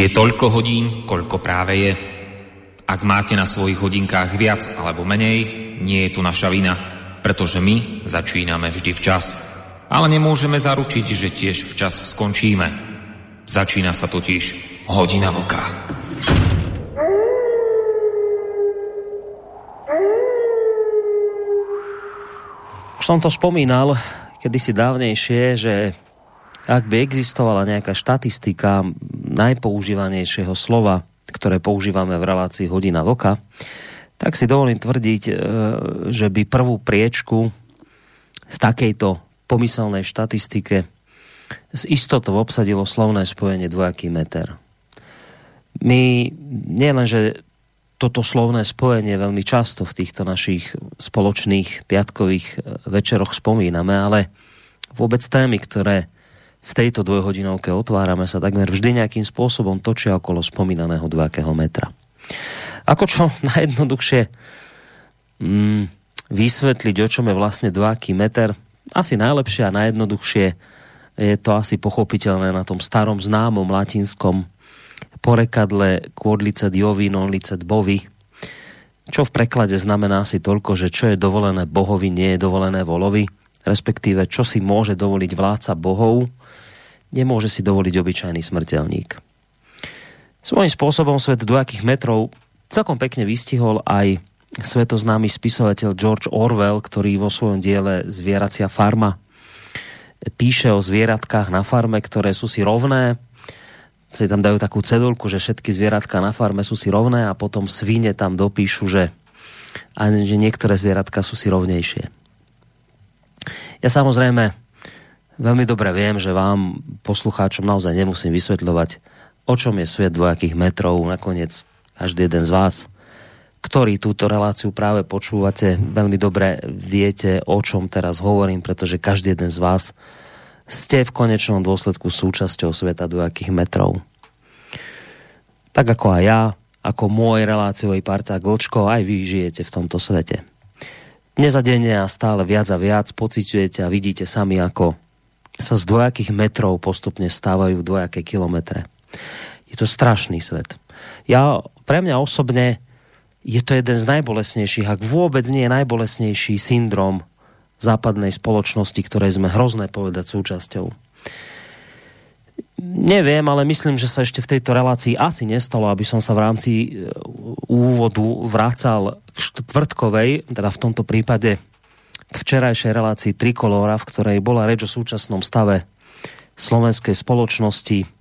Je toľko hodín, koľko práve je. Ak máte na svojich hodinkách viac alebo menej, nie je tu naša vina, pretože my začíname vždy včas. Ale nemôžeme zaručiť, že tiež včas skončíme. Začína sa totiž hodina vlka. Už som to spomínal kedysi dávnejšie, že ak by existovala nejaká štatistika najpoužívanejšieho slova, ktoré používame v relácii hodina vlka, tak si dovolím tvrdiť, e, že by prvú priečku v takejto pomyselnej štatistike z istotou obsadilo slovné spojenie dvojaký meter. My nielenže toto slovné spojenie veľmi často v týchto našich spoločných piatkových e, večeroch spomíname, ale vôbec témy, ktoré v tejto dvojhodinovke otvárame sa takmer vždy nejakým spôsobom točia okolo spomínaného dvojakého metra. Ako čo najjednoduchšie mm, vysvetliť, o čom je vlastne dvojaký meter, asi najlepšie a najjednoduchšie je to asi pochopiteľné na tom starom známom latinskom porekadle quod licet jovi non licet bovi, čo v preklade znamená asi toľko, že čo je dovolené bohovi, nie je dovolené volovi, respektíve čo si môže dovoliť vládca bohov, nemôže si dovoliť obyčajný smrteľník. Svojím spôsobom svet dvojakých metrov celkom pekne vystihol aj svetoznámy spisovateľ George Orwell, ktorý vo svojom diele Zvieracia farma píše o zvieratkách na farme, ktoré sú si rovné, si tam dajú takú cedulku, že všetky zvieratka na farme sú si rovné a potom svine tam dopíšu, že, že niektoré zvieratka sú si rovnejšie. Ja samozrejme veľmi dobre viem, že vám, poslucháčom, naozaj nemusím vysvetľovať, o čom je svet dvojakých metrov. Nakoniec každý jeden z vás, ktorý túto reláciu práve počúvate, veľmi dobre viete, o čom teraz hovorím, pretože každý jeden z vás ste v konečnom dôsledku súčasťou sveta dvojakých metrov. Tak ako aj ja, ako môj reláciový parta Glčko, aj vy žijete v tomto svete. Nezadenne a stále viac a viac pociťujete a vidíte sami, ako sa z dvojakých metrov postupne stávajú dvojaké kilometre. Je to strašný svet. Ja, pre mňa osobne je to jeden z najbolesnejších, ak vôbec nie je najbolesnejší syndrom západnej spoločnosti, ktorej sme hrozné povedať súčasťou. Neviem, ale myslím, že sa ešte v tejto relácii asi nestalo, aby som sa v rámci e, úvodu vracal k štvrtkovej, teda v tomto prípade k včerajšej relácii Trikolóra, v ktorej bola reč o súčasnom stave slovenskej spoločnosti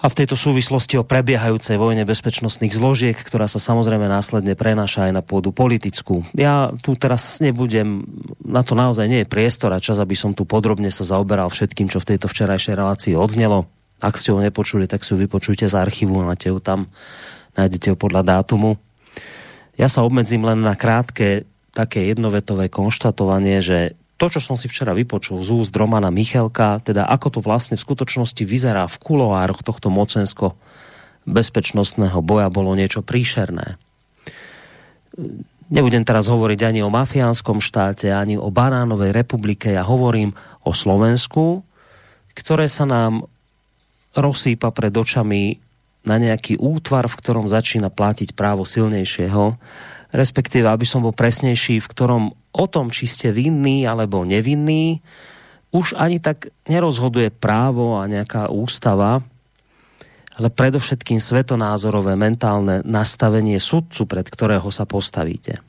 a v tejto súvislosti o prebiehajúcej vojne bezpečnostných zložiek, ktorá sa samozrejme následne prenáša aj na pôdu politickú. Ja tu teraz nebudem, na to naozaj nie je priestor a čas, aby som tu podrobne sa zaoberal všetkým, čo v tejto včerajšej relácii odznelo. Ak ste ho nepočuli, tak si ho vypočujte z archívu, máte ho tam, nájdete ho podľa dátumu. Ja sa obmedzím len na krátke také jednovetové konštatovanie, že to, čo som si včera vypočul z úst Romana Michelka, teda ako to vlastne v skutočnosti vyzerá v kuloároch tohto mocensko bezpečnostného boja, bolo niečo príšerné. Nebudem teraz hovoriť ani o mafiánskom štáte, ani o banánovej republike, ja hovorím o Slovensku, ktoré sa nám rozsýpa pred očami na nejaký útvar, v ktorom začína platiť právo silnejšieho respektíve, aby som bol presnejší, v ktorom o tom, či ste vinní alebo nevinní, už ani tak nerozhoduje právo a nejaká ústava, ale predovšetkým svetonázorové mentálne nastavenie sudcu, pred ktorého sa postavíte.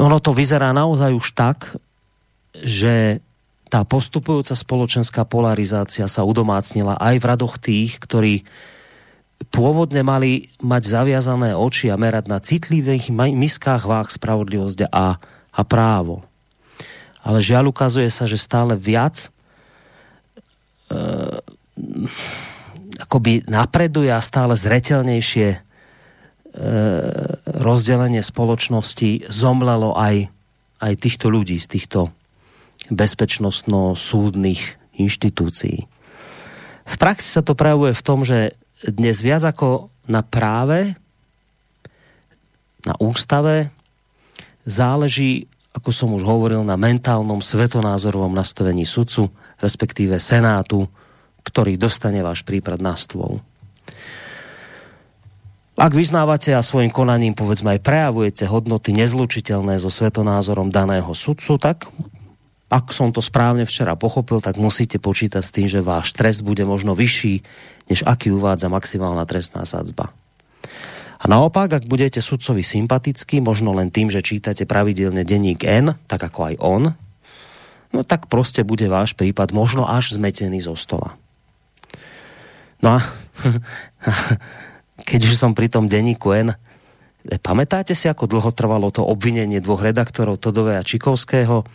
Ono to vyzerá naozaj už tak, že tá postupujúca spoločenská polarizácia sa udomácnila aj v radoch tých, ktorí pôvodne mali mať zaviazané oči a merať na citlivých miskách váh spravodlivosť a, a právo. Ale žiaľ ukazuje sa, že stále viac e, akoby napreduje a stále zretelnejšie e, rozdelenie spoločnosti zomlelo aj, aj týchto ľudí z týchto bezpečnostno-súdnych inštitúcií. V praxi sa to prejavuje v tom, že dnes viac ako na práve, na ústave, záleží, ako som už hovoril, na mentálnom svetonázorovom nastavení sudcu, respektíve senátu ktorý dostane váš prípad na stôl. Ak vyznávate a svojim konaním povedzme aj prejavujete hodnoty nezlučiteľné so svetonázorom daného sudcu, tak ak som to správne včera pochopil, tak musíte počítať s tým, že váš trest bude možno vyšší, než aký uvádza maximálna trestná sadzba. A naopak, ak budete sudcovi sympatický, možno len tým, že čítate pravidelne denník N, tak ako aj on, no tak proste bude váš prípad možno až zmetený zo stola. No a keď už som pri tom denníku N, pamätáte si, ako dlho trvalo to obvinenie dvoch redaktorov Todové a Čikovského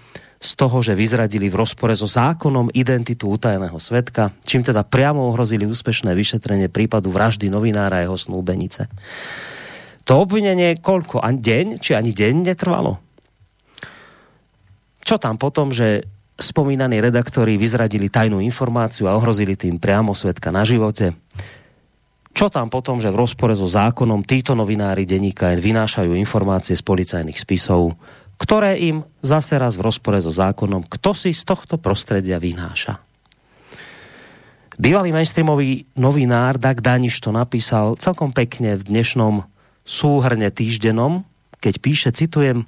z toho, že vyzradili v rozpore so zákonom identitu utajeného svetka, čím teda priamo ohrozili úspešné vyšetrenie prípadu vraždy novinára a jeho snúbenice. To obvinenie koľko? Ani deň? Či ani deň netrvalo? Čo tam potom, že spomínaní redaktori vyzradili tajnú informáciu a ohrozili tým priamo svetka na živote? Čo tam potom, že v rozpore so zákonom títo novinári denníka vynášajú informácie z policajných spisov, ktoré im zase raz v rozpore so zákonom, kto si z tohto prostredia vynáša. Bývalý mainstreamový novinár Dag Daniš to napísal celkom pekne v dnešnom súhrne týždenom, keď píše, citujem,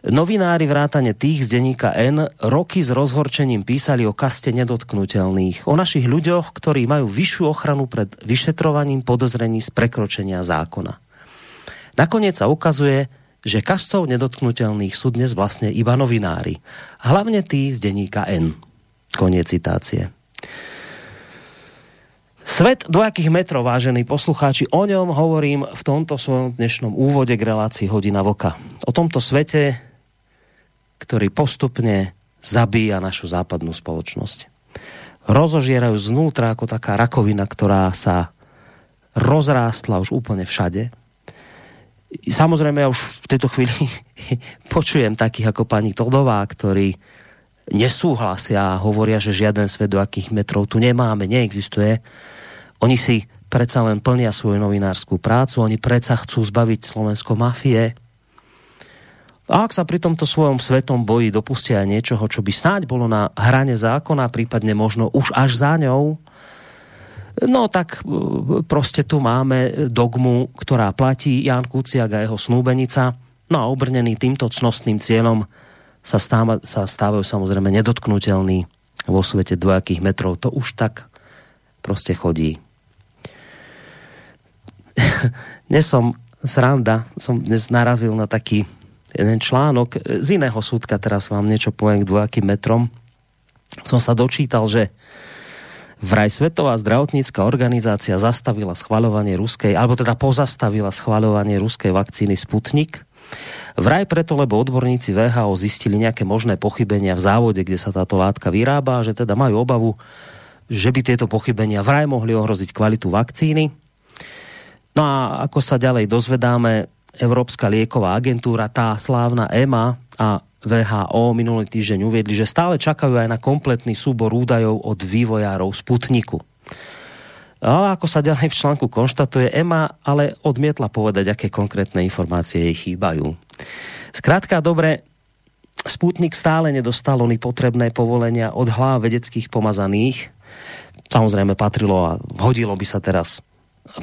Novinári vrátane tých z denníka N roky s rozhorčením písali o kaste nedotknutelných, o našich ľuďoch, ktorí majú vyššiu ochranu pred vyšetrovaním podozrení z prekročenia zákona. Nakoniec sa ukazuje, že kastou nedotknutelných sú dnes vlastne iba novinári. Hlavne tí z denníka N. Koniec citácie. Svet do metrov, vážení poslucháči, o ňom hovorím v tomto svojom dnešnom úvode k relácii Hodina Voka. O tomto svete, ktorý postupne zabíja našu západnú spoločnosť. Rozožierajú znútra ako taká rakovina, ktorá sa rozrástla už úplne všade. Samozrejme, ja už v tejto chvíli počujem takých ako pani Todová, ktorí nesúhlasia a hovoria, že žiaden svet do akých metrov tu nemáme, neexistuje. Oni si predsa len plnia svoju novinárskú prácu, oni predsa chcú zbaviť Slovensko mafie, a ak sa pri tomto svojom svetom boji dopustia aj niečoho, čo by snáď bolo na hrane zákona, prípadne možno už až za ňou, no tak e, proste tu máme dogmu, ktorá platí Jan Kuciak a jeho snúbenica. No a obrnený týmto cnostným cieľom sa, stáva, sa stávajú samozrejme nedotknutelní vo svete dvojakých metrov. To už tak proste chodí. dnes som sranda, som dnes narazil na taký jeden článok z iného súdka, teraz vám niečo poviem k dvojakým metrom. Som sa dočítal, že vraj Svetová zdravotnícka organizácia zastavila schvaľovanie ruskej, alebo teda pozastavila schvaľovanie ruskej vakcíny Sputnik. Vraj preto, lebo odborníci VHO zistili nejaké možné pochybenia v závode, kde sa táto látka vyrába, že teda majú obavu, že by tieto pochybenia vraj mohli ohroziť kvalitu vakcíny. No a ako sa ďalej dozvedáme, Európska lieková agentúra, tá slávna EMA a VHO minulý týždeň uviedli, že stále čakajú aj na kompletný súbor údajov od vývojárov Sputniku. Ale ako sa ďalej v článku konštatuje, EMA ale odmietla povedať, aké konkrétne informácie jej chýbajú. Skrátka, dobre, Sputnik stále nedostal oni potrebné povolenia od hlav vedeckých pomazaných. Samozrejme patrilo a hodilo by sa teraz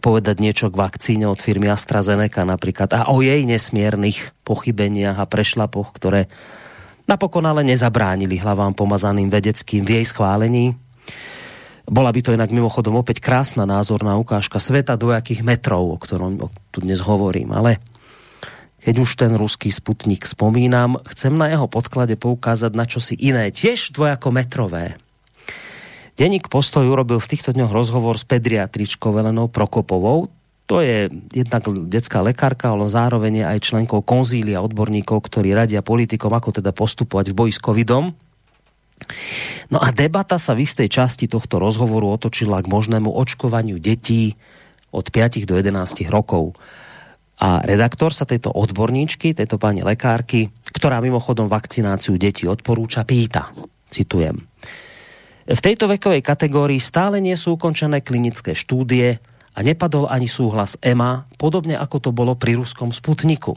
povedať niečo k vakcíne od firmy AstraZeneca napríklad a o jej nesmiernych pochybeniach a prešlapoch, ktoré napokon ale nezabránili hlavám pomazaným vedeckým v jej schválení. Bola by to inak mimochodom opäť krásna názorná ukážka sveta dvojakých metrov, o ktorom tu dnes hovorím. Ale keď už ten ruský sputnik spomínam, chcem na jeho podklade poukázať na čosi iné, tiež dvojako metrové. Deník Postoj urobil v týchto dňoch rozhovor s pediatričkou Velenou Prokopovou. To je jednak detská lekárka, ale zároveň je aj členkou konzília odborníkov, ktorí radia politikom, ako teda postupovať v boji s covidom. No a debata sa v istej časti tohto rozhovoru otočila k možnému očkovaniu detí od 5 do 11 rokov. A redaktor sa tejto odborníčky, tejto pani lekárky, ktorá mimochodom vakcináciu detí odporúča, pýta, citujem, v tejto vekovej kategórii stále nie sú ukončené klinické štúdie a nepadol ani súhlas EMA, podobne ako to bolo pri ruskom Sputniku.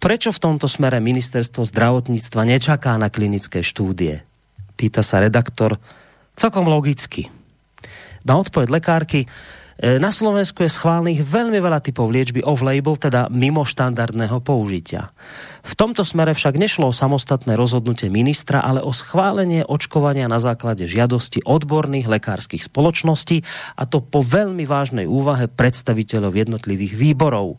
Prečo v tomto smere ministerstvo zdravotníctva nečaká na klinické štúdie? Pýta sa redaktor Celkom logicky. Na odpoveď lekárky, na Slovensku je schválnych veľmi veľa typov liečby off-label, teda mimo štandardného použitia. V tomto smere však nešlo o samostatné rozhodnutie ministra, ale o schválenie očkovania na základe žiadosti odborných lekárskych spoločností a to po veľmi vážnej úvahe predstaviteľov jednotlivých výborov.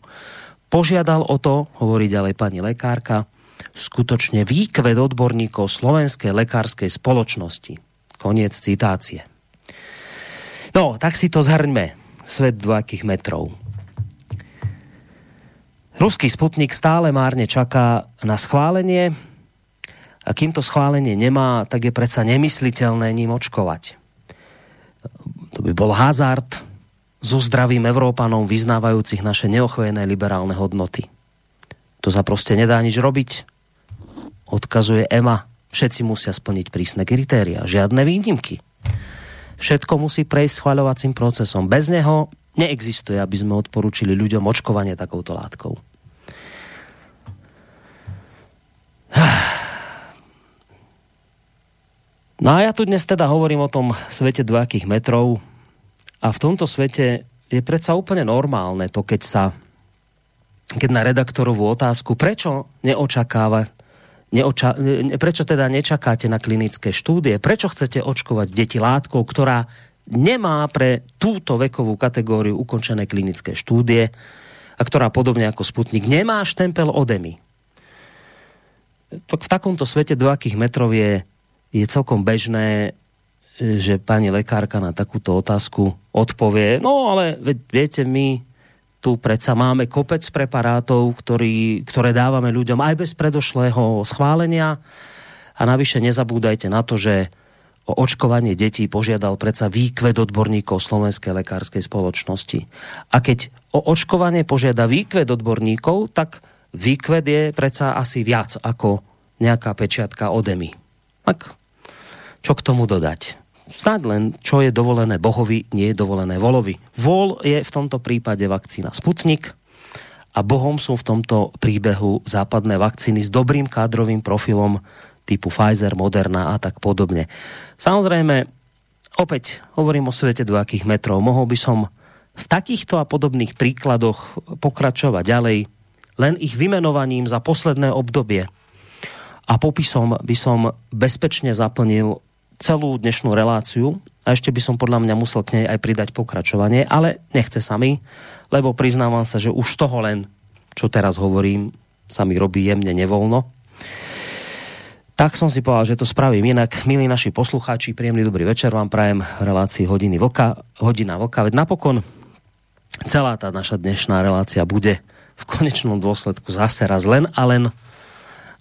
Požiadal o to, hovorí ďalej pani lekárka, skutočne výkvet odborníkov Slovenskej lekárskej spoločnosti. Koniec citácie. No, tak si to zhrňme svet dvojakých metrov. Ruský sputnik stále márne čaká na schválenie a kým to schválenie nemá, tak je predsa nemysliteľné ním očkovať. To by bol hazard so zdravým Európanom vyznávajúcich naše neochvené liberálne hodnoty. To sa proste nedá nič robiť. Odkazuje EMA. Všetci musia splniť prísne kritéria. Žiadne výnimky. Všetko musí prejsť schvaľovacím procesom. Bez neho neexistuje, aby sme odporúčili ľuďom očkovanie takouto látkou. No a ja tu dnes teda hovorím o tom svete dvojakých metrov a v tomto svete je predsa úplne normálne to, keď sa keď na redaktorovú otázku, prečo neočakáva neoča- prečo teda nečakáte na klinické štúdie? Prečo chcete očkovať deti látkou, ktorá nemá pre túto vekovú kategóriu ukončené klinické štúdie a ktorá podobne ako Sputnik nemá štempel odemy? Tak v takomto svete akých metrov je, je celkom bežné, že pani lekárka na takúto otázku odpovie, no ale viete, my tu predsa máme kopec preparátov, ktorý, ktoré dávame ľuďom aj bez predošlého schválenia. A navyše nezabúdajte na to, že o očkovanie detí požiadal predsa výkved odborníkov Slovenskej lekárskej spoločnosti. A keď o očkovanie požiada výkved odborníkov, tak výkved je predsa asi viac ako nejaká pečiatka odemy. Tak čo k tomu dodať? Snáď len, čo je dovolené Bohovi, nie je dovolené volovi. Vol je v tomto prípade vakcína Sputnik a Bohom sú v tomto príbehu západné vakcíny s dobrým kádrovým profilom typu Pfizer, Moderna a tak podobne. Samozrejme, opäť hovorím o svete dvojakých metrov. Mohol by som v takýchto a podobných príkladoch pokračovať ďalej, len ich vymenovaním za posledné obdobie a popisom by som bezpečne zaplnil celú dnešnú reláciu a ešte by som podľa mňa musel k nej aj pridať pokračovanie, ale nechce sa mi, lebo priznávam sa, že už toho len, čo teraz hovorím, sa mi robí jemne nevoľno. Tak som si povedal, že to spravím inak. Milí naši poslucháči, príjemný dobrý večer vám prajem v relácii hodiny vlka, hodina vlka. Veď napokon celá tá naša dnešná relácia bude v konečnom dôsledku zase raz len a len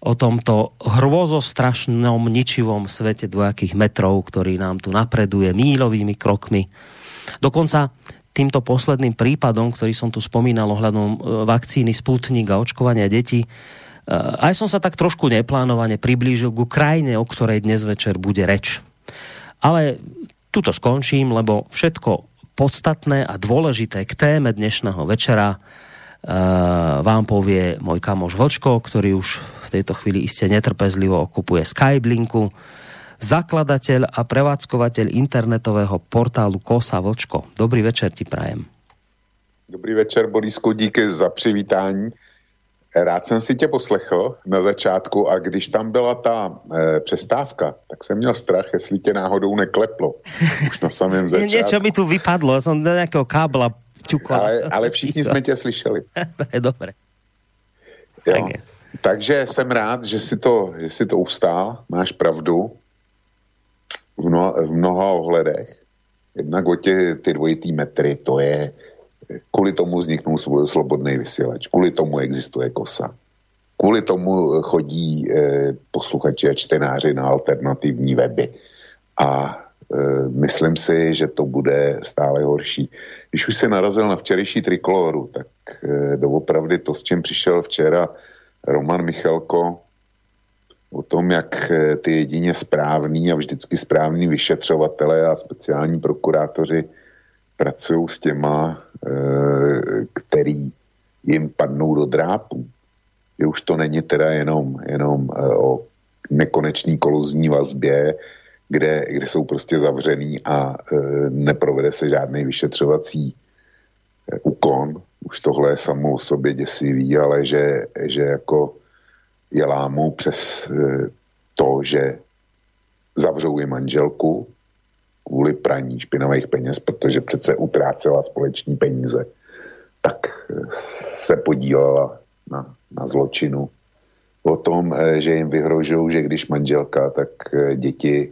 o tomto hrôzostrašnom, ničivom svete dvojakých metrov, ktorý nám tu napreduje mílovými krokmi. Dokonca týmto posledným prípadom, ktorý som tu spomínal ohľadom e, vakcíny Sputnik a očkovania detí, e, aj som sa tak trošku neplánovane priblížil ku krajine, o ktorej dnes večer bude reč. Ale tuto skončím, lebo všetko podstatné a dôležité k téme dnešného večera vám povie môj kamoš Vlčko, ktorý už v tejto chvíli iste netrpezlivo okupuje Skyblinku, zakladateľ a prevádzkovateľ internetového portálu Kosa Vlčko. Dobrý večer ti prajem. Dobrý večer, Borisku, díky za přivítání. Rád jsem si tě poslechl na začátku a když tam byla ta e, přestávka, tak jsem měl strach, jestli tě náhodou nekleplo. Už na samém začátku. Něco mi tu vypadlo, jsem do nějakého kábla ťukla. Ale, ale všichni jsme tě slyšeli. to je dobré. Jo. Tak je. Takže jsem rád, že si to, že si to ustál, máš pravdu v, mnoha, v mnoha ohledech. Jednak o tě, ty dvojitý metry, to je, kvůli tomu vzniknul slobodný vysílač, kvůli tomu existuje kosa. Kvůli tomu chodí eh, posluchači a čtenáři na alternativní weby. A Eh, myslím si, že to bude stále horší. Když už se narazil na včerejší trikoloru, tak eh, doopravdy to, s čím přišel včera Roman Michalko, o tom, jak eh, ty jedině správný a vždycky správný vyšetřovatele a speciální prokurátoři pracují s těma, který jim padnou do drápu. Že už to není teda jenom, jenom o nekonečný koluzní vazbě, kde, kde jsou prostě zavřený a e, neprovede se žádný vyšetřovací e, úkon. Už tohle je samo o sobě děsivý, ale že, že jako je lámou přes e, to, že zavřou je manželku kvůli praní špinavých peněz, protože přece utrácela společní peníze, tak e, se podílela na, na zločinu. O tom, e, že jim vyhrožují, že když manželka, tak děti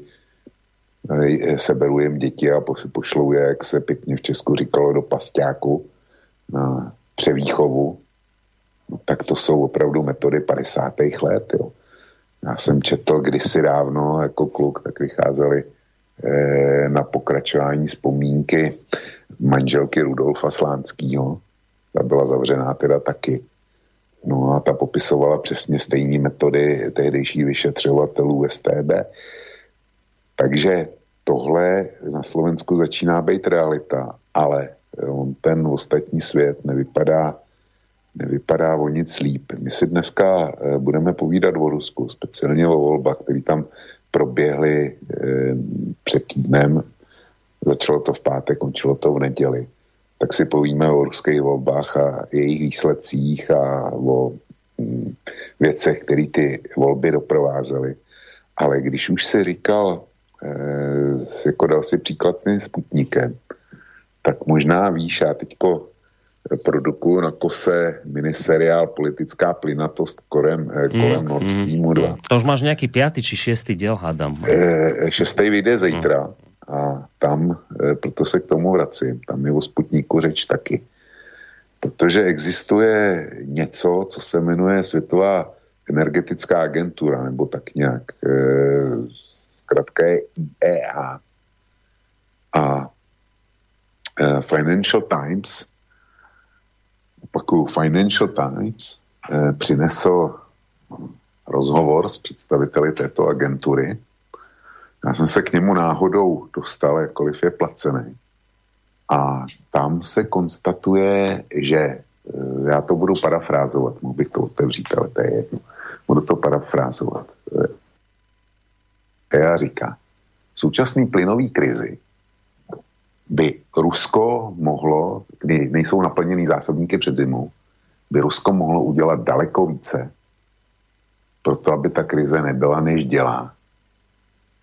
seberou jim děti a pošlou je, jak se pěkně v Česku říkalo, do pasťáku na převýchovu, no, tak to jsou opravdu metody 50. let. Jo. Já jsem četl kdysi dávno jako kluk, tak vycházeli eh, na pokračování vzpomínky manželky Rudolfa Slánského. Ta byla zavřená teda taky. No a ta popisovala přesně stejné metody tehdejších vyšetřovatelů STB. Takže tohle na Slovensku začíná být realita, ale on ten ostatní svět nevypadá, nevypadá o nic líp. My si dneska eh, budeme povídat o Rusku, speciálně o volbách, které tam proběhly eh, před týdnem. Začalo to v pátek, končilo to v neděli. Tak si povíme o ruských volbách a jejich výsledcích a o hm, věcech, které ty volby doprovázely. Ale když už se říkal Eh, jako dal si příklad s tím Sputnikem, tak možná víš, já teďko produkuju na kose miniseriál Politická plynatost kolem, eh, kolem mm, Nord Streamu 2. Mm. To už máš nějaký pátý či šestý děl, hádám. E, šestý vyjde zítra mm. a tam, e, proto se k tomu vracím, tam je o Sputniku řeč taky. Protože existuje něco, co se jmenuje Světová energetická agentura, nebo tak nějak. E, zkrátka je IEA. A uh, Financial Times, opakuju, Financial Times uh, přinesl rozhovor s představiteli této agentury. Já jsem se k němu náhodou dostal, jakkoliv je placený. A tam se konstatuje, že já to budu parafrázovat, mohl bych to otevřít, ale to je jedno. Budu to parafrázovat. EA říká, v současný plynový krizi by Rusko mohlo, kdy nejsou naplněný zásobníky před zimou, by Rusko mohlo udělat daleko více, proto aby ta krize nebyla, než dělá.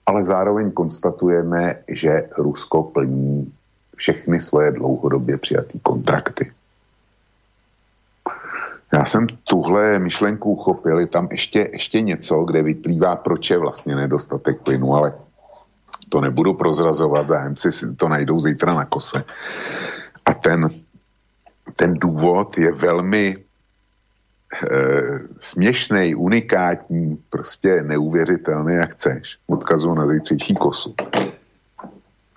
Ale zároveň konstatujeme, že Rusko plní všechny svoje dlouhodobě přijaté kontrakty. Já jsem tuhle myšlenku uchopil, je tam ještě, ještě něco, kde vyplývá, proč je vlastně nedostatek plynu, ale to nebudu prozrazovat, zájemci si to najdou zítra na kose. A ten, ten důvod je velmi e, směšný, unikátní, prostě neuvěřitelný, jak chceš. Odkazu na zítřejší kosu.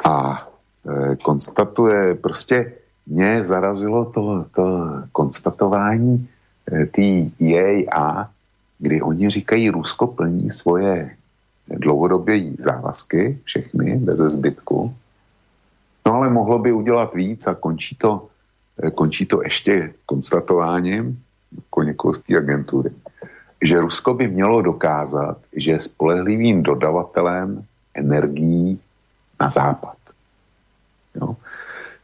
A e, konstatuje, prostě mě zarazilo to, to konstatování, Eh, tý EA, kdy oni říkají, Rusko plní svoje dlouhodobě závazky, všechny, bez zbytku. No ale mohlo by udělat víc a končí to, eh, končí to ještě konstatováním jako z té agentury, že Rusko by mělo dokázat, že je spolehlivým dodavatelem energií na západ. Jo?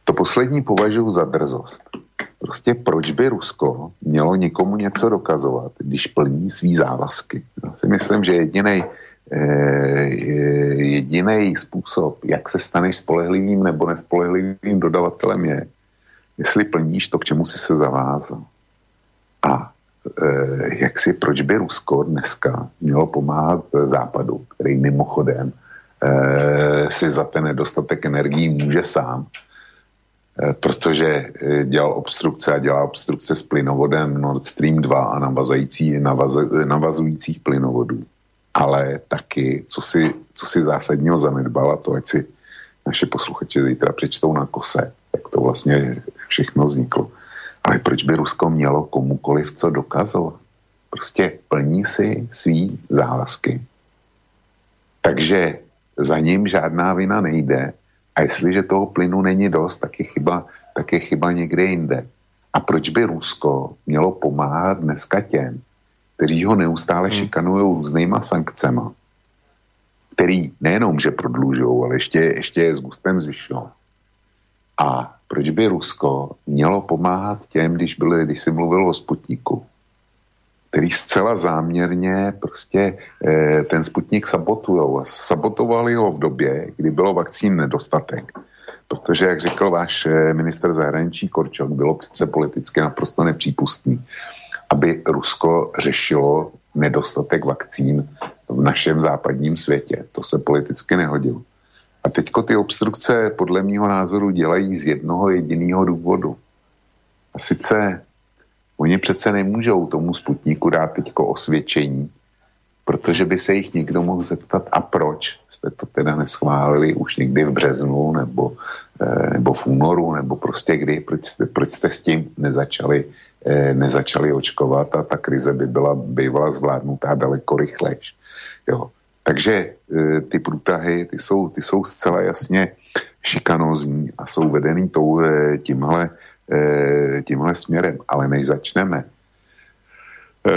To poslední považuji za drzost. Prostě proč by Rusko mělo někomu něco dokazovat, když plní svý závazky? Já si myslím, že jediný eh, jediný způsob, jak se staneš spolehlivým nebo nespolehlivým dodavatelem je, jestli plníš to, k čemu jsi se zavázal. A eh, jak si, proč by Rusko dneska mělo pomáhat západu, který mimochodem eh, si za ten nedostatek energií může sám, protože eh, dělal obstrukce a dělá obstrukce s plynovodem Nord Stream 2 a navazající, navaz, navazujících plynovodů. Ale taky, co si, co si zásadního zanedbala, to ať si naše posluchači zítra přečtou na kose, tak to vlastně všechno vzniklo. Ale proč by Rusko mělo komukoliv co dokazovat? Prostě plní si svý závazky. Takže za ním žádná vina nejde a jestliže toho plynu není dost, tak je chyba, tak je chyba někde jinde. A proč by Rusko mělo pomáhat dneska těm, kteří ho neustále hmm. šikanují různýma sankcema, který nejenom, že prodlužují, ale ještě, ještě je s gustem zvyšují. A proč by Rusko mělo pomáhat těm, když, byli, když si mluvil o Sputniku, který zcela záměrně prostě e, ten Sputnik sabotujou. Sabotovali ho v době, kdy bylo vakcín nedostatek. Protože, jak řekl váš e, minister zahraničí Korčok, bylo přece politicky naprosto nepřípustný, aby Rusko řešilo nedostatek vakcín v našem západním světě. To se politicky nehodilo. A teďko ty obstrukce podle mého názoru dělají z jednoho jediného důvodu. A sice oni přece nemůžou tomu sputníku dát teďko osvědčení, protože by se jich někdo mohl zeptat, a proč jste to teda neschválili už někdy v březnu nebo, eh, nebo v únoru, nebo prostě kdy, proč jste, proč jste s tím nezačali, eh, nezačali očkovat a ta krize by byla bývala zvládnutá daleko rychlejš. Jo. Takže e, ty průtahy, ty jsou, ty jsou zcela jasně šikanózní a jsou vedený tou, tímhle, e, tímhle směrem. Ale než začneme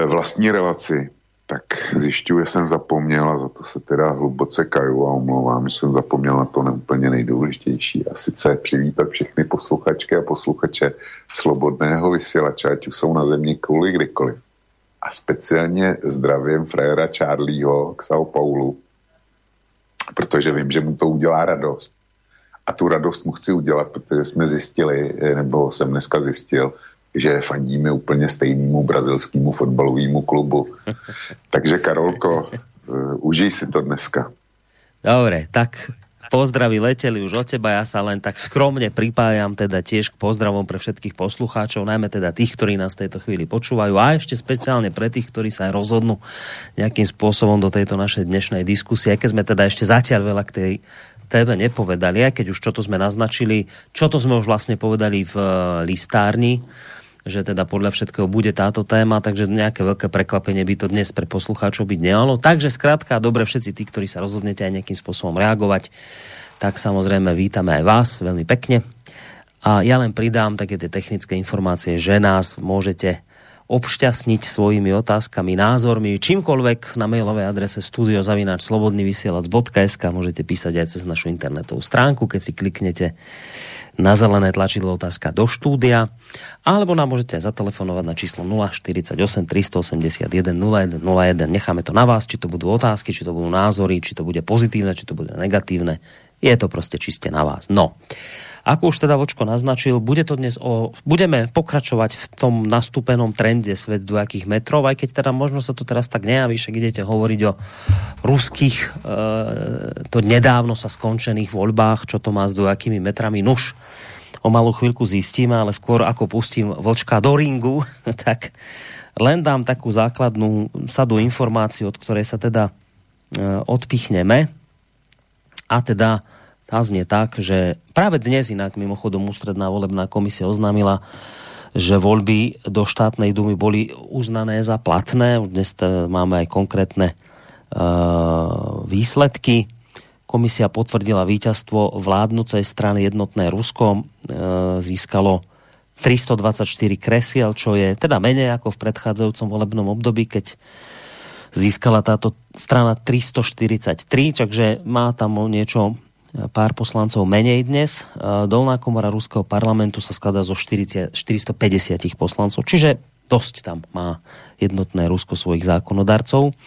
vlastní relaci, tak zjišťuji, že jsem zapomněl a za to se teda hluboce kaju a omlouvám, že jsem zapomněl na to neúplně nejdůležitější. A sice přivítat všechny posluchačky a posluchače slobodného vysílače, ať už jsou na země kvůli kdykoliv a speciálně zdravím frajera Charlieho k São Paulu, protože vím, že mu to udělá radost. A tu radost mu chci udělat, protože jsme zjistili, eh, nebo jsem dneska zjistil, že fandíme úplně stejnému brazilskému fotbalovému klubu. Takže Karolko, uh, užij si to dneska. Dobre, tak Pozdravy leteli už od teba, ja sa len tak skromne pripájam teda tiež k pozdravom pre všetkých poslucháčov, najmä teda tých, ktorí nás v tejto chvíli počúvajú a ešte speciálne pre tých, ktorí sa rozhodnú nejakým spôsobom do tejto našej dnešnej diskusie, aj keď sme teda ešte zatiaľ veľa k tej téme nepovedali, aj keď už čo to sme naznačili, čo to sme už vlastne povedali v eh, listárni, že teda podľa všetkého bude táto téma, takže nejaké veľké prekvapenie by to dnes pre poslucháčov byť nemalo. Takže skrátka, dobre všetci tí, ktorí sa rozhodnete aj nejakým spôsobom reagovať, tak samozrejme vítame aj vás veľmi pekne. A ja len pridám také tie technické informácie, že nás môžete obšťastniť svojimi otázkami, názormi, čímkoľvek na mailovej adrese studiozavináčslobodnyvysielac.sk môžete písať aj cez našu internetovú stránku, keď si kliknete na zelené tlačidlo otázka do štúdia, alebo nám môžete zatelefonovať na číslo 048 381 0101. Necháme to na vás, či to budú otázky, či to budú názory, či to bude pozitívne, či to bude negatívne. Je to proste čiste na vás. No. Ako už teda Vočko naznačil, bude to dnes o, budeme pokračovať v tom nastúpenom trende svet dvojakých metrov, aj keď teda možno sa to teraz tak nejaví, však idete hovoriť o ruských, e, to nedávno sa skončených voľbách, čo to má s dvojakými metrami. Nuž, o malú chvíľku zistíme, ale skôr ako pustím Vlčka do ringu, tak len dám takú základnú sadu informácií, od ktorej sa teda e, odpichneme. A teda tá znie tak, že práve dnes inak mimochodom ústredná volebná komisia oznámila, že voľby do štátnej dumy boli uznané za platné. Dnes máme aj konkrétne uh, výsledky. Komisia potvrdila víťazstvo vládnucej strany Jednotné Rusko. Uh, získalo 324 kresiel, čo je teda menej ako v predchádzajúcom volebnom období, keď získala táto strana 343, takže má tam niečo pár poslancov menej dnes. Dolná komora Ruského parlamentu sa skladá zo 40, 450 poslancov, čiže dosť tam má jednotné Rusko svojich zákonodarcov.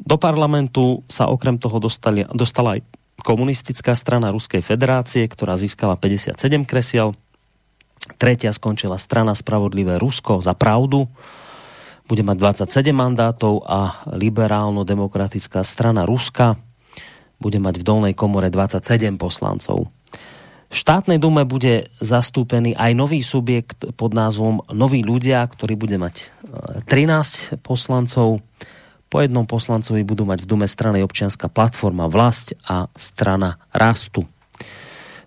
Do parlamentu sa okrem toho dostali, dostala aj komunistická strana Ruskej federácie, ktorá získala 57 kresiel. Tretia skončila strana Spravodlivé Rusko za pravdu, bude mať 27 mandátov a liberálno-demokratická strana Ruska bude mať v dolnej komore 27 poslancov. V štátnej dume bude zastúpený aj nový subjekt pod názvom Noví ľudia, ktorý bude mať 13 e, poslancov. Po jednom poslancovi budú mať v dume strany občianská platforma Vlast a strana Rastu.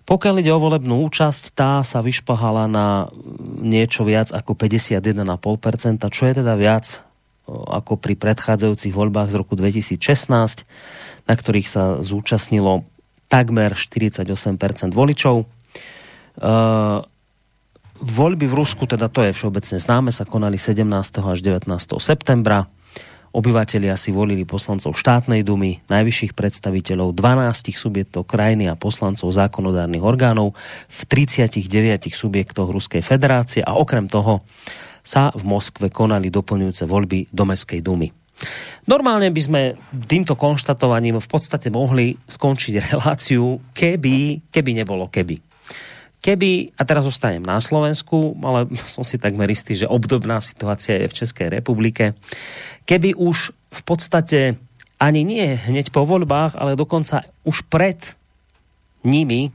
Pokiaľ ide o volebnú účasť, tá sa vyšpahala na niečo viac ako 51,5%, čo je teda viac ako pri predchádzajúcich voľbách z roku 2016 na ktorých sa zúčastnilo takmer 48% voličov. Uh, voľby v Rusku, teda to je všeobecne známe, sa konali 17. až 19. septembra. Obyvatelia si volili poslancov štátnej dumy, najvyšších predstaviteľov 12 subjektov krajiny a poslancov zákonodárnych orgánov v 39 subjektoch Ruskej federácie a okrem toho sa v Moskve konali doplňujúce voľby do Mestskej dumy. Normálne by sme týmto konštatovaním v podstate mohli skončiť reláciu, keby, keby nebolo keby. Keby, a teraz zostanem na Slovensku, ale som si takmer istý, že obdobná situácia je v Českej republike, keby už v podstate ani nie hneď po voľbách, ale dokonca už pred nimi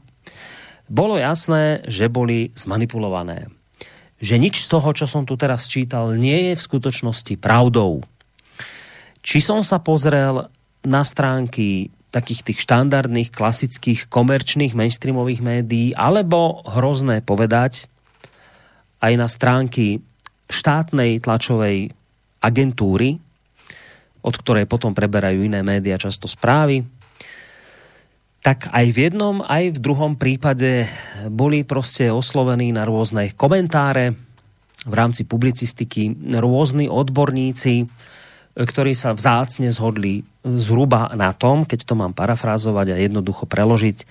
bolo jasné, že boli zmanipulované. Že nič z toho, čo som tu teraz čítal, nie je v skutočnosti pravdou. Či som sa pozrel na stránky takých tých štandardných, klasických, komerčných, mainstreamových médií, alebo hrozné povedať aj na stránky štátnej tlačovej agentúry, od ktorej potom preberajú iné médiá často správy, tak aj v jednom, aj v druhom prípade boli proste oslovení na rôzne komentáre v rámci publicistiky, rôzni odborníci, ktorí sa vzácne zhodli zhruba na tom, keď to mám parafrázovať a jednoducho preložiť, e,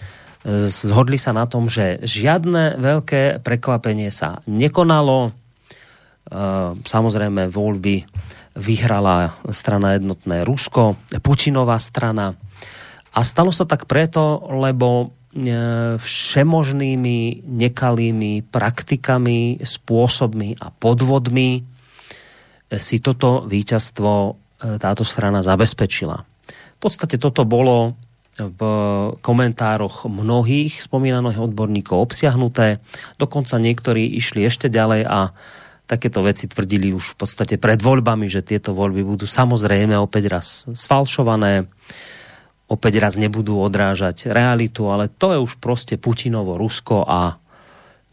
zhodli sa na tom, že žiadne veľké prekvapenie sa nekonalo. E, samozrejme voľby vyhrala strana jednotné Rusko, Putinová strana. A stalo sa tak preto, lebo e, všemožnými nekalými praktikami, spôsobmi a podvodmi si toto víťazstvo e, táto strana zabezpečila. V podstate toto bolo v komentároch mnohých spomínaných odborníkov obsiahnuté. Dokonca niektorí išli ešte ďalej a takéto veci tvrdili už v podstate pred voľbami, že tieto voľby budú samozrejme opäť raz sfalšované, opäť raz nebudú odrážať realitu, ale to je už proste Putinovo Rusko a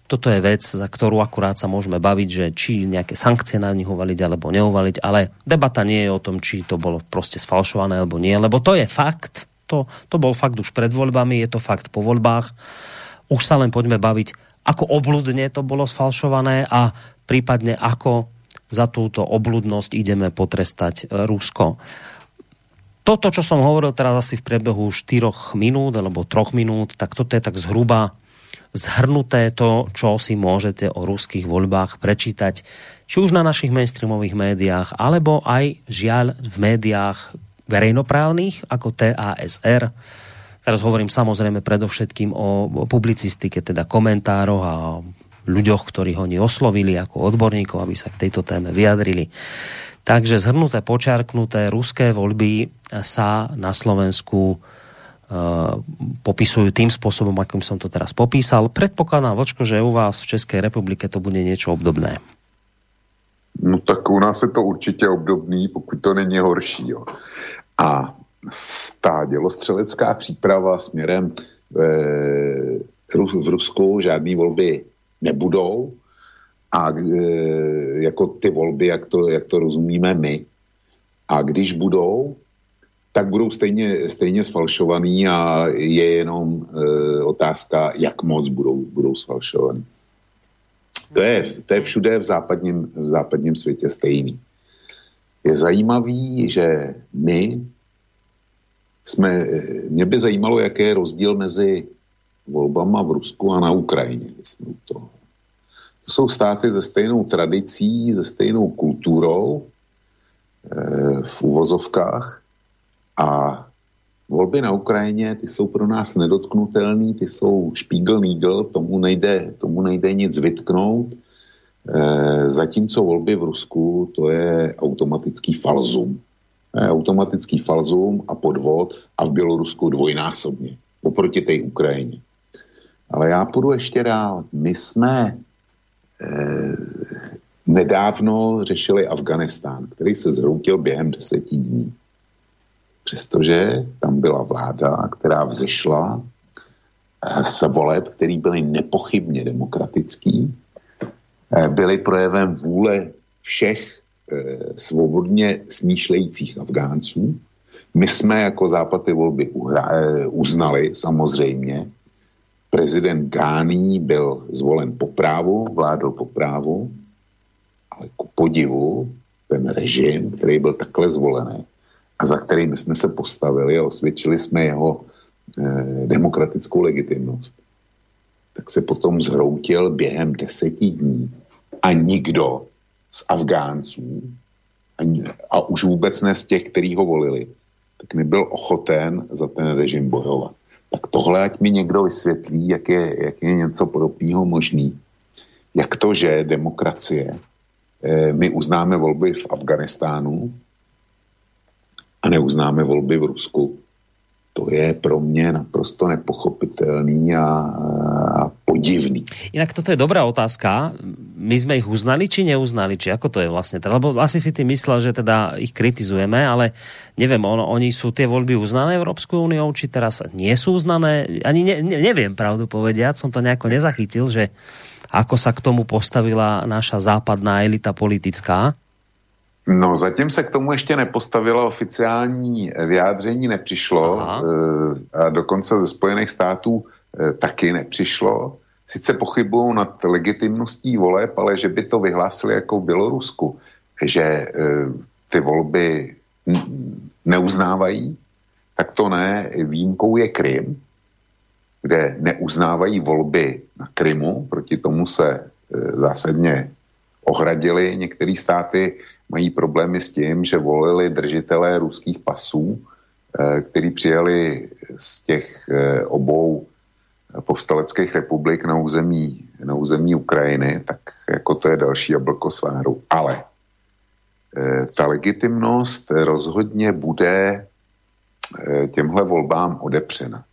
toto je vec, za ktorú akurát sa môžeme baviť, že či nejaké sankcie na nich uvaliť alebo neuvaliť, ale debata nie je o tom, či to bolo proste sfalšované alebo nie, lebo to je fakt, to, to bol fakt už pred voľbami, je to fakt po voľbách. Už sa len poďme baviť, ako obludne to bolo sfalšované a prípadne ako za túto obludnosť ideme potrestať Rusko. Toto, čo som hovoril teraz asi v priebehu 4 minút alebo 3 minút, tak toto je tak zhruba zhrnuté to, čo si môžete o ruských voľbách prečítať, či už na našich mainstreamových médiách, alebo aj žiaľ v médiách verejnoprávnych, ako TASR. Teraz hovorím samozrejme predovšetkým o, publicistike, teda komentároch a ľuďoch, ktorí ho oni oslovili ako odborníkov, aby sa k tejto téme vyjadrili. Takže zhrnuté, počarknuté, ruské voľby sa na Slovensku Eh, popisujú tým spôsobom, akým som to teraz popísal. Predpokladám, Vočko, že u vás v České republike to bude niečo obdobné. No tak u nás je to určitě obdobný, pokud to není horší. Jo. A ta dělostřelecká příprava směrem e, v Rusku žádné volby nebudou a e, jako ty volby, jak to, jak to rozumíme my. A když budou, tak budou stejně, stejně sfalšovaný a je jenom e, otázka, jak moc budou, budou sfalšovaný. To je, to je všude v západním, v západním světě stejný. Je zajímavý, že my jsme, mě by zajímalo, jaký je rozdíl mezi volbama v Rusku a na Ukrajině. To jsou státy se stejnou tradicí, se stejnou kulturou, e, v uvozovkách, a volby na Ukrajině, ty jsou pro nás nedotknutelný, ty jsou špígl nígl, tomu nejde, tomu nejde nic vytknout. E, zatímco volby v Rusku, to je automatický falzum. E, automatický falzum a podvod a v Bělorusku dvojnásobně oproti té Ukrajině. Ale já půjdu ještě dál. My jsme e, nedávno řešili Afganistán, který se zhroutil během deseti dní přestože tam byla vláda, která vzešla z eh, voleb, který byly nepochybně demokratický, eh, byly projevem vůle všech svobodně smýšlejících Afgánců. My jsme jako západ ty volby uznali samozřejmě. Prezident Gání byl zvolen po právu, vládl po právu, ale ku podivu ten režim, který byl takhle zvolený a za kterým jsme se postavili a osvědčili jsme jeho eh, demokratickou legitimnost, tak se potom zhroutil během deseti dní a nikdo z Afgánců a, a už vůbec ne z těch, kteří ho volili, tak nebyl ochoten za ten režim bojovat. Tak tohle ať mi někdo vysvětlí, jak je, jak je něco podobného možný. Jak to, že demokracie, eh, my uznáme volby v Afganistánu a neuznáme volby v Rusku, to je pro mě naprosto nepochopitelný a, a podivný. Inak toto je dobrá otázka. My sme ich uznali, či neuznali? Či ako to je vlastne? Lebo asi si ty myslel, že teda ich kritizujeme, ale neviem, on, oni sú tie voľby uznané Európskou úniou, či teraz nie sú uznané? Ani ne, ne, neviem pravdu povediať, som to nejako nezachytil, že ako sa k tomu postavila naša západná elita politická. No, zatím se k tomu ještě nepostavilo oficiální vyjádření, nepřišlo. Aha. Eh, a dokonce ze Spojených států eh, taky nepřišlo. Sice pochybují nad legitimností voleb, ale že by to vyhlásili jako v Bělorusku, že eh, ty volby neuznávají, tak to ne. Výjimkou je Krym, kde neuznávají volby na Krymu, proti tomu se zásadně ohradili některé státy mají problémy s tím, že volili držitelé ruských pasů, eh, který přijali z těch eh, obou povstaleckých republik na území, na území Ukrajiny, tak jako to je další jablko sváru. Ale eh, ta legitimnost rozhodně bude těmhle volbám odepřena.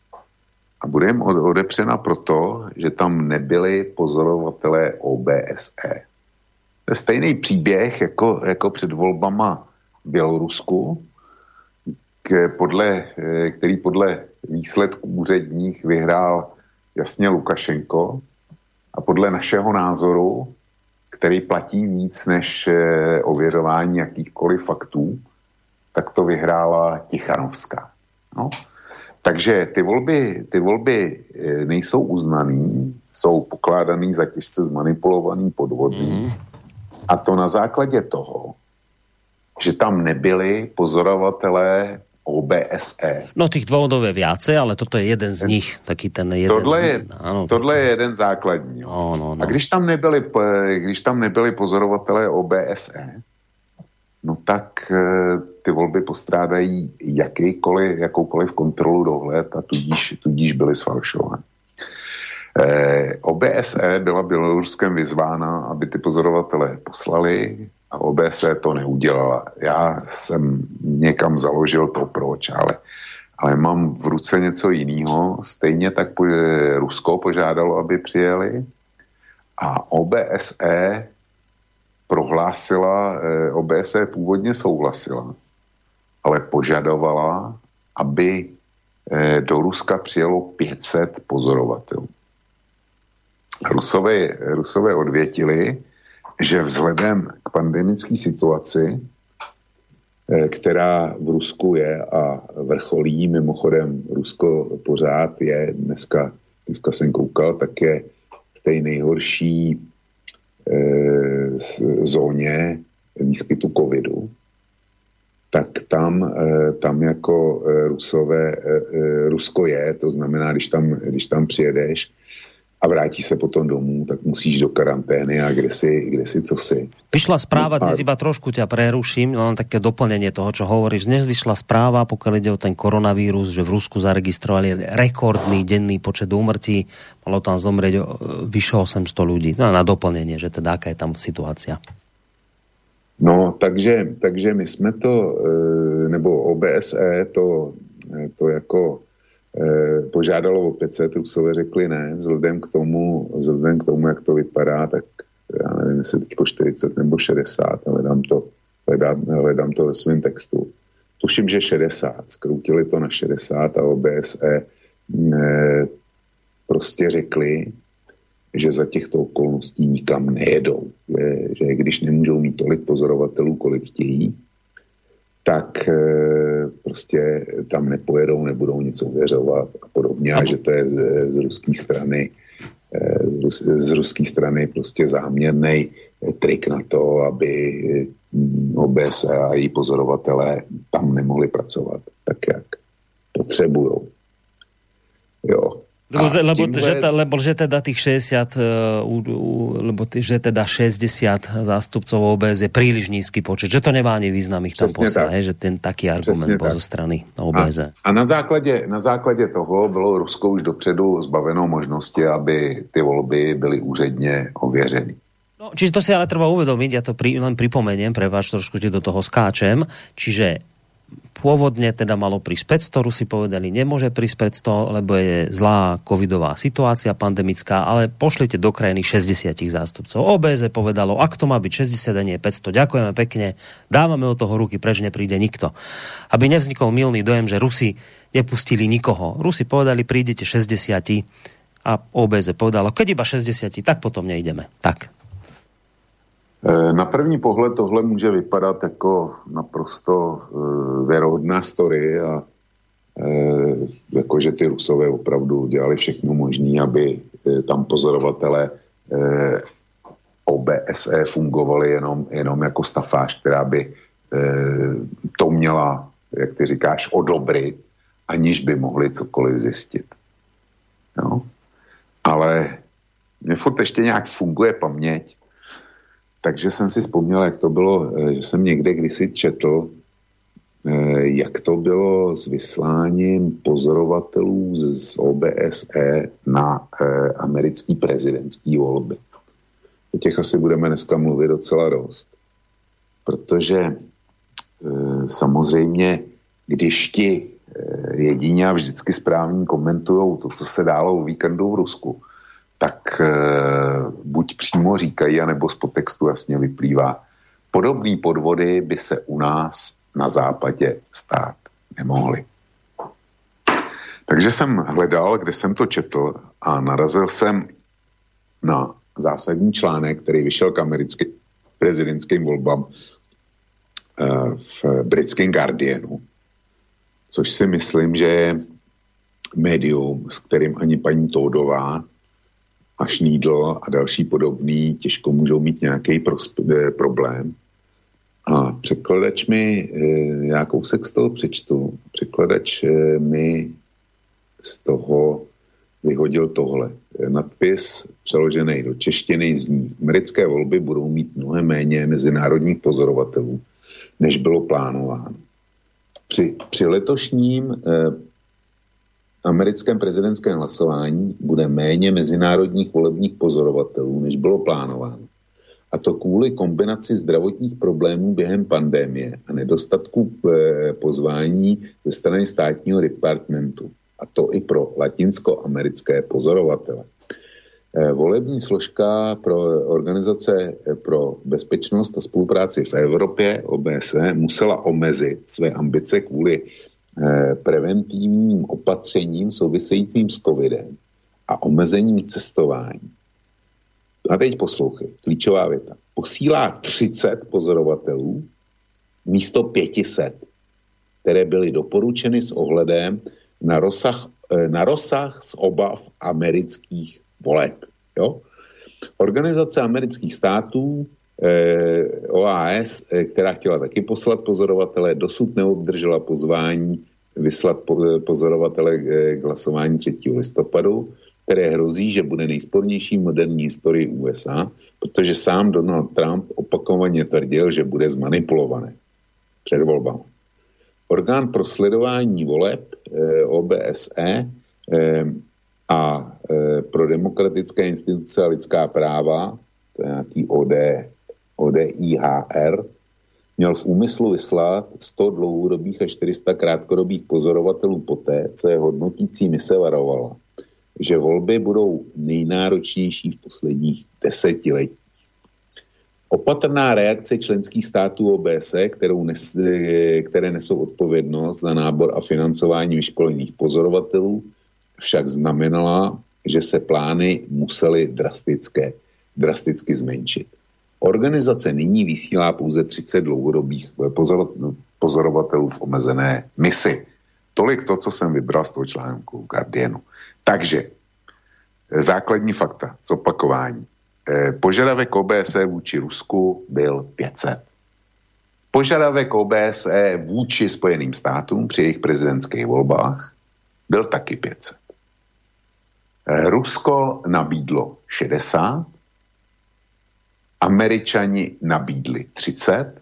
A bude jim odepřena proto, že tam nebyli pozorovatelé OBSE stejný příběh jako, jako před volbama v Bělorusku, k, podle, eh, který podle výsledků úředních vyhrál jasně Lukašenko a podle našeho názoru, který platí víc než eh, ověřování jakýchkoliv faktů, tak to vyhrála Tichanovská. No. Takže ty volby, ty volby eh, nejsou uznaný, jsou pokládaný za těžce zmanipulovaný podvodný. Mm-hmm a to na základě toho, že tam nebyli pozorovatelé OBSE. No tých dôvodov je viacej, ale toto je jeden z nich. Taký ten jeden tohle, z... je, ano, tohle je jeden základní. No, no, no. A když tam, nebyli, když tam nebyli pozorovatelé OBSE, no tak e, ty volby postrádají jakýkoliv, jakoukoliv kontrolu dohled a tudíž, tudíž byly sfalšovány. Eh, OBSE byla Běloruskem vyzvána, aby ty pozorovatele poslali a OBSE to neudělala. Já jsem někam založil to proč, ale, ale mám v ruce něco jiného. Stejně tak Rusko požádalo, aby přijeli a OBSE prohlásila, eh, OBSE původně souhlasila, ale požadovala, aby eh, do Ruska přijelo 500 pozorovatelů. Rusové, Rusové odvětili, že vzhledem k pandemické situaci, eh, která v Rusku je a vrcholí, mimochodem Rusko pořád je, dneska, dneska jsem koukal, tak je v té nejhorší e, zóně výskytu covidu, tak tam, e, tam jako Rusové, Rusko je, to znamená, když tam, když tam přijedeš, a vrátí se potom domů, tak musíš do karantény a kde si, kde si co si. Vyšla správa, no, dnes iba trošku ťa preruším, len také doplnenie toho, čo hovoríš. Dnes vyšla správa, pokiaľ ide o ten koronavírus, že v Rusku zaregistrovali rekordný denný počet úmrtí, malo tam zomrieť vyše 800 ľudí. No na doplnenie, že teda aká je tam situácia. No, takže, takže my jsme to, e, nebo OBSE to, e, to jako požádalo o 500, Rusové řekli ne, vzhledem k tomu, vzhledem k tomu, jak to vypadá, tak já nevím, jestli teď 40 nebo 60, hledám to, hledám, hledám to ve svém textu. Tuším, že 60, skroutili to na 60 a OBSE ne, prostě řekli, že za těchto okolností nikam nejedou. Že, že když nemůžou mít tolik pozorovatelů, kolik chtějí, tak eh, prostě tam nepojedou, nebudou nic uvěřovat a podobně, a že to je z, z ruské strany eh, z, z ruské strany prostě záměrný trik na to, aby mm, OBS a její pozorovatelé tam nemohli pracovat tak, jak potřebují. Jo. Lebo, lebo, tímhle... že, lebo že teda tých 60 uh, uh, lebo t- že teda 60 zástupcov OBS je príliš nízky počet, že to nemá ani význam ich tam poslať, že ten taký argument bol zo strany OBS. A, a na, základě, na základě toho bylo Rusko už dopředu zbaveno možnosti, aby ty volby byly úředně ověřeny. No, čiže to si ale treba uvedomiť, ja to pri, len pripomeniem, pre vás trošku do toho skáčem, čiže pôvodne teda malo prísť 500, Rusi povedali, nemôže prísť 500, lebo je zlá covidová situácia pandemická, ale pošlite do krajiny 60 zástupcov. OBZ povedalo, ak to má byť 60 a nie 500, ďakujeme pekne, dávame od toho ruky, preč nepríde nikto. Aby nevznikol milný dojem, že Rusi nepustili nikoho. Rusi povedali, prídete 60 a OBZ povedalo, keď iba 60, tak potom nejdeme. Tak, na první pohled tohle může vypadat jako naprosto uh, věrohodná story a uh, jako, že ty Rusové opravdu dělali všechno možné, aby tam pozorovatele uh, OBSE fungovali jenom, jenom jako stafáž, která by to měla, jak ty říkáš, odobrit, aniž by mohli cokoliv zjistit. No. Ale mě furt ještě nějak funguje paměť, takže jsem si vzpomněl, jak to bylo, eh, že jsem někde kdysi četl, eh, jak to bylo s vysláním pozorovatelů z OBSE na eh, americký prezidentský volby. O těch asi budeme dneska mluvit docela dost. Protože samozřejmě, když ti jedině a vždycky správně komentují to, co se dálo o víkendu v Rusku, tak e, buď přímo říkají, anebo z podtextu jasně vyplývá. Podobné podvody by se u nás na západě stát nemohly. Takže jsem hledal, kde jsem to četl a narazil jsem na zásadní článek, který vyšel k americkým prezidentským volbám e, v britském Guardianu, což si myslím, že je médium, s kterým ani paní Tódová a šnídl a další podobný těžko můžou mít nějaký eh, problém. A překladač mi, eh, já kousek z toho přečtu, překladač eh, mi z toho vyhodil tohle. Nadpis přeložený do češtiny zní. Americké volby budou mít mnohem méně mezinárodních pozorovatelů, než bylo plánováno. Při, při letošním americkém prezidentském hlasování bude méně mezinárodních volebních pozorovatelů, než bylo plánováno. A to kvůli kombinaci zdravotních problémů během pandémie a nedostatku eh, pozvání ze strany státního departmentu. A to i pro latinskoamerické pozorovatele. Eh, volební složka pro organizace eh, pro bezpečnost a spolupráci v Evropě, OBSE, musela omezit své ambice kvůli preventivním opatřením souvisejícím s covidem a omezením cestování. A teď poslouchej, klíčová věta. Posílá 30 pozorovatelů místo 500, které byly doporučeny s ohledem na rozsah, eh, na rozsah z obav amerických voleb. Jo? Organizace amerických států Eh, OAS, eh, která chtěla taky poslat pozorovatele, dosud neobdržela pozvání vyslat eh, pozorovatele k hlasování 3. listopadu, které hrozí, že bude nejspornější moderní historii USA, protože sám Donald Trump opakovaně tvrdil, že bude zmanipulované před volbami. Orgán pro sledování voleb OBSE a pro demokratické instituce a lidská práva, to je nějaký ODE, ODIHR, měl v úmyslu vyslat 100 dlouhodobých a 400 krátkodobých pozorovatelů poté, co je hodnotící mise varovala, že volby budou nejnáročnější v posledních desetiletích. Opatrná reakce členských států OBSE, kterou nes, které nesou odpovědnost za nábor a financování vyškolených pozorovatelů, však znamenala, že se plány musely drastické, drasticky zmenšit. Organizace nyní vysílá pouze 30 dlouhodobých pozorovatelů v omezené misi. Tolik to, co jsem vybral z toho článku Guardianu. Takže základní fakta, zopakování. Eh, požadavek OBSE vůči Rusku byl 500. Požadavek OBSE vůči Spojeným státům při jejich prezidentských volbách byl taky 500. Rusko nabídlo 60, Američani nabídli 30,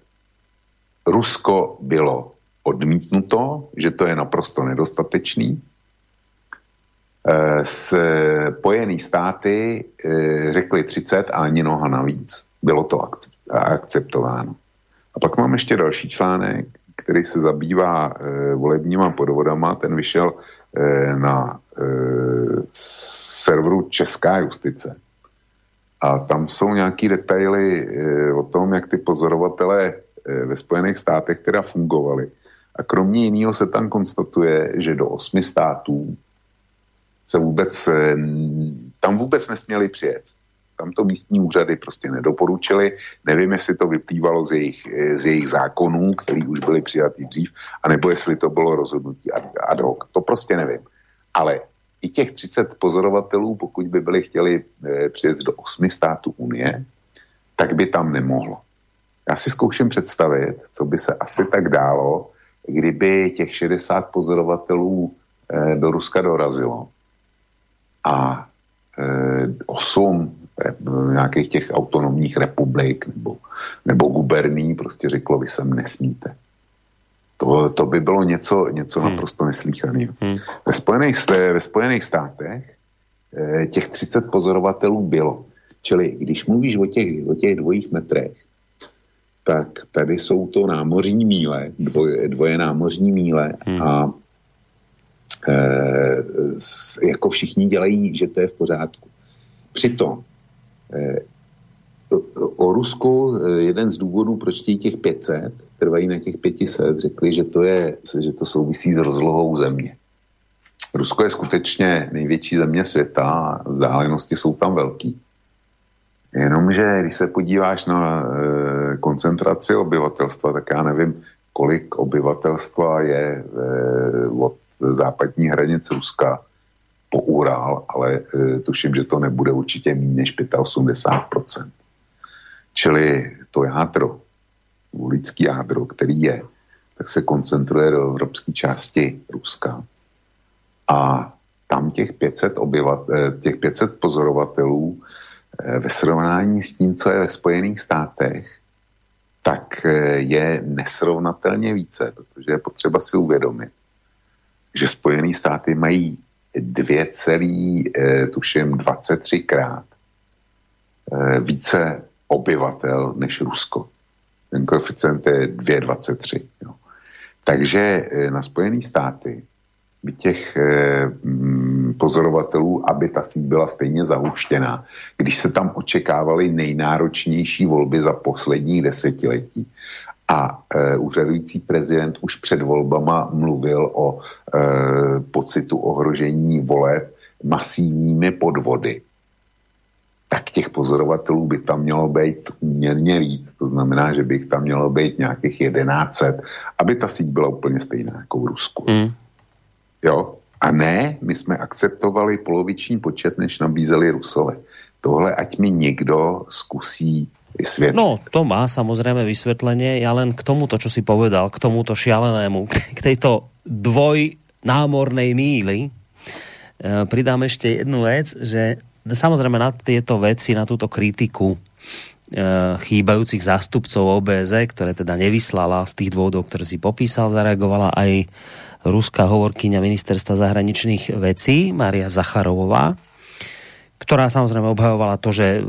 Rusko bylo odmítnuto, že to je naprosto nedostatečný. Spojené státy řekli 30 a ani noha navíc. Bylo to akceptováno. A pak mám ještě další článek, který se zabývá e, volebníma podvodama. Ten vyšel e, na e, serveru Česká justice. A tam jsou nějaký detaily e, o tom, jak ty pozorovatelé e, ve Spojených státech teda fungovali. A kromě jiného se tam konstatuje, že do osmi států se vůbec, e, tam vůbec nesměli přijet tam to místní úřady prostě nedoporučili. Nevím, jestli to vyplývalo z jejich, z jejich zákonů, který už byly přijatý dřív, anebo jestli to bylo rozhodnutí ad hoc. To prostě nevím. Ale i těch 30 pozorovatelů, pokud by byli chtěli e, přijet do osmi států Unie, tak by tam nemohlo. Já si zkouším představit, co by se asi tak dálo, kdyby těch 60 pozorovatelů e, do Ruska dorazilo a e, 8 nějakých těch autonomních republik nebo, nebo guberní prostě řeklo, vy sem nesmíte. To, to by bylo něco, něco hmm. naprosto neslíchaného. Hmm. Ve, Spojených, ve Spojených státech eh, těch 30 pozorovatelů bylo. Čili když mluvíš o těch, o těch dvojích metrech, tak tady jsou to námořní míle, dvoje, dvoje námořní míle hmm. a e, jako všichni dělají, že to je v pořádku. Přitom Eh, o Rusku eh, jeden z důvodů, proč těch 500, trvají na těch 500, řekli, že to, je, že to souvisí s rozlohou země. Rusko je skutečně největší země světa a vzdálenosti jsou tam velký. Jenomže když se podíváš na e, koncentraci obyvatelstva, tak já nevím, kolik obyvatelstva je e, od západní hranice Ruska po Ural, ale e, tuším, že to nebude určitě méně než 85%. Čili to jádro, lidský jádro, který je, tak se koncentruje do evropské části Ruska. A tam těch 500, obyvat, e, těch 500 pozorovatelů e, ve srovnání s tím, co je ve Spojených státech, tak e, je nesrovnatelně více, protože je potřeba si uvědomit, že Spojené státy mají 2, eh, tuším 23 krát eh, více obyvatel než Rusko. Ten koeficient je 2,23. Jo. Takže eh, na Spojené státy by těch mm, pozorovatelů, aby ta síť byla stejně zahuštěná, když se tam očekávaly nejnáročnější volby za posledních desetiletí a e, úřadující prezident už před volbama mluvil o e, pocitu ohrožení voleb masivními podvody. Tak těch pozorovatelů by tam mělo být uměrně víc. To znamená, že by tam mělo být nějakých 1100, aby ta síť byla úplně stejná jako v Rusku. Mm. Jo? A ne, my jsme akceptovali poloviční počet, než nabízeli Rusové. Tohle ať mi někdo zkusí vysvetliť. No, to má samozrejme vysvetlenie. Ja len k tomuto, čo si povedal, k tomuto šialenému, k tejto dvojnámornej míly, e, pridám ešte jednu vec, že samozrejme na tieto veci, na túto kritiku e, chýbajúcich zástupcov OBZ, ktoré teda nevyslala z tých dôvodov, ktoré si popísal, zareagovala aj ruská hovorkyňa ministerstva zahraničných vecí Maria Zacharovová, ktorá samozrejme obhajovala to, že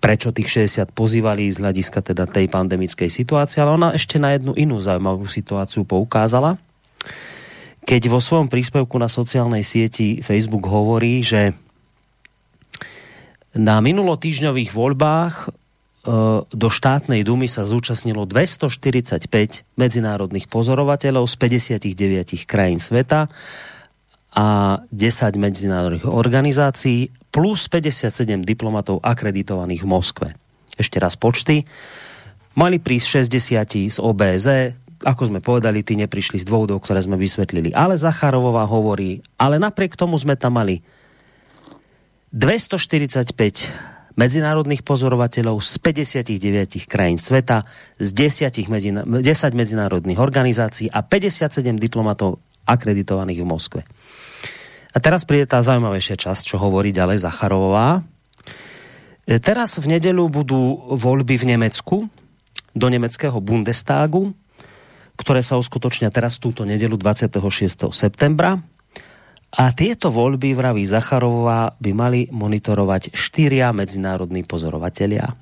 prečo tých 60 pozývali z hľadiska teda tej pandemickej situácie, ale ona ešte na jednu inú zaujímavú situáciu poukázala, keď vo svojom príspevku na sociálnej sieti Facebook hovorí, že na minulotýžňových voľbách e, do štátnej dumy sa zúčastnilo 245 medzinárodných pozorovateľov z 59 krajín sveta a 10 medzinárodných organizácií plus 57 diplomatov akreditovaných v Moskve. Ešte raz počty. Mali prísť 60 z OBZ, ako sme povedali, tí neprišli z dôvodov, ktoré sme vysvetlili. Ale Zacharovová hovorí, ale napriek tomu sme tam mali 245 medzinárodných pozorovateľov z 59 krajín sveta, z 10, medzina, 10 medzinárodných organizácií a 57 diplomatov akreditovaných v Moskve. A teraz príde tá zaujímavejšia časť, čo hovorí ďalej Zacharová. E, teraz v nedelu budú voľby v Nemecku do nemeckého Bundestagu, ktoré sa uskutočnia teraz túto nedelu 26. septembra. A tieto voľby, vraví Zacharová, by mali monitorovať štyria medzinárodní pozorovatelia.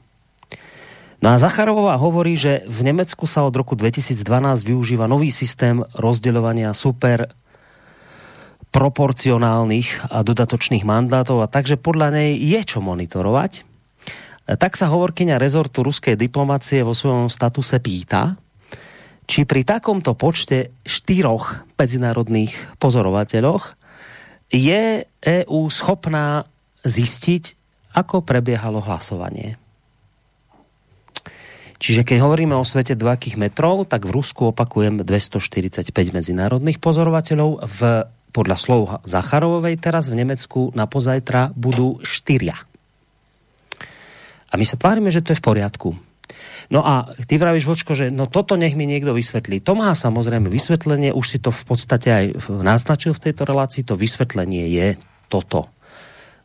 No a Zacharová hovorí, že v Nemecku sa od roku 2012 využíva nový systém rozdeľovania super proporcionálnych a dodatočných mandátov a takže podľa nej je čo monitorovať. Tak sa hovorkyňa rezortu ruskej diplomacie vo svojom statuse pýta, či pri takomto počte štyroch medzinárodných pozorovateľoch je EÚ schopná zistiť, ako prebiehalo hlasovanie. Čiže keď hovoríme o svete dvakých metrov, tak v Rusku opakujem 245 medzinárodných pozorovateľov. V, podľa slov Zacharovej teraz v Nemecku na pozajtra budú štyria. A my sa tvárime, že to je v poriadku. No a ty vravíš, Vočko, že no toto nech mi niekto vysvetlí. To má samozrejme vysvetlenie, už si to v podstate aj naznačil v tejto relácii, to vysvetlenie je toto.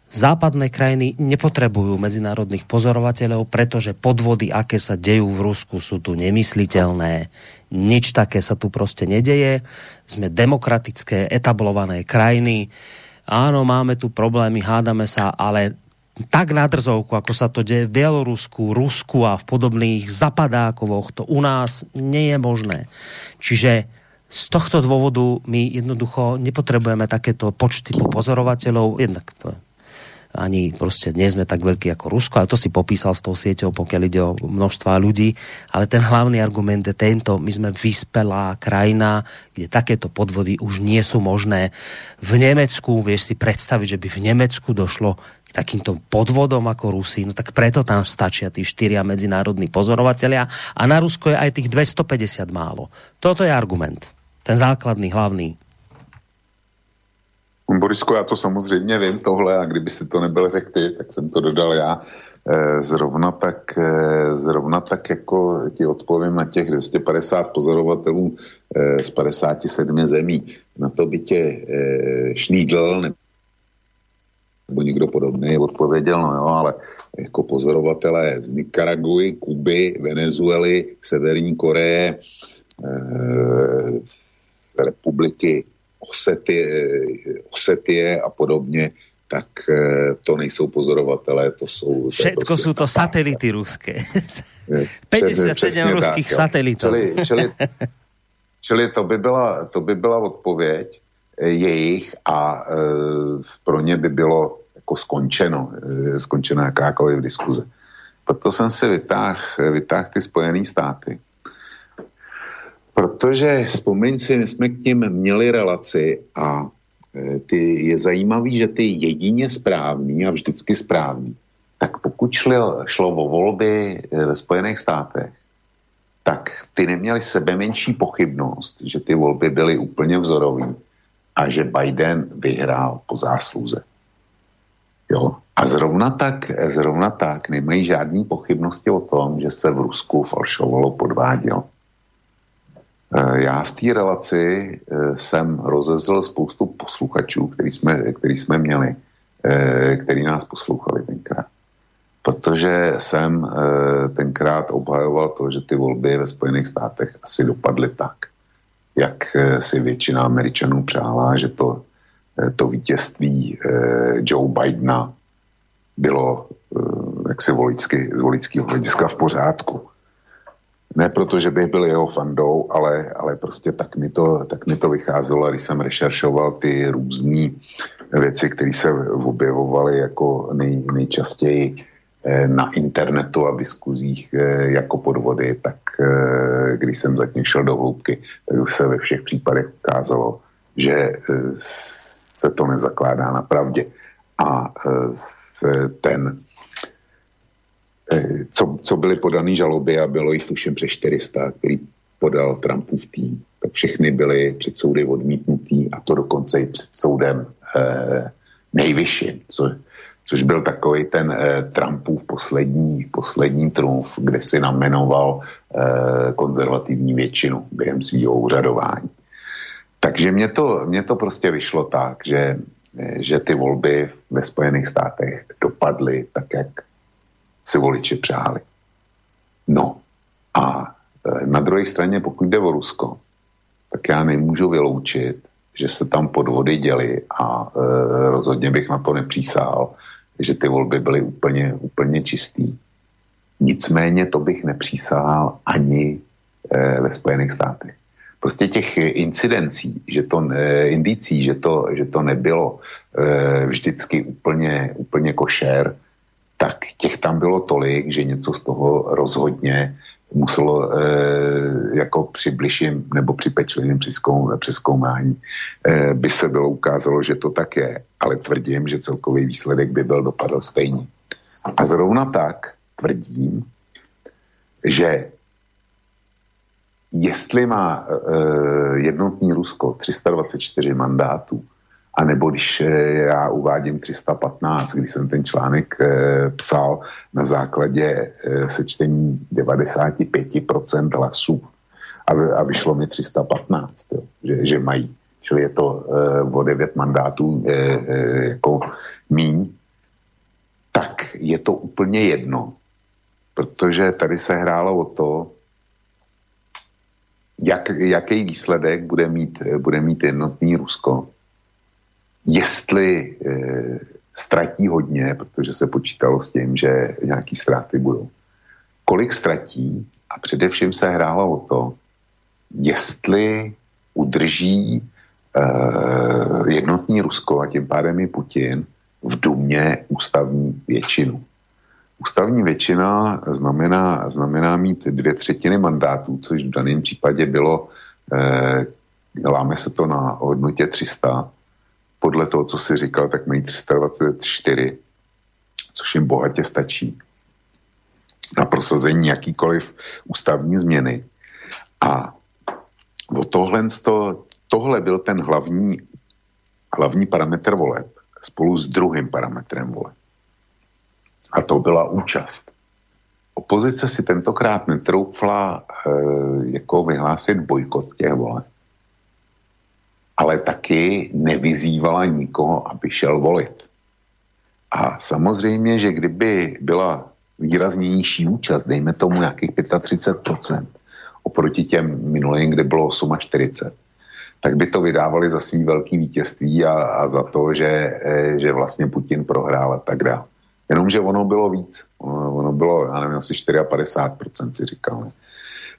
Západné krajiny nepotrebujú medzinárodných pozorovateľov, pretože podvody, aké sa dejú v Rusku, sú tu nemysliteľné. Nič také sa tu proste nedeje. Sme demokratické, etablované krajiny. Áno, máme tu problémy, hádame sa, ale tak na drzovku, ako sa to deje v Bielorusku, Rusku a v podobných zapadákovoch, to u nás nie je možné. Čiže z tohto dôvodu my jednoducho nepotrebujeme takéto počty pozorovateľov, jednak to ani proste nie sme tak veľkí ako Rusko, ale to si popísal s tou sieťou, pokiaľ ide o množstva ľudí. Ale ten hlavný argument je tento, my sme vyspelá krajina, kde takéto podvody už nie sú možné. V Nemecku, vieš si predstaviť, že by v Nemecku došlo k takýmto podvodom ako Rusi, no tak preto tam stačia tí štyria medzinárodní pozorovatelia a na Rusko je aj tých 250 málo. Toto je argument. Ten základný, hlavný. Borisko, já to samozřejmě vím tohle a kdyby si to nebyl řekl tak jsem to dodal já. E, zrovna tak, e, zrovna tak jako ti odpovím na těch 250 pozorovatelů e, z 57 zemí. Na to by tě Šnídl nebo někdo podobný odpověděl, no jo, ale jako pozorovatelé z Nikaraguji, Kuby, Venezuely, Severní Koreje, z republiky Osetie, Osetie a podobně, tak eh, to nejsou pozorovatelé, to jsou... Všetko prostě jsou to satelity ruské. 57 ruských tak, satelitů. Čili, čili, čili to, by byla, to by byla odpověď eh, jejich a e, pro ně by bylo jako skončeno, e, skončena jakákoliv diskuze. Proto jsem si vytáhl vytáh ty Spojené státy Protože vzpomeň si, my jsme k ním měli relaci a e, ty, je zajímavý, že ty jedině správný a vždycky správný, tak pokud šlo, šlo o volby ve Spojených státech, tak ty neměli sebe menší pochybnost, že ty volby byly úplně vzorový a že Biden vyhrál po zásluze. Jo? A zrovna tak, zrovna tak nemají žádný pochybnosti o tom, že se v Rusku falšovalo, podvádělo. Eh, já v té relaci eh, jsem rozezl spoustu posluchačů, který jsme, který jsme měli, eh, který nás poslouchali tenkrát. Protože jsem tenkrát obhajoval to, že ty volby ve Spojených státech asi dopadly tak, jak si většina Američanů přála, že to, to vítězství Joe Bidena bylo jaksi voličsky, z volického hlediska v pořádku. Ne proto, že bych byl jeho fandou, ale, ale prostě tak mi, to, tak mi to vycházelo, když jsem rešeršoval ty různé věci, které se objevovaly jako nej, nejčastěji eh, na internetu a v diskuzích eh, jako podvody, tak eh, když jsem zatím šel do hloubky, tak už se ve všech případech ukázalo, že se to nezakládá na pravdě. A ten Eh, co, co byly podané žaloby a bylo jich tuším přes 400, který podal Trumpův tým, tak všechny byly před soudy odmítnutý a to dokonce i před soudem eh, nejvyšším, co, což byl takový ten eh, Trumpův poslední, poslední trumf, kde si namenoval eh, konzervativní většinu během svého úřadování. Takže mě to, mě to prostě vyšlo tak, že, eh, že ty volby ve Spojených státech dopadly tak, jak si voliči přáli. No a e, na druhé straně, pokud jde o Rusko, tak já nemůžu vyloučit, že se tam podvody děly a e, rozhodně bych na to nepřísál, že ty volby byly úplně, úplně čistý. Nicméně to bych nepřísahal ani e, ve Spojených státech. Prostě těch incidencí, že to, e, indicí, že to, že to nebylo e, vždycky úplně, úplně košer, tak těch tam bylo tolik, že něco z toho rozhodně muselo e, jako při bližším nebo při pečlivém přeskoumání e, by se bylo ukázalo, že to tak je, ale tvrdím, že celkový výsledek by byl dopadl stejně. A zrovna tak tvrdím, že jestli má e, jednotný Rusko 324 mandátů, a nebo když eh, já uvádím 315, když jsem ten článek eh, psal na základě eh, sečtení 95% hlasů. A, vyšlo mi 315, jo, že, že mají. Čili je to o 9 mandátů jako míň, tak je to úplně jedno, protože tady se hrálo o to, jak, jaký výsledek bude mít, bude mít jednotný Rusko jestli e, ztratí hodně, protože se počítalo s tím, že nějaký ztráty budou. Kolik ztratí a především se hrálo o to, jestli udrží e, jednotný Rusko a tím pádem i Putin v Dumě ústavní většinu. Ústavní většina znamená, znamená mít dvě třetiny mandátů, což v daném případě bylo, e, láme se to na hodnotě 300, podle toho, co si říkal, tak mají 324, což jim bohatě stačí na prosazení jakýkoliv ústavní změny. A o tohle, to, tohle byl ten hlavní, hlavní parametr voleb spolu s druhým parametrem voleb. A to byla účast. Opozice si tentokrát netroufla e, jako vyhlásit bojkot těch voleb ale taky nevyzývala nikoho, aby šel volit. A samozřejmě, že kdyby byla výrazně nižší účast, dejme tomu nějakých 35%, oproti těm minulým, kde bylo 48, tak by to vydávali za svý velký vítězství a, a za to, že, e, že vlastně Putin prohrál a tak dále. Jenomže ono bylo víc. Ono, bylo, já nevím, asi 54% si říkal.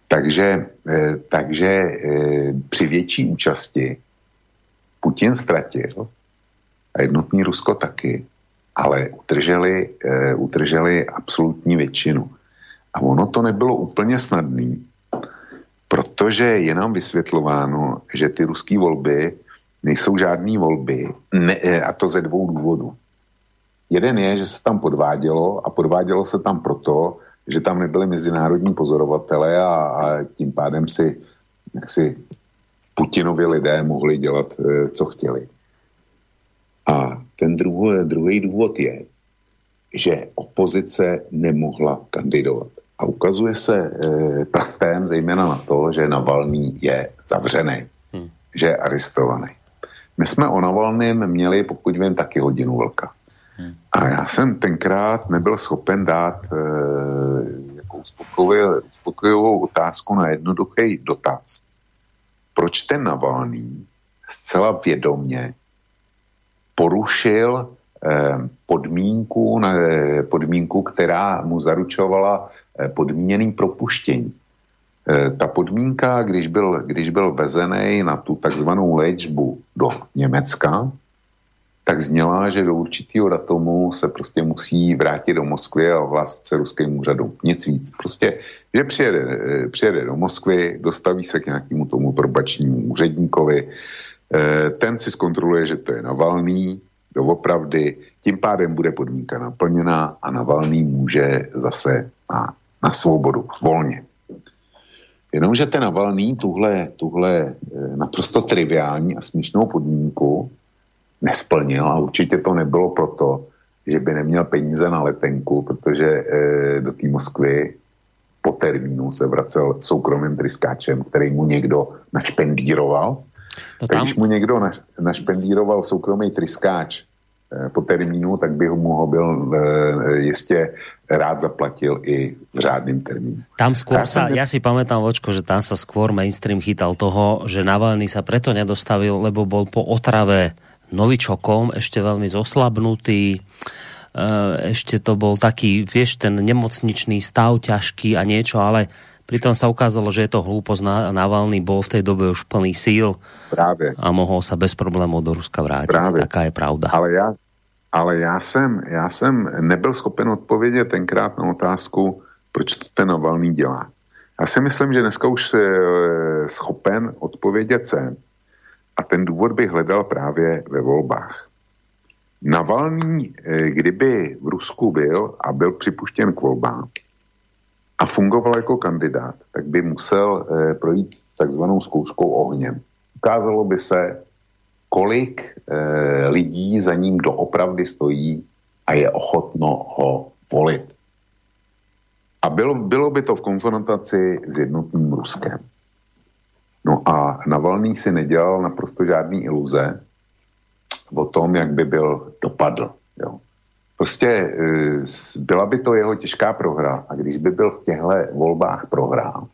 Takže, e, takže e, při větší účasti Putin ztratil a jednotný Rusko taky, ale utrželi, e, utrželi absolutní většinu. A ono to nebylo úplně snadný, protože je nám vysvětlováno, že ty ruské volby nejsou žádné volby, ne, eh, a to ze dvou důvodů. Jeden je, že se tam podvádělo a podvádělo se tam proto, že tam nebyli mezinárodní pozorovatele a, a tím pádem si si Putinovi lidé mohli dělat, eh, co chtěli. A ten druhý, druhý důvod je, že opozice nemohla kandidovat. A ukazuje se e, prstem zejména na to, že Navalný je zavřený, hmm. že je arestovaný. My jsme o Navalným měli, pokud vím, taky hodinu vlka. Hmm. A já jsem tenkrát nebyl schopen dát e, jako uspokojivou otázku na jednoduchý dotaz proč ten Navalný zcela vědomně porušil eh, podmínku, eh, podmínku, která mu zaručovala eh, podmíněný propuštění. Ta podmínka, když byl, když byl vezený na tu takzvanou léčbu do Německa, tak zněla, že do určitého datumu se prostě musí vrátit do Moskvy a ohlásit se ruským úřadům. Nic víc. Prostě, že přijede, přijede do Moskvy, dostaví se k nějakému tomu probačnímu úředníkovi, eh, ten si zkontroluje, že to je Navalný, doopravdy, tím pádem bude podmínka naplněná a Navalný může zase na, na svobodu, volně. Jenomže ten Navalný tuhle, tuhle eh, naprosto triviální a směšnou podmínku nesplnil a určitě to nebylo proto, že by neměl peníze na letenku, protože e, do té Moskvy po termínu se vracel soukromým tryskáčem, který mu někdo našpendíroval. No tam... Když mu někdo naš, našpendíroval soukromý tryskáč e, po termínu, tak by mu ho byl e, jistě rád zaplatil i v řádnym termínu. Tam skôr sa, ja si pamätám, Vočko, že tam sa skôr mainstream chytal toho, že Navalny sa preto nedostavil, lebo bol po otrave novičokom, ešte veľmi zoslabnutý, e, ešte to bol taký, vieš, ten nemocničný stav ťažký a niečo, ale pritom sa ukázalo, že je to hlúposť. Navalny bol v tej dobe už plný síl Práve. a mohol sa bez problémov do Ruska vrátiť. Práve. Taká je pravda. Ale ja, ale já jsem, já jsem nebyl schopen odpovědět tenkrát na otázku, proč to ten Navalný dělá. Já si myslím, že dneska už je schopen odpovědět jsem. A ten důvod bych hledal právě ve volbách. Navalný, eh, kdyby v Rusku byl a byl připuštěn k volbám a fungoval jako kandidát, tak by musel eh, projít takzvanou zkouškou ohněm. Ukázalo by se, kolik eh, lidí za ním doopravdy stojí a je ochotno ho volit. A bylo, bylo by to v konfrontaci s jednotným Ruskem. No a Navalný si nedělal naprosto žádný iluze o tom, jak by byl dopadl. Jo. Prostě e, byla by to jeho těžká prohra a když by byl v těchto volbách prohrál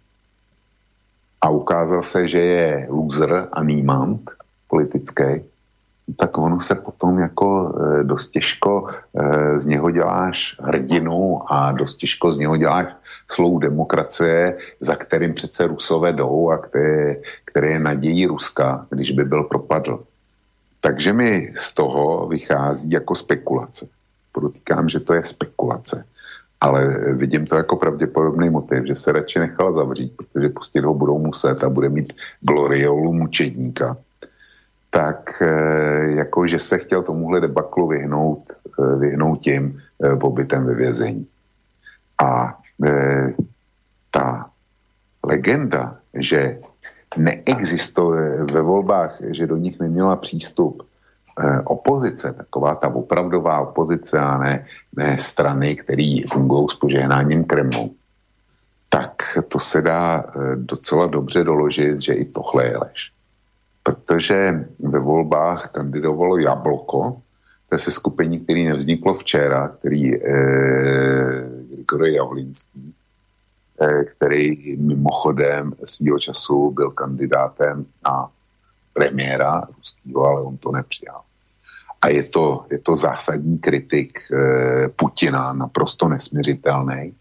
a ukázal se, že je loser a nímant politický, tak ono se potom jako e, dost těžko e, z něho děláš hrdinu a dost těžko z něho děláš slou demokracie, za kterým přece Rusové jdou a které, které je nadějí Ruska, když by byl propadl. Takže mi z toho vychází jako spekulace. Podotýkám, že to je spekulace. Ale vidím to jako pravděpodobný motiv, že se radši nechal zavřít, protože pustit ho budou muset a bude mít gloriolu mučedníka tak eh, jako, že se chtěl tomuhle debaklu vyhnout, eh, vyhnout tím pobytem ve vězení. A ta legenda, že neexistuje ve volbách, že do nich neměla přístup opozice, taková ta opravdová opozice a ne, ne strany, které fungují s požehnáním Kremlu, tak to se dá docela dobře doložit, že i tohle je lež protože ve volbách kandidovalo Jablko, to se skupení, který nevzniklo včera, který eh, Grigor Javlinský, eh, který mimochodem svýho času byl kandidátem na premiéra ruského, ale on to nepřijal. A je to, je to zásadní kritik eh, Putina, naprosto nesměřitelný.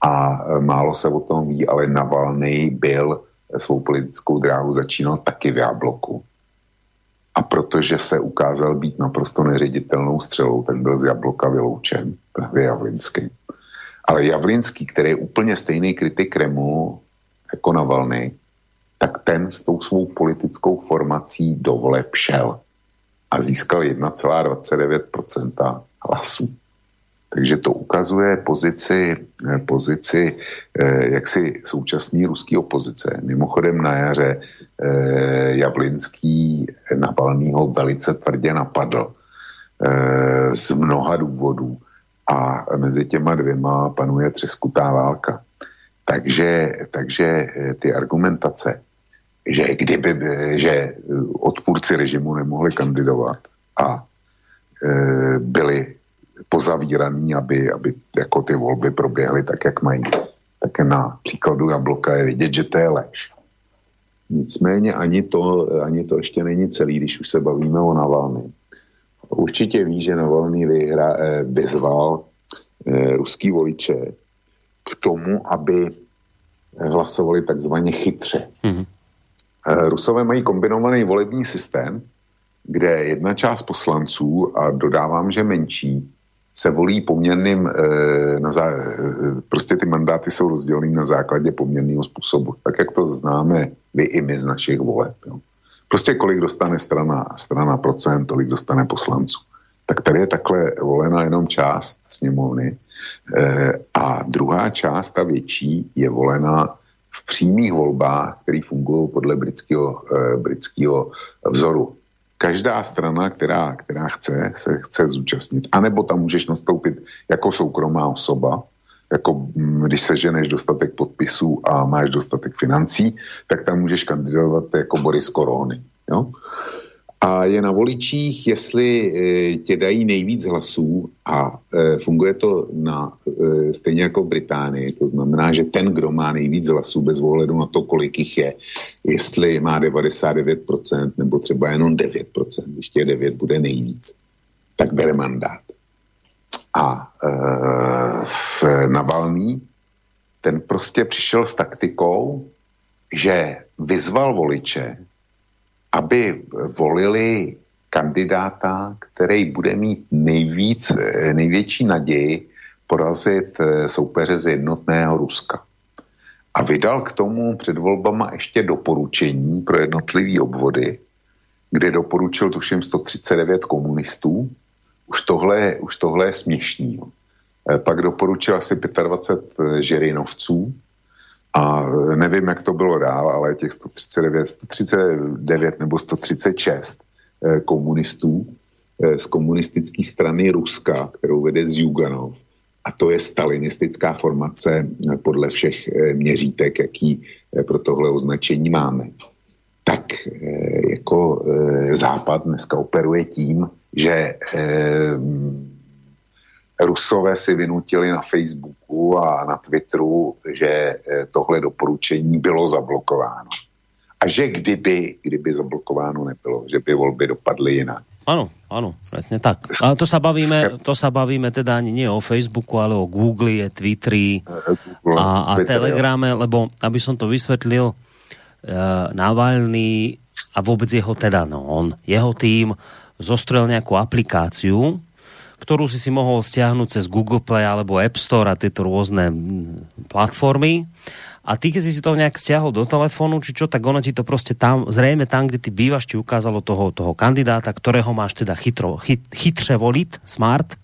A eh, málo se o tom ví, ale Navalny byl svou politickou dráhu začínal taky v Jabloku. A protože se ukázal být naprosto neředitelnou střelou, tak byl z Jabloka vyloučen právě Javlinský. Ale Javlinský, který je úplně stejný kritik Kremlu jako Navalny, tak ten s tou svou politickou formací do šel a získal 1,29% hlasů. Takže to ukazuje pozici, eh, pozici eh, jaksi současný ruský opozice. Mimochodem na jaře eh, Javlinský Navalnýho velice tvrdě napadl z mnoha důvodů a mezi těma dvěma panuje třeskutá válka. Takže, takže ty argumentace, že kdyby, že odpůrci režimu nemohli kandidovat a byli pozavíraný, aby, aby jako ty volby proběhly tak, jak mají. Tak na příkladu Jabloka je vidět, že to je lež. Nicméně ani to, ani to ještě není celý, když už se bavíme o Navalny. Určitě ví, že Navalny vyhra, eh, vyzval eh, ruský voliče k tomu, aby hlasovali takzvaně chytře. Mm-hmm. Rusové mají kombinovaný volební systém, kde jedna část poslanců, a dodávám, že menší, se volí poměrným, e, na zá, e, prostě ty mandáty jsou rozděleny na základě poměrného způsobu, tak jak to známe vy i my z našich voleb. Jo. Prostě kolik dostane strana, strana procent, tolik dostane poslanců. Tak tady je takhle volena jenom část sněmovny a druhá část, ta větší, je volena v přímých volbách, které fungují podle britského, britského vzoru. Každá strana, která, která chce, se chce zúčastnit. A tam můžeš nastoupit jako soukromá osoba, jako mm, když se ženeš dostatek podpisů a máš dostatek financí, tak tam můžeš kandidovat jako Boris Korony. Jo? A je na voličích, jestli e, tě dají nejvíc hlasů a e, funguje to na, e, stejně jako v Británii. To znamená, že ten, kdo má nejvíc hlasů bez ohledu na to, kolik jich je, jestli má 99% nebo třeba jenom 9%, když těch 9 bude nejvíc, tak bere mandát. A e, Navalný, ten prostě přišel s taktikou, že vyzval voliče, aby volili kandidáta, který bude mít nejvíc, největší naději porazit eh, soupeře z jednotného Ruska. A vydal k tomu před volbama ještě doporučení pro jednotlivé obvody, kde doporučil tuším 139 komunistů. Už tohle, už tohle je směšný. Eh, pak doporučil asi 25 eh, žerinovců, a nevím, jak to bylo dál, ale těch 139, 139 nebo 136 eh, komunistů eh, z komunistické strany Ruska, kterou vede z Juganov, a to je stalinistická formace podle všech měřítek, jaký pro tohle označení máme. Tak jako Západ dneska operuje tím, že Rusové si vynutili na Facebooku a na Twitteru, že eh, tohle doporučení bylo zablokováno. A že kdyby, kdyby zablokováno nebylo, že by volby dopadly jinak. Áno, áno, presne tak. Ale to sa bavíme, to sa bavíme teda ani nie o Facebooku, ale o Google, Twitteri a, a Telegrame, lebo aby som to vysvetlil, uh, Navalny a vôbec jeho teda, no on, jeho tým zostrel nejakú aplikáciu, ktorú si si mohol stiahnuť cez Google Play alebo App Store a tieto rôzne platformy. A ty, keď si si to nejak stiahol do telefónu, či čo, tak ono ti to proste tam, zrejme tam, kde ty bývaš, ti ukázalo toho, toho kandidáta, ktorého máš teda chytro, chyt, chytře volit, smart.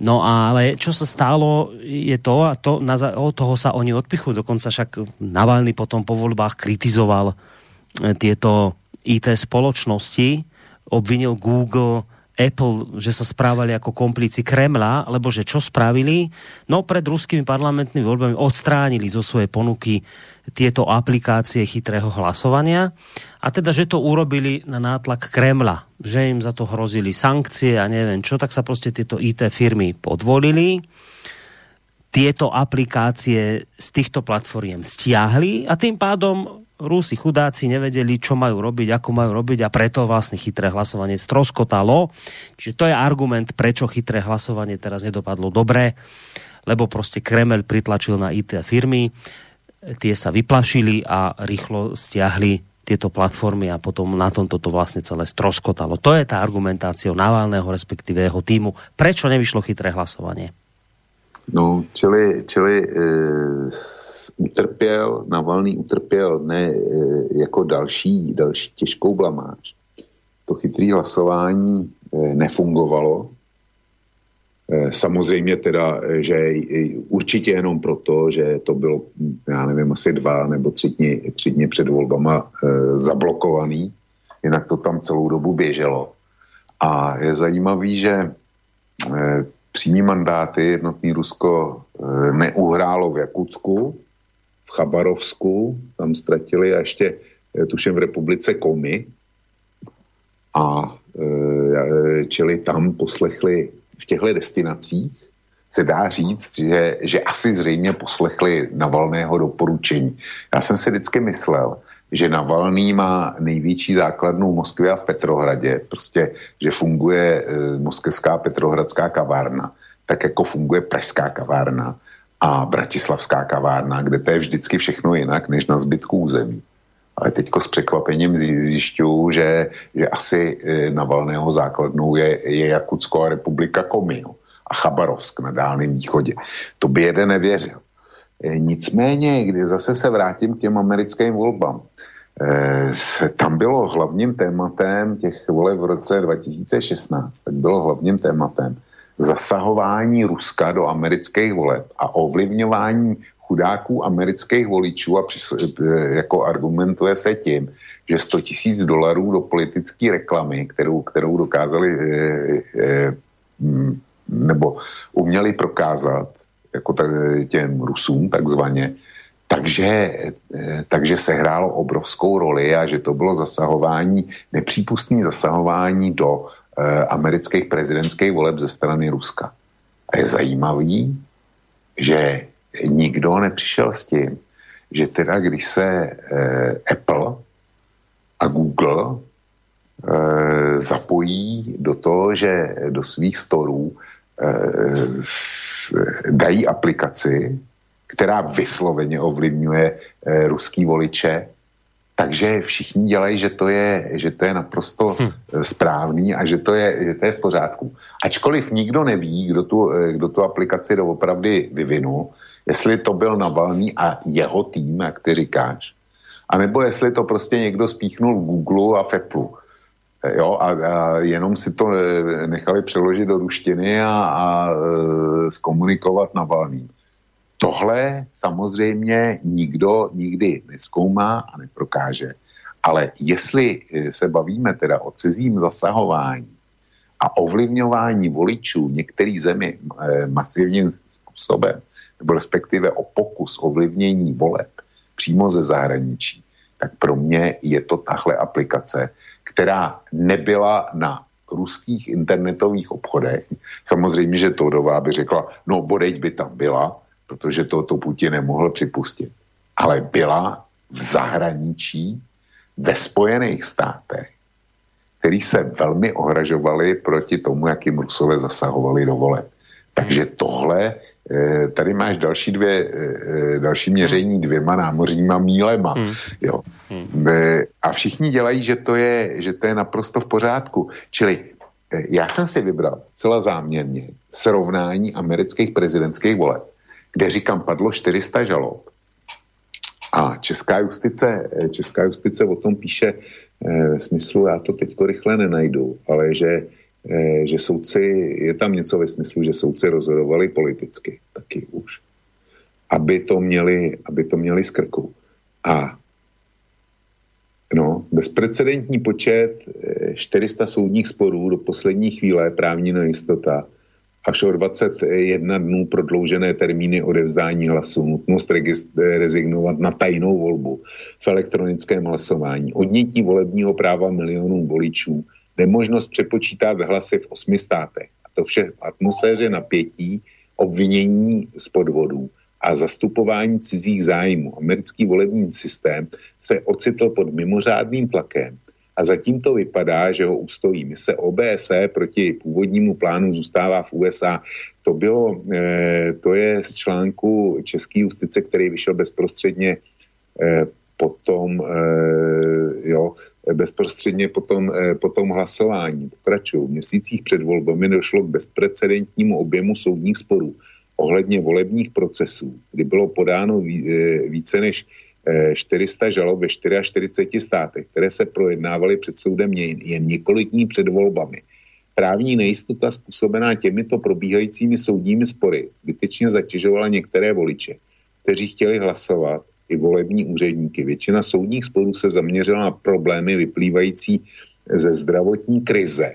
No ale čo sa stalo, je to, a to, na, od toho sa oni odpichujú, dokonca však Navalny potom po voľbách kritizoval e, tieto IT spoločnosti, obvinil Google, Apple, že sa správali ako komplici Kremla, lebo že čo spravili? No pred ruskými parlamentnými voľbami odstránili zo svojej ponuky tieto aplikácie chytrého hlasovania a teda, že to urobili na nátlak Kremla, že im za to hrozili sankcie a neviem čo, tak sa proste tieto IT firmy podvolili tieto aplikácie z týchto platformiem stiahli a tým pádom Rusi chudáci nevedeli, čo majú robiť, ako majú robiť a preto vlastne chytré hlasovanie stroskotalo. Čiže to je argument, prečo chytré hlasovanie teraz nedopadlo dobre, lebo proste Kreml pritlačil na IT firmy, tie sa vyplašili a rýchlo stiahli tieto platformy a potom na tomto to vlastne celé stroskotalo. To je tá argumentácia Navalného, respektíve jeho týmu. Prečo nevyšlo chytré hlasovanie? No, čili, čili e, utrpěl, Navalný utrpěl ne e, jako další, další těžkou blamáž. To chytrý hlasování e, nefungovalo. E, samozřejmě teda, že určitě jenom proto, že to bylo, já nevím, asi dva nebo tři dny, tři dny před volbama zablokovaný, jinak to tam celou dobu běželo. A je zajímavý, že přímý mandáty jednotný Rusko neuhrálo v Jakutsku, v Chabarovsku, tam ztratili a ještě eh, tuším v republice Komy a e, čili tam poslechli v těchto destinacích. Se dá říct, že, že asi zřejmě poslechli Navalného doporučení. Já jsem si vždycky myslel, že Navalný má největší základnu v Moskvě a v Petrohradě, prostě, že funguje e, moskevská petrohradská kavárna, tak jako funguje pražská kavárna a Bratislavská kavárna, kde to je vždycky všechno jinak než na zbytku území. Ale teďko s překvapením zjišťuju, že, že asi e, na valného základnou je, je Jakutská republika Komino a Chabarovsk na Dálném východě. To by jeden nevěřil. E, nicméně, kdy zase se vrátím k těm americkým volbám, e, tam bylo hlavním tématem těch voleb v roce 2016, tak bylo hlavním tématem zasahování Ruska do amerických voleb a ovlivňování chudáků amerických voličů a jako argumentuje se tím, že 100 tisíc dolarů do politické reklamy, kterou, kterou dokázali e, e, nebo uměli prokázat jako těm Rusům takzvaně, takže, eh, takže se hrálo obrovskou roli a že to bylo zasahování, nepřípustné zasahování do eh, amerických prezidentských voleb ze strany Ruska. A je zajímavý, že nikdo nepřišel s tím, že teda když se eh, Apple a Google eh, zapojí do toho, že do svých storů eh, dají aplikaci, která vysloveně ovlivňuje eh, ruský voliče, takže všichni dělají, že to je, že to je naprosto hm. správný a že to, je, že to je v pořádku. Ačkoliv nikdo neví, kdo tu, eh, kdo tu aplikaci doopravdy vyvinul, jestli to byl Navalný a jeho tým, jak ty říkáš, anebo jestli to prostě někdo spíchnul v Google a v Apple. Jo, a, a jenom si to nechali přeložit do ruštiny a, a zkomunikovat Navalným. Tohle samozřejmě nikdo nikdy neskoumá a neprokáže. Ale jestli eh, se bavíme teda o cizím zasahování a ovlivňování voličů některých zemi eh, masivním způsobem, nebo respektive o pokus ovlivnění voleb přímo ze zahraničí, tak pro mě je to tahle aplikace, která nebyla na ruských internetových obchodech. Samozřejmě, že Todová by řekla, no bodeď by tam byla, protože to, to Putin nemohl připustit. Ale byla v zahraničí, ve Spojených státech, který se velmi ohražovali proti tomu, jak jim Rusové zasahovali do voleb. Takže tohle, eh, tady máš další dvě, eh, eh, další měření dvěma námořníma mílema. Hmm. Jo. Hmm. A všichni dělají, že to, je, že to je naprosto v pořádku. Čili já jsem si vybral celá záměrně srovnání amerických prezidentských voleb kde říkám, padlo 400 žalob. A česká justice, česká justice o tom píše eh, ve smyslu, já to teď rychle nenajdu, ale že, eh, že soudci, je tam něco ve smyslu, že soudci rozhodovali politicky, taky už. Aby to měli, aby to měli z krku. A no, bezprecedentní počet 400 eh, soudních sporů do poslední chvíle, právní nejistota, až o 21 dnů prodloužené termíny odevzdání hlasu, nutnost rezignovat na tajnou volbu v elektronickém hlasování, odnětí volebního práva milionů voličů, nemožnost přepočítat hlasy v osmi státech. A to vše v atmosféře napětí, obvinění z podvodů a zastupování cizích zájmů. Americký volební systém se ocitl pod mimořádným tlakem a zatím to vypadá, že ho ustojí. Mise OBSE proti původnímu plánu zůstává v USA. To bylo, eh, to je z článku České justice, který vyšel bezprostředně eh, potom, eh, jo, bezprostředně potom, potom hlasování. Pokračuju. V měsících před volbami došlo k bezprecedentnímu objemu soudních sporů ohledně volebních procesů, kdy bylo podáno více než 400 eh, žalob ve 44 státech, které se projednávaly před soudem jen několik dní před volbami. Právní nejistota způsobená těmito probíhajícími soudními spory vytečně zatěžovala některé voliče, kteří chtěli hlasovat i volební úředníky. Většina soudních sporů se zaměřila na problémy vyplývající ze zdravotní krize,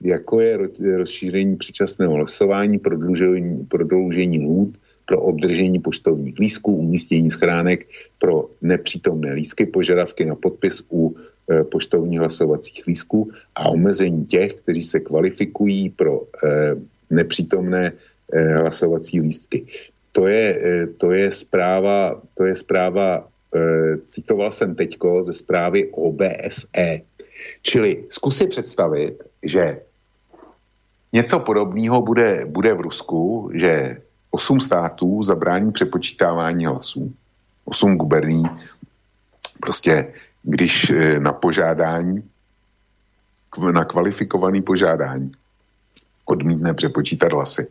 jako je rozšíření předčasného hlasování, prodloužení, prodloužení lůd, pro obdržení poštovních lístků, umístění schránek pro nepřítomné lístky, požadavky na podpis u e, poštovních hlasovacích lístků a omezení těch, kteří se kvalifikují pro e, nepřítomné e, hlasovací lístky. To je, e, to je zpráva, to je zpráva e, citoval jsem teďko ze zprávy OBSE. Čili zkusy představit, že něco podobného bude, bude v Rusku, že osm států zabrání přepočítávání hlasů, osm guberní, prostě když eh, na požádání, na kvalifikovaný požádání odmítne přepočítat hlasy.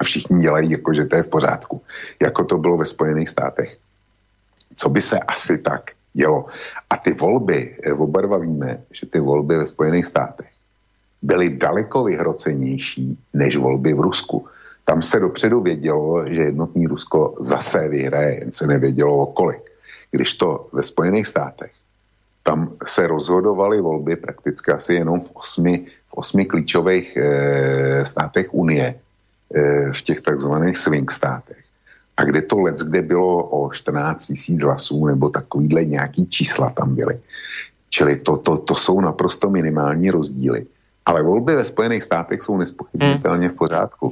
A všichni dělají, jako že to je v pořádku. Jako to bylo ve Spojených státech. Co by se asi tak dělo? A ty volby, eh, oba dva víme, že ty volby ve Spojených státech byly daleko vyhrocenější než volby v Rusku. Tam se dopředu vědělo, že jednotný Rusko zase vyhraje, jen se nevědělo o kolik. Když to ve Spojených státech, tam se rozhodovaly volby prakticky asi jenom v osmi, v osmi klíčových e, státech Unie, e, v těch takzvaných swing státech. A kde to let, kde bylo o 14 tisíc hlasů nebo takovýhle nějaký čísla tam byly. Čili to, to, to jsou naprosto minimální rozdíly. Ale volby ve Spojených státech jsou nespochybnitelně v pořádku.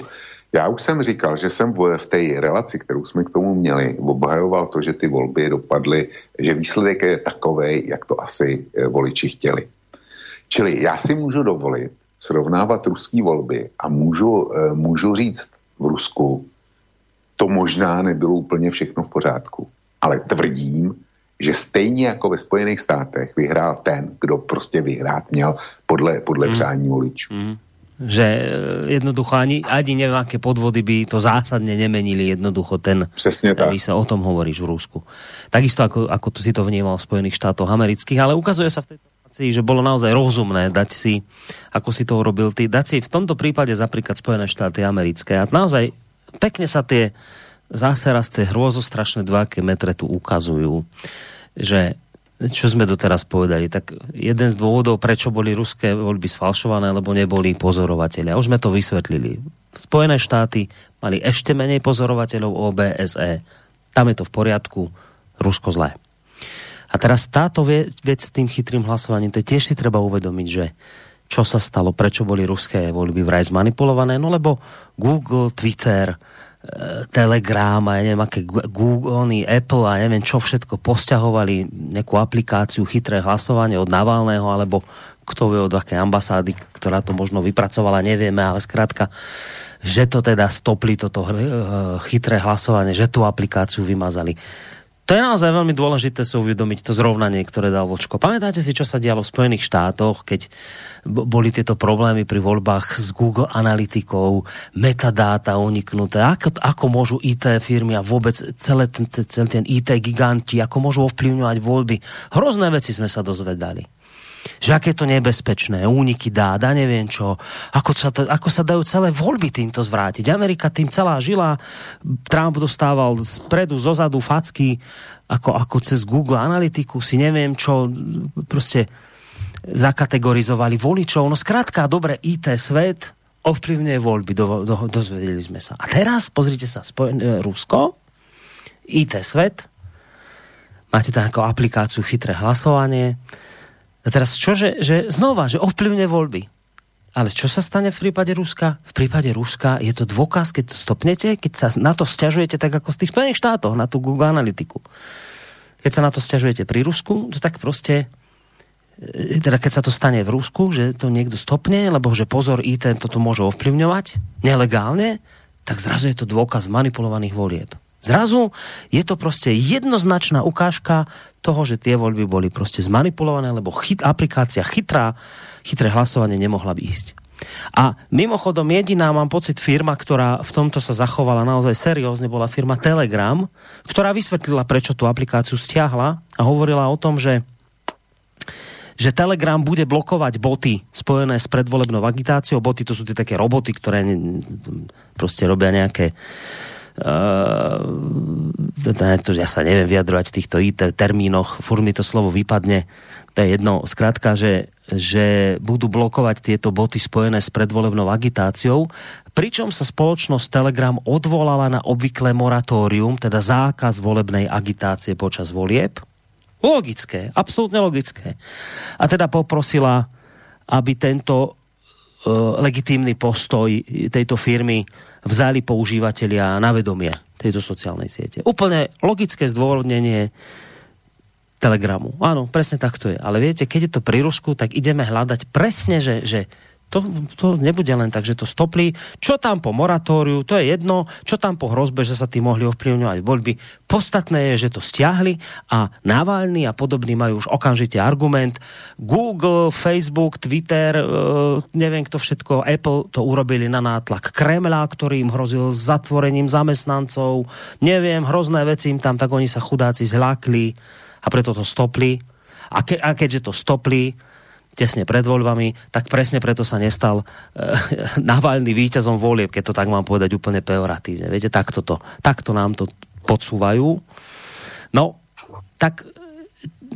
Já už jsem říkal, že jsem v, té relaci, kterou jsme k tomu měli, obhajoval to, že ty volby dopadly, že výsledek je takový, jak to asi e, voliči chtěli. Čili já si můžu dovolit srovnávat ruské volby a můžu, e, můžu říct v Rusku, to možná nebylo úplně všechno v pořádku. Ale tvrdím, že stejně jako ve Spojených státech vyhrál ten, kdo prostě vyhrát měl podle, podle mm. přání voličů. Mm. Že e, jednoducho ani, ani neviem, aké podvody by to zásadne nemenili jednoducho ten, Přesně tak. sa o tom hovoríš v Rusku. Takisto ako, ako si to vnímal v Spojených štátoch amerických, ale ukazuje sa v tejto situácii, že bolo naozaj rozumné dať si, ako si to urobil ty, dať si v tomto prípade zapríklad Spojené štáty americké a naozaj pekne sa tie záserasté hrozostrašné dvaké metre tu ukazujú, že čo sme doteraz povedali, tak jeden z dôvodov, prečo boli ruské voľby sfalšované, lebo neboli pozorovateľia. Už sme to vysvetlili. Spojené štáty mali ešte menej pozorovateľov OBSE. Tam je to v poriadku, Rusko zlé. A teraz táto vec, s tým chytrým hlasovaním, to tiež si treba uvedomiť, že čo sa stalo, prečo boli ruské voľby vraj zmanipulované, no lebo Google, Twitter, Telegram a ja neviem, aké Google, Apple a neviem čo všetko posťahovali nejakú aplikáciu chytré hlasovanie od Navalného alebo kto vie od akej ambasády, ktorá to možno vypracovala, nevieme, ale skrátka, že to teda stopli toto eh, chytré hlasovanie, že tú aplikáciu vymazali. To je naozaj veľmi dôležité si uvedomiť to zrovnanie, ktoré dal Vočko. Pamätáte si, čo sa dialo v Spojených štátoch, keď boli tieto problémy pri voľbách s Google Analytikou, metadáta uniknuté, ako, ako môžu IT firmy a vôbec celé ten, celý ten IT giganti, ako môžu ovplyvňovať voľby. Hrozné veci sme sa dozvedali že aké to nebezpečné, úniky dát a neviem čo, ako sa, to, ako sa dajú celé voľby týmto zvrátiť. Amerika tým celá žila, Trump dostával spredu, zozadu facky, ako, ako cez Google Analytiku si neviem čo, proste zakategorizovali voličov. No skrátka, dobre, IT svet ovplyvňuje voľby, do, do, dozvedeli sme sa. A teraz, pozrite sa, Spojen, e, Rusko, IT svet, máte tam ako aplikáciu chytré hlasovanie, teraz čo, že, že znova, že ovplyvne voľby. Ale čo sa stane v prípade Ruska? V prípade Ruska je to dôkaz, keď to stopnete, keď sa na to stiažujete tak ako z tých Spojených štátov, na tú Google Analytiku. Keď sa na to stiažujete pri Rusku, to tak proste e, teda keď sa to stane v Rusku, že to niekto stopne, lebo že pozor, IT toto môže ovplyvňovať nelegálne, tak zrazu je to dôkaz manipulovaných volieb. Zrazu je to proste jednoznačná ukážka toho, že tie voľby boli proste zmanipulované, lebo chyt, aplikácia chytrá, chytré hlasovanie nemohla by ísť. A mimochodom jediná, mám pocit, firma, ktorá v tomto sa zachovala naozaj seriózne, bola firma Telegram, ktorá vysvetlila, prečo tú aplikáciu stiahla a hovorila o tom, že že Telegram bude blokovať boty spojené s predvolebnou agitáciou. Boty to sú tie také roboty, ktoré proste robia nejaké to, ja sa neviem vyjadrovať v týchto termínoch, furt mi to slovo vypadne, to je jedno, skrátka, že, že budú blokovať tieto boty spojené s predvolebnou agitáciou, pričom sa spoločnosť Telegram odvolala na obvyklé moratórium, teda zákaz volebnej agitácie počas volieb. Logické, absolútne logické. A teda poprosila, aby tento uh, legitímny postoj tejto firmy vzali používateľia na vedomie tejto sociálnej siete. Úplne logické zdôvodnenie Telegramu. Áno, presne tak to je. Ale viete, keď je to pri Rusku, tak ideme hľadať presne, že, že to, to nebude len tak, že to stoplí. Čo tam po moratóriu, to je jedno. Čo tam po hrozbe, že sa tým mohli ovplyvňovať voľby. Podstatné je, že to stiahli a Navalny a podobní majú už okamžite argument. Google, Facebook, Twitter, e, neviem kto všetko, Apple to urobili na nátlak Kremla, ktorý im hrozil zatvorením zamestnancov. Neviem, hrozné veci im tam, tak oni sa chudáci zľakli a preto to stopli. A, ke, a keďže to stopli, tesne pred voľbami, tak presne preto sa nestal e, Navalny víťazom volieb, keď to tak mám povedať úplne pejoratívne. Viete, takto, to, takto nám to podsúvajú. No, tak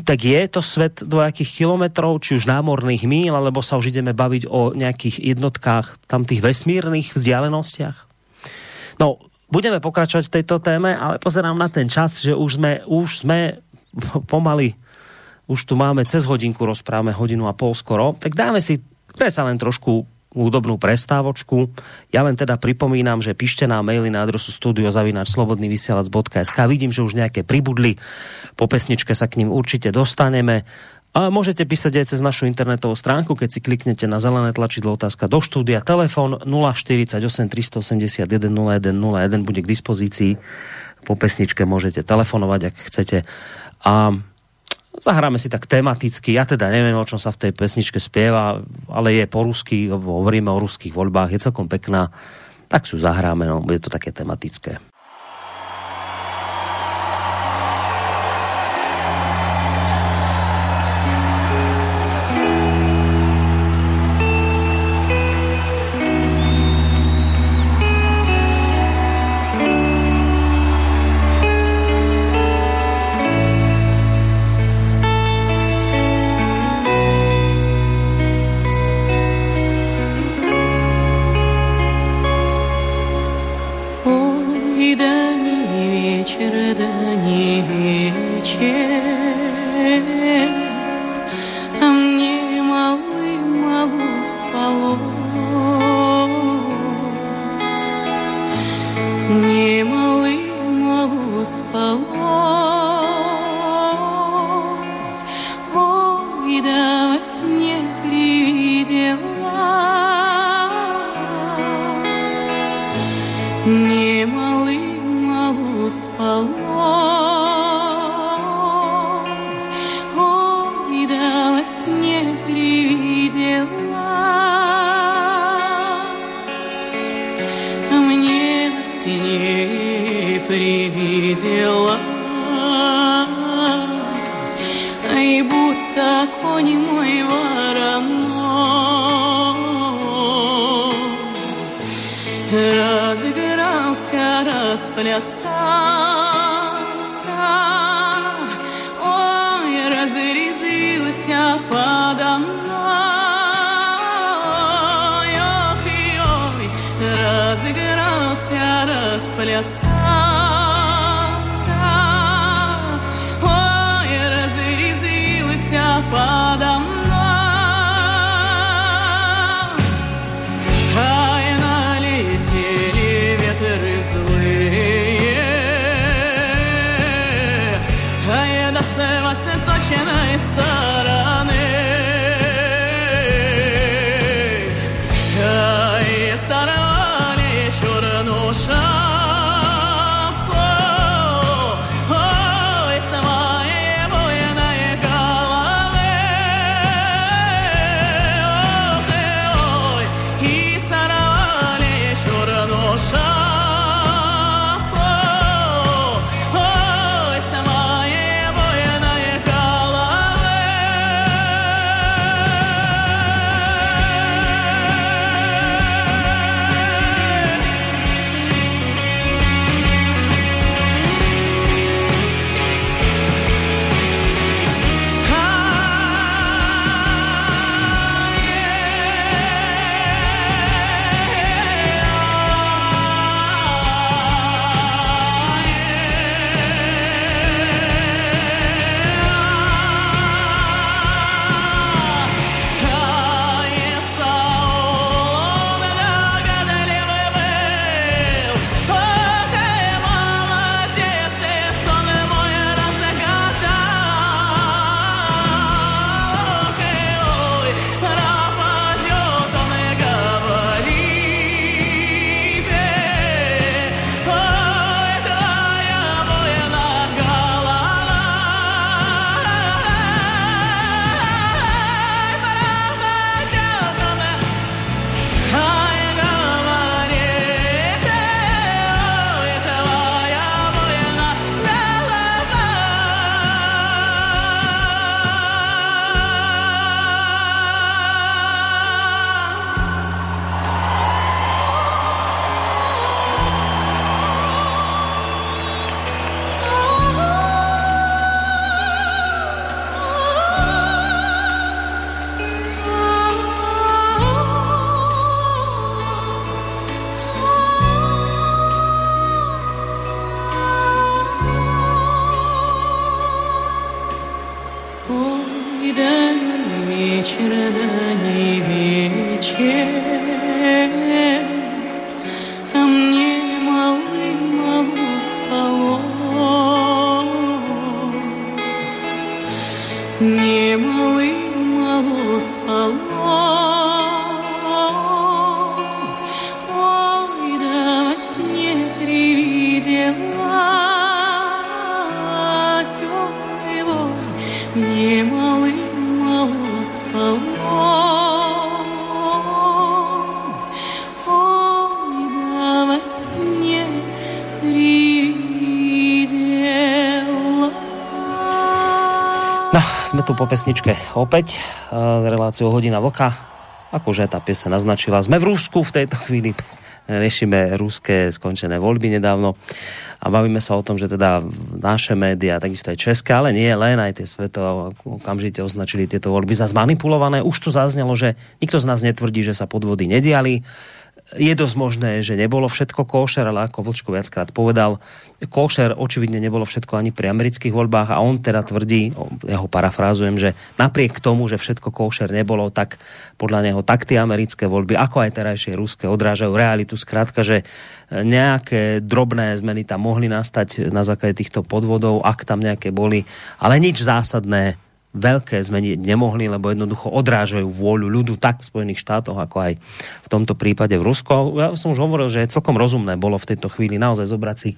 tak je to svet dvojakých kilometrov, či už námorných míl, alebo sa už ideme baviť o nejakých jednotkách tam tých vesmírnych vzdialenostiach? No, budeme pokračovať v tejto téme, ale pozerám na ten čas, že už sme, už sme pomaly, už tu máme cez hodinku, rozprávame hodinu a pol skoro, tak dáme si predsa len trošku údobnú prestávočku. Ja len teda pripomínam, že píšte nám maily na adresu studiozavináčslobodnyvysielac.sk. Vidím, že už nejaké pribudli. Po pesničke sa k ním určite dostaneme. A môžete písať aj cez našu internetovú stránku, keď si kliknete na zelené tlačidlo otázka do štúdia. Telefón 048 381 0101 bude k dispozícii. Po pesničke môžete telefonovať, ak chcete. A Zahráme si tak tematicky, ja teda neviem, o čom sa v tej pesničke spieva, ale je po rusky, hovoríme o ruských voľbách, je celkom pekná, tak si ju zahráme, no, bude to také tematické. Sme tu po pesničke opäť uh, s reláciou Hodina Vlka. Akože tá piesa naznačila. Sme v Rúsku v tejto chvíli. Riešime rúské skončené voľby nedávno a bavíme sa o tom, že teda naše médiá, takisto aj české, ale nie len aj tie sveto okamžite označili tieto voľby za zmanipulované. Už tu zaznelo, že nikto z nás netvrdí, že sa podvody nediali je dosť možné, že nebolo všetko košer, ale ako Vlčko viackrát povedal, košer očividne nebolo všetko ani pri amerických voľbách a on teda tvrdí, ja ho parafrázujem, že napriek tomu, že všetko košer nebolo, tak podľa neho tak tie americké voľby, ako aj terajšie ruské, odrážajú realitu. Skrátka, že nejaké drobné zmeny tam mohli nastať na základe týchto podvodov, ak tam nejaké boli, ale nič zásadné veľké zmeniť nemohli, lebo jednoducho odrážajú vôľu ľudu tak v Spojených štátoch, ako aj v tomto prípade v Rusku. Ja som už hovoril, že celkom rozumné bolo v tejto chvíli naozaj zobrať si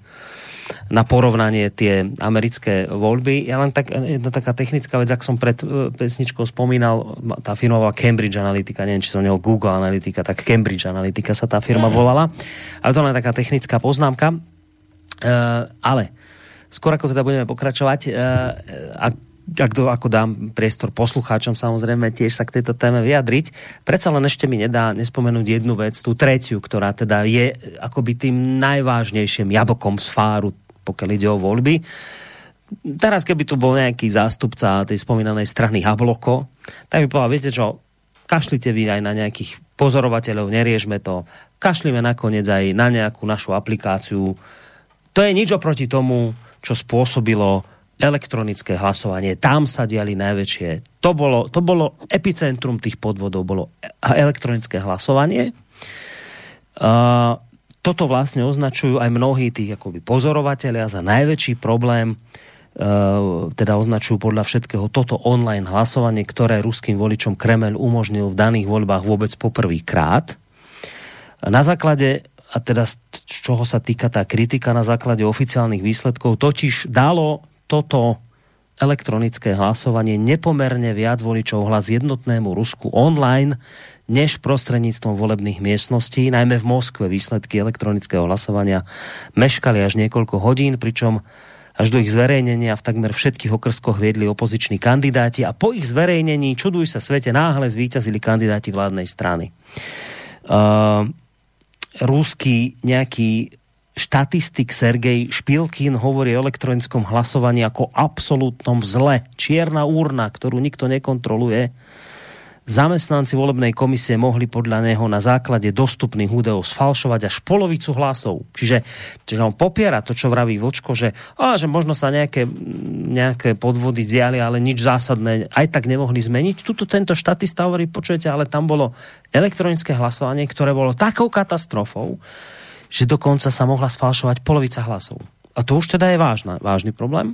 na porovnanie tie americké voľby. Ja len tak, jedna taká technická vec, ak som pred e, pesničkou spomínal, tá firma bola Cambridge Analytica, neviem, či som neho Google Analytica, tak Cambridge Analytica sa tá firma volala. Ale to len taká technická poznámka. Uh, ale skôr ako teda budeme pokračovať, uh, ak ak do, ako dám priestor poslucháčom samozrejme tiež sa k tejto téme vyjadriť. Predsa len ešte mi nedá nespomenúť jednu vec, tú tretiu, ktorá teda je akoby tým najvážnejším jablkom z fáru, pokiaľ ide o voľby. Teraz, keby tu bol nejaký zástupca tej spomínanej strany Habloko, tak by povedal, viete čo, kašlite vy aj na nejakých pozorovateľov, neriešme to, kašlíme nakoniec aj na nejakú našu aplikáciu. To je nič oproti tomu, čo spôsobilo elektronické hlasovanie. Tam sa diali najväčšie. To bolo, to bolo epicentrum tých podvodov, bolo elektronické hlasovanie. Uh, toto vlastne označujú aj mnohí tých akoby pozorovateľia za najväčší problém, uh, teda označujú podľa všetkého toto online hlasovanie, ktoré ruským voličom Kremel umožnil v daných voľbách vôbec poprvýkrát. Na základe a teda z čoho sa týka tá kritika na základe oficiálnych výsledkov, totiž dalo toto elektronické hlasovanie nepomerne viac voličov hlas jednotnému Rusku online, než prostredníctvom volebných miestností. Najmä v Moskve výsledky elektronického hlasovania meškali až niekoľko hodín, pričom až do ich zverejnenia v takmer všetkých okrskoch viedli opoziční kandidáti a po ich zverejnení, čuduj sa svete, náhle zvíťazili kandidáti vládnej strany. Uh, rúský nejaký štatistik Sergej Špilkin hovorí o elektronickom hlasovaní ako absolútnom zle. Čierna úrna, ktorú nikto nekontroluje. Zamestnanci volebnej komisie mohli podľa neho na základe dostupných údajov sfalšovať až polovicu hlasov. Čiže, čiže on popiera to, čo vraví Vlčko, že, á, že možno sa nejaké, nejaké podvody zdiali, ale nič zásadné aj tak nemohli zmeniť. Tuto tento štatista hovorí, počujete, ale tam bolo elektronické hlasovanie, ktoré bolo takou katastrofou, že dokonca sa mohla sfalšovať polovica hlasov. A to už teda je vážna, vážny problém.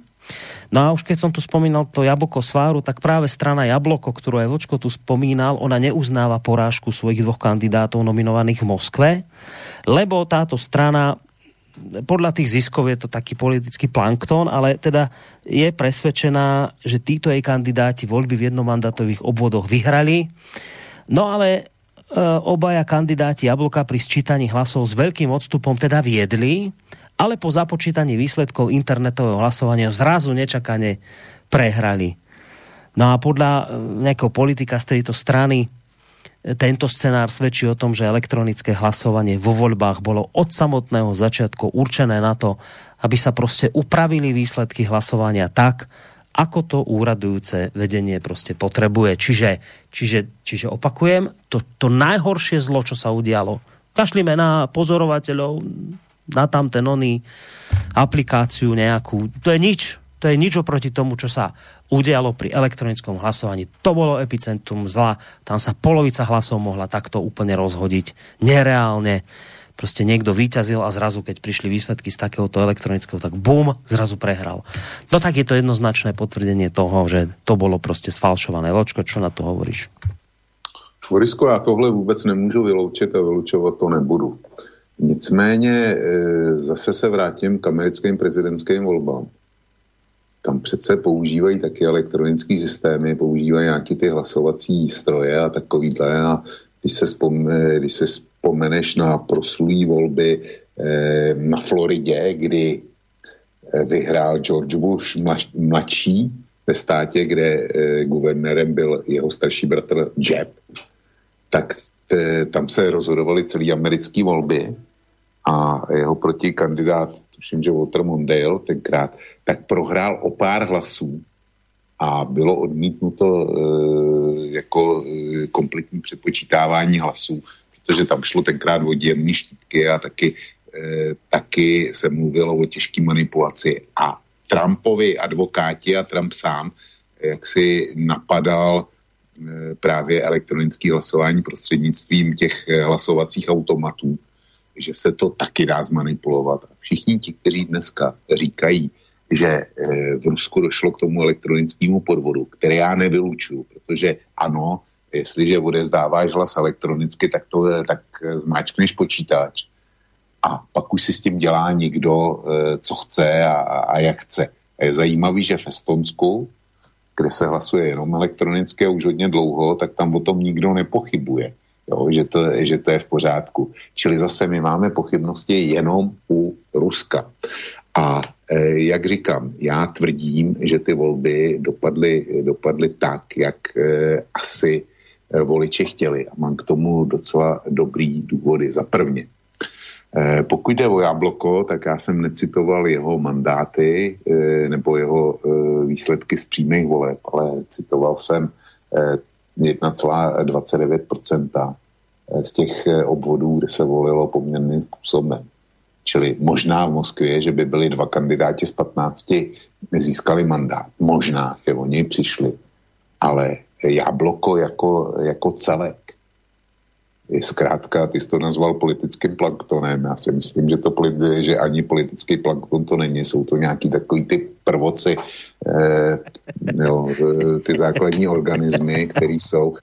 No a už keď som tu spomínal to jablko sváru, tak práve strana Jabloko, ktorú aj Vočko tu spomínal, ona neuznáva porážku svojich dvoch kandidátov nominovaných v Moskve, lebo táto strana podľa tých ziskov je to taký politický plankton, ale teda je presvedčená, že títo jej kandidáti voľby v jednomandatových obvodoch vyhrali. No ale obaja kandidáti Jablka pri sčítaní hlasov s veľkým odstupom teda viedli, ale po započítaní výsledkov internetového hlasovania zrazu nečakane prehrali. No a podľa e, nejakého politika z tejto strany e, tento scenár svedčí o tom, že elektronické hlasovanie vo voľbách bolo od samotného začiatku určené na to, aby sa proste upravili výsledky hlasovania tak, ako to úradujúce vedenie proste potrebuje. Čiže, čiže, čiže opakujem, to, to najhoršie zlo, čo sa udialo, kašlíme na pozorovateľov, na tam ten oný aplikáciu nejakú, to je nič. To je nič oproti tomu, čo sa udialo pri elektronickom hlasovaní. To bolo epicentrum zla. Tam sa polovica hlasov mohla takto úplne rozhodiť. Nereálne proste niekto vyťazil a zrazu, keď prišli výsledky z takéhoto elektronického, tak bum, zrazu prehral. No tak je to jednoznačné potvrdenie toho, že to bolo proste sfalšované. Ločko, čo na to hovoríš? Borisko, já tohle vůbec nemůžu vyloučit a vylučovat to nebudu. Nicméně e, zase se vrátím k americkým prezidentským volbám. Tam přece používají taky elektronické systémy, používají nějaký ty hlasovací stroje a takovýhle a když se, spom, když se vzpomeneš na proslulý volby eh, na Floridě, kdy eh, vyhrál George Bush mladší ve státě, kde e, guvernérem byl jeho starší bratr Jeb, tak tam se rozhodovaly celé americké volby a jeho protikandidát, tuším, že Walter Mondale tenkrát, tak prohrál o pár hlasů a bylo odmítnuto e, jako e, kompletní přepočítávání hlasů, protože tam šlo tenkrát o děrní štítky a taky, e, taky se mluvilo o těžké manipulaci. A Trumpovi advokáti a Trump sám jak si napadal právě elektronické hlasování prostřednictvím těch hlasovacích automatů, že se to taky dá zmanipulovat. Všichni ti, kteří dneska říkají, že e, v Rusku došlo k tomu elektronickému podvodu, který já nevylučuju, protože ano, jestliže odezdáváš hlas elektronicky, tak to tak zmáčkneš počítač a pak už si s tím dělá někdo, co chce a, a jak chce. A je zajímavý, že v Estonsku, kde se hlasuje jenom elektronicky už hodně dlouho, tak tam o tom nikdo nepochybuje jo, že, to, že to je v pořádku. Čili zase my máme pochybnosti jenom u Ruska. A e, jak říkám, já tvrdím, že ty volby dopadly, dopadly tak, jak e, asi e, voliči chtěli. A mám k tomu docela dobrý důvody. Za prvně, pokud jde o Jabloko, tak já jsem necitoval jeho mandáty nebo jeho výsledky z přímých voleb, ale citoval jsem e, 1,29% eh, z těch obvodů, kde se volilo poměrným způsobem. Čili možná v Moskvě, že by byli dva kandidáti z 15 získali mandát. Možná, že oni přišli. Ale jabloko jako, jako celek je zkrátka, ty jsi to nazval politickým planktonem. Já si myslím, že, to, že ani politický plankton to není. Jsou to nějaký takový ty prvoci, eh, jo, eh, ty základní organismy, které jsou.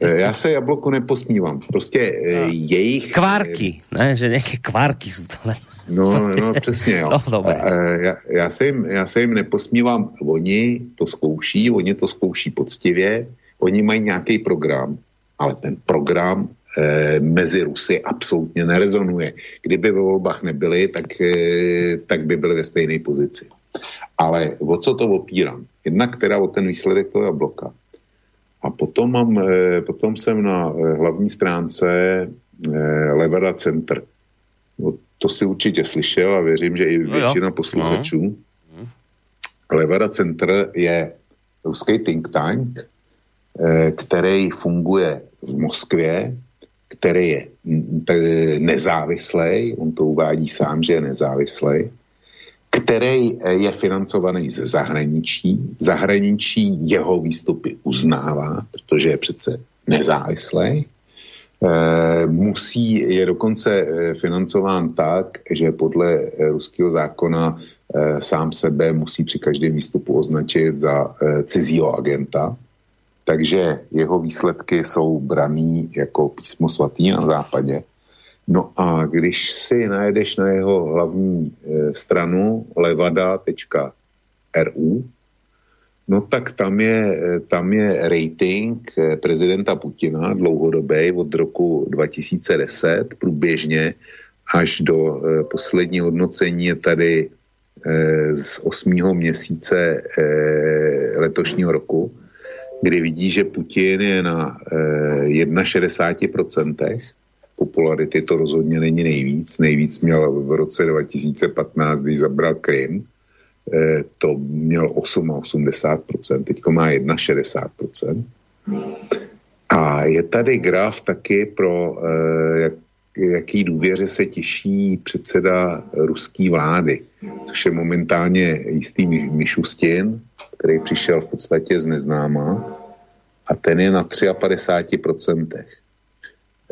Eh, já se jabloko neposmívám. Prostě eh, jejich... Kvárky, ne? Že nějaké kvárky jsou to, ne? No, no přesně, jo. No, Já, já, se jim, já se jim neposmívám. Oni to zkouší, oni to zkouší poctivě, oni mají nějaký program, ale ten program Eh, mezi Rusy absolutně nerezonuje. Kdyby ve volbách nebyly, tak, eh, tak by byly ve stejné pozici. Ale o co to opírám? Jednak teda o ten výsledek toho jabloka. A potom, mám, eh, potom jsem na hlavní stránce Levada Center. No, to si určitě slyšel a věřím, že i no většina posluchačů. No. Levada Center je ruský think tank, který funguje v Moskvě který je nezávislý, on to uvádí sám, že je nezávislý, který je financovaný ze zahraničí. Zahraničí jeho výstupy uznává, protože je přece nezávislý. E, musí, je dokonce eh, financován tak, že podle ruského zákona e, sám sebe musí při každém výstupu označit za e, cizího agenta. Takže jeho výsledky jsou braný jako písmo svatý na západě. No a když si najedeš na jeho hlavní e, stranu levada.ru, no tak tam je, e, tam je rating e, prezidenta Putina dlouhodobý od roku 2010 průběžně až do e, posledního hodnocení je tady e, z 8. měsíce e, letošního roku kdy vidí, že Putin je na eh, 61%, popularity to rozhodně není nejvíc, nejvíc měl v roce 2015, když zabral Krym, eh, to měl 8,80%, teď má 1,60%. A je tady graf taky pro eh, jak, jaký důvěře se těší předseda ruské vlády, což je momentálně jistý Mišustin, který přišel v podstatě z neznáma a ten je na 53%.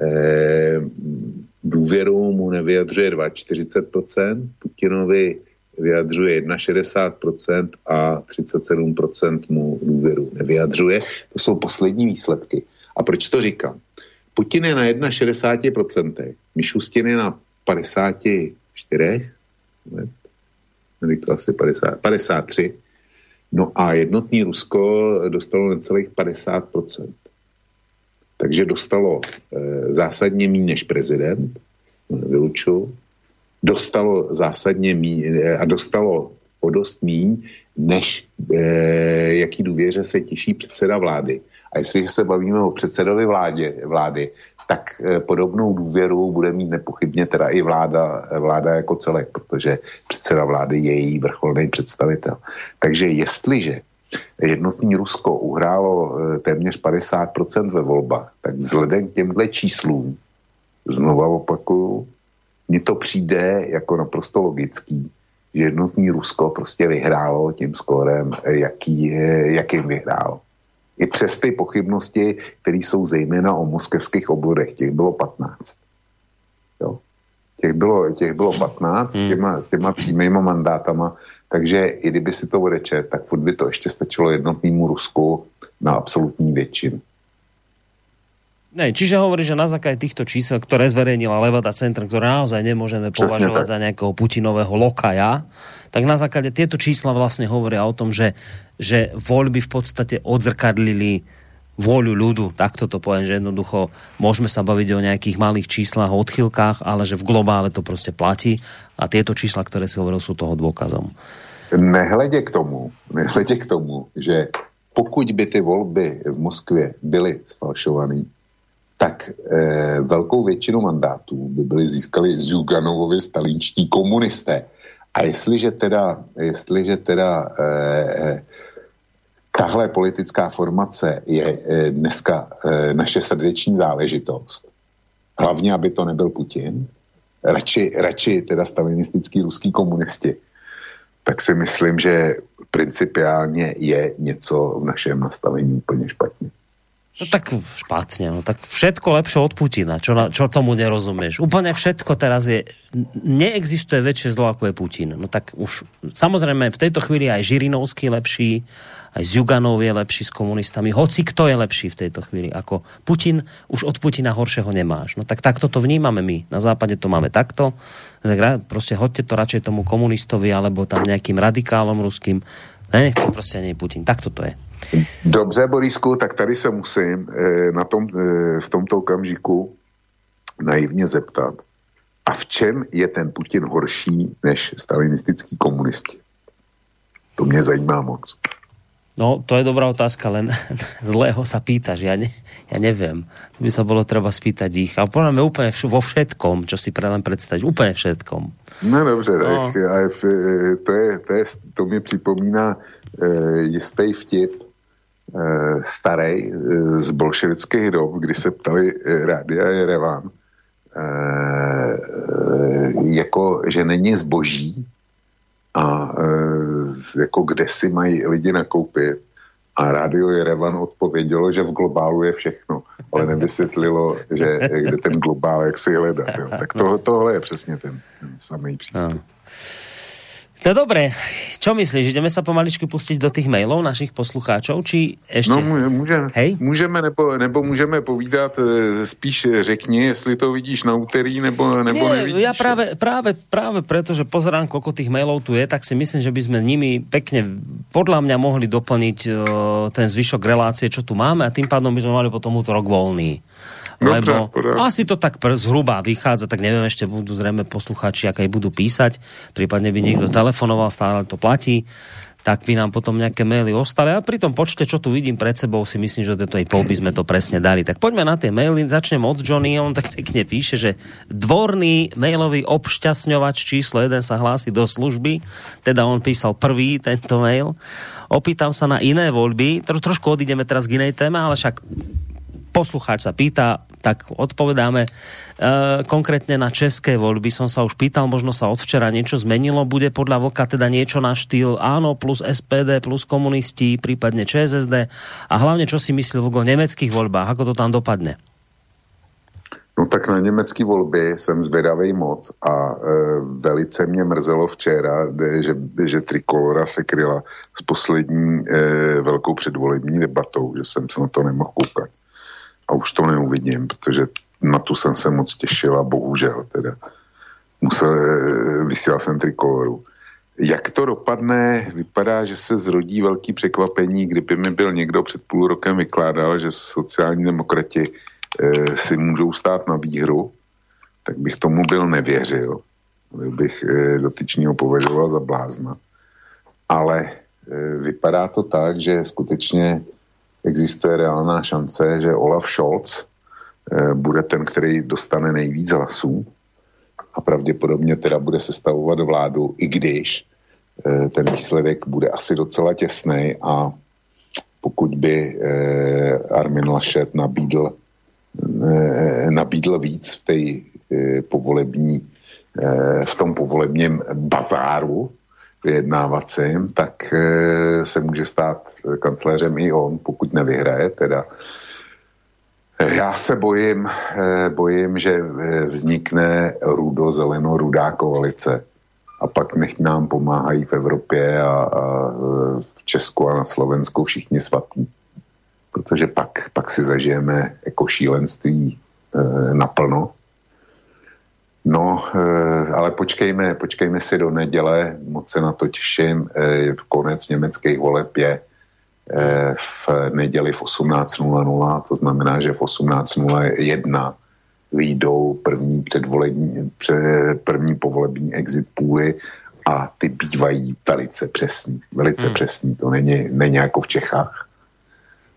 E, důvěru mu nevyjadřuje 2,40%, Putinovi vyjadřuje 61% a 37% mu důvěru nevyjadřuje. To jsou poslední výsledky. A proč to říkám? Putin je na 61%, Mišustin je na 54, ne, asi 50, 53, No a jednotný Rusko dostalo necelých 50%. Takže dostalo e, zásadně méně než prezident, no, vyluču, dostalo zásadně míň, e, a dostalo o dost míň než e, jaký důvěře se těší předseda vlády. A jestliže se bavíme o předsedovi vládě, vlády, tak e, podobnou důvěru bude mít nepochybně teda i vláda, vláda jako celek, protože předseda vlády je její vrcholný představitel. Takže jestliže jednotní Rusko uhrálo e, téměř 50% ve volbách, tak vzhledem k těmhle číslům, znova opakuju, mně to přijde jako naprosto logický, že jednotní Rusko prostě vyhrálo tím skórem, jaký, jakým vyhrálo. I přes ty pochybnosti, které jsou zejména o moskevských obvodech, těch bylo 15. Jo? Těch, bylo, těch bylo 15 s hmm. těma, s těma přímýma mandátama, takže i kdyby si to odečet, tak furt by to ještě stačilo jednotnému Rusku na absolutní většinu. Ne, čiže hovorí, že na základe týchto čísel, ktoré zverejnila Levada Centrum, ktoré naozaj nemôžeme považovať za nejakého Putinového lokaja, tak na základe tieto čísla vlastne hovoria o tom, že, že voľby v podstate odzrkadlili vôľu ľudu, takto to poviem, že jednoducho môžeme sa baviť o nejakých malých číslach, o odchylkách, ale že v globále to prostě platí a tieto čísla, ktoré si hovoril, sú toho dôkazom. Nehledě k tomu, nehledě k tomu, že pokud by ty volby v Moskvě byly sfalšované, tak e, velkou většinu mandátů by byly získali Zuganovovi stalinští komunisté. A jestliže teda, jestliže teda e, tahle politická formace je e, dneska e, naše srdeční záležitost, hlavně, aby to nebyl Putin, radši, radši teda stalinistický ruský komunisti, tak si myslím, že principiálně je něco v našem nastavení úplně špatně. No tak špatne, no tak všetko lepšie od Putina, čo, na, čo tomu nerozumieš. Úplne všetko teraz je, neexistuje väčšie zlo ako je Putin. No tak už, samozrejme v tejto chvíli aj Žirinovský lepší, aj Zjuganov je lepší s komunistami, hoci kto je lepší v tejto chvíli ako Putin, už od Putina horšieho nemáš. No tak takto to vnímame my. Na západe to máme takto, tak proste hoďte to radšej tomu komunistovi alebo tam nejakým radikálom ruským. Ne, to proste nie je Putin. Takto to je. Dobře, Borisku, tak tady se musím eh, na tom, eh, v tomto okamžiku naivně zeptat. A v čem je ten Putin horší než stalinistický komunisti? To mě zajímá moc. No, to je dobrá otázka, len zlého sa pýtaš, ja, ne, ja neviem. To by sa bolo treba spýtať ich. Ale podľa mňa úplne vš- vo všetkom, čo si pre len predstavíš, úplne všetkom. No dobře, no. Tak, ale to, je, to, je, to mi připomíná e, jistý vtip Eh, starý eh, z bolševických dob, kdy se ptali eh, Rádia Jerevan, jako, že není zboží a jako kde si mají lidi nakoupit. A rádio Jerevan odpovědělo, že v globálu je všechno, ale nevysvětlilo, že kde ten globál, jak si hledat. Jo. Tak to, tohle je přesně ten, ten samý přístup. No. No dobre, čo myslíš, ideme sa pomaličky pustiť do tých mailov našich poslucháčov, či ešte... No můžeme, Hej? můžeme nebo, nebo můžeme povídat, e, spíš řekni, jestli to vidíš na úterý, nebo, nebo Nie, nevidíš. Ja práve, práve, práve preto, že pozerám, koľko tých mailov tu je, tak si myslím, že by sme nimi pekne, podľa mňa mohli doplniť uh, ten zvyšok relácie, čo tu máme a tým pádom by sme mali potom útorok voľný. Lebo Dobre, asi to tak zhruba vychádza, tak neviem, ešte budú zrejme poslucháči, aké budú písať, prípadne by niekto telefonoval, stále to platí tak by nám potom nejaké maily ostali. A pri tom počte, čo tu vidím pred sebou, si myslím, že to aj pol by sme to presne dali. Tak poďme na tie maily. Začnem od Johnny. On tak pekne píše, že dvorný mailový obšťastňovač číslo 1 sa hlási do služby. Teda on písal prvý tento mail. Opýtam sa na iné voľby. Tro, trošku odídeme teraz k inej téme, ale však poslucháč sa pýta, tak odpovedáme. E, konkrétne na české voľby som sa už pýtal, možno sa od včera niečo zmenilo. Bude podľa Vlka teda niečo na štýl áno plus SPD plus komunisti, prípadne ČSSD. A hlavne, čo si myslí Vlk o nemeckých voľbách? Ako to tam dopadne? No tak na německé volby jsem zvědavý moc a e, velice mě mrzelo včera, že, že Trikolora se kryla s poslední e, velkou předvolební debatou, že jsem se na to nemohl koukat a už to neuvidím, protože na tu jsem se moc těšila, bohužel teda. Musel, eh, vysílal jsem trikoloru. Jak to dopadne, vypadá, že se zrodí velký překvapení, kdyby mi byl někdo před půl rokem vykládal, že sociální demokrati e, si můžou stát na výhru, tak bych tomu byl nevěřil. Bych e, dotyčního považoval za blázna. Ale vypadá to tak, že skutečně existuje reálná šance, že Olaf Scholz bude ten, který dostane nejvíc hlasů a pravděpodobně teda bude sestavovat vládu, i když ten výsledek bude asi docela těsný a pokud by Armin Laschet nabídl, nabídl víc v té povolební v tom povolebním bazáru vyjednávacím, tak se může stát kancléřem i on, pokud nevyhraje teda. Já se bojím, bojím, že vznikne rudo-zeleno-rudá koalice a pak nech nám pomáhají v Evropě a, a v Česku a na Slovensku všichni svatí. Protože pak, pak si zažijeme jako šílenství e, naplno No, eh, ale počkejme, počkejme si do neděle, moc se na to těším. Eh, konec německých voleb je eh, v neděli v 18.00, to znamená, že v 18.01 výjdou první předvolební, první povolební exit půly a ty bývají velice přesní. Velice hmm. přesní, to není, není jako v Čechách.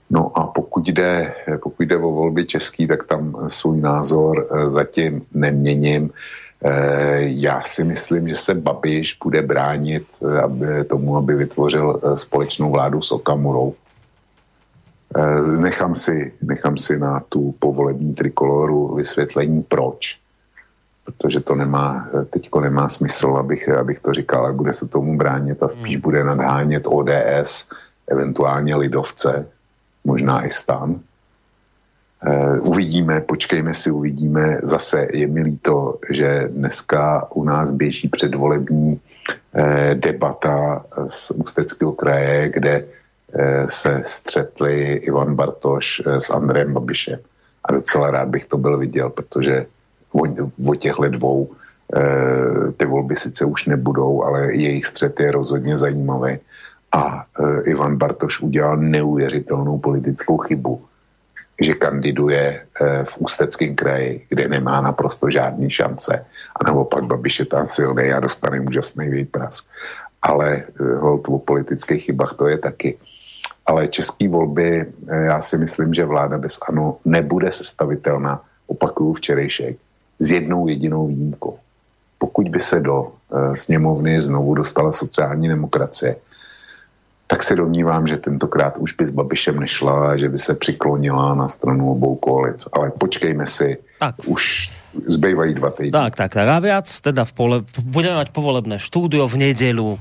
No a pokud jde, pokud jde o volby český, tak tam svůj názor eh, zatím neměním. Eh, já si myslím, že se Babiš bude bránit eh, aby, tomu, aby vytvořil společnou vládu s Okamurou. Nechám si, nechám si na tu povolební trikoloru vysvětlení proč. Protože to nemá, teďko nemá smysl, abych, abych to říkal, ale bude se tomu bránit a spíš hmm. bude nadhánět ODS, eventuálně lidovce, možná i stan. Uh, uvidíme, počkejme si, uvidíme. Zase je mi líto, že dneska u nás běží předvolební uh, debata z Ústeckého kraje, kde uh, se střetli Ivan Bartoš s Andrejem Babišem. A docela rád bych to byl viděl, protože o, o těchto dvou ty volby sice už nebudou, ale jejich střet je rozhodně zajímavý a e, Ivan Bartoš udělal neuvěřitelnou politickou chybu, že kandiduje e, v Ústeckém kraji, kde nemá naprosto žádný šance. A naopak Babiš je tam silný a dostane úžasný výprask. Ale e, hold o politických chybách to je taky. Ale české volby, já si myslím, že vláda bez ANO nebude sestavitelná, opakuju včerejšek, s jednou jedinou výjimkou. Pokud by se do sněmovny znovu dostala sociální demokracie, tak se domnívám, že tentokrát už by s Babišem nešla, že by se přiklonila na stranu obou koalic. Ale počkejme si, tak. už zbývají dva týdny. Tak, tak, tak. A viac teda v pole, budeme mať povolebné štúdio v nedelu,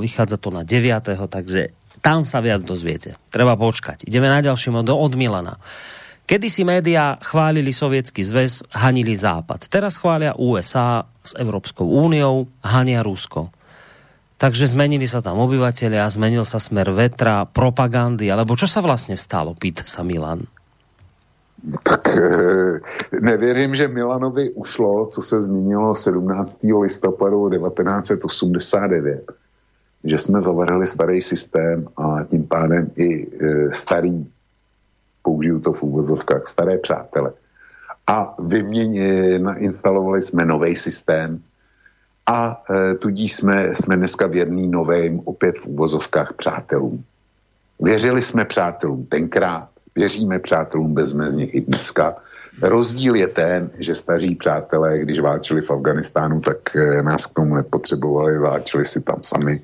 vychádza to na 9. takže tam sa viac dozviete. Treba počkať. Ideme na ďalším od, od Milana. Kedy si médiá chválili Sovietský zväz, hanili Západ. Teraz chvália USA s Európskou úniou, hania Rusko. Takže zmenili sa tam obyvateľia, zmenil sa smer vetra, propagandy, alebo čo sa vlastne stalo, pýta sa Milan. Tak e, nevěřím, že Milanovi ušlo, co se zmínilo 17. listopadu 1989, že jsme zavarili starý systém a tím pádem i e, starý, použiju to v úvozovkách, staré přátele. A vyměně, nainstalovali jsme nový systém, a e, tudíž jsme, jsme dneska věrní novým opět v úvozovkách přátelům. Věřili jsme přátelům tenkrát, věříme přátelům bezmezně i dneska. Rozdíl je ten, že staří přátelé, když válčili v Afganistánu, tak e, nás k tomu nepotřebovali, válčili si tam sami.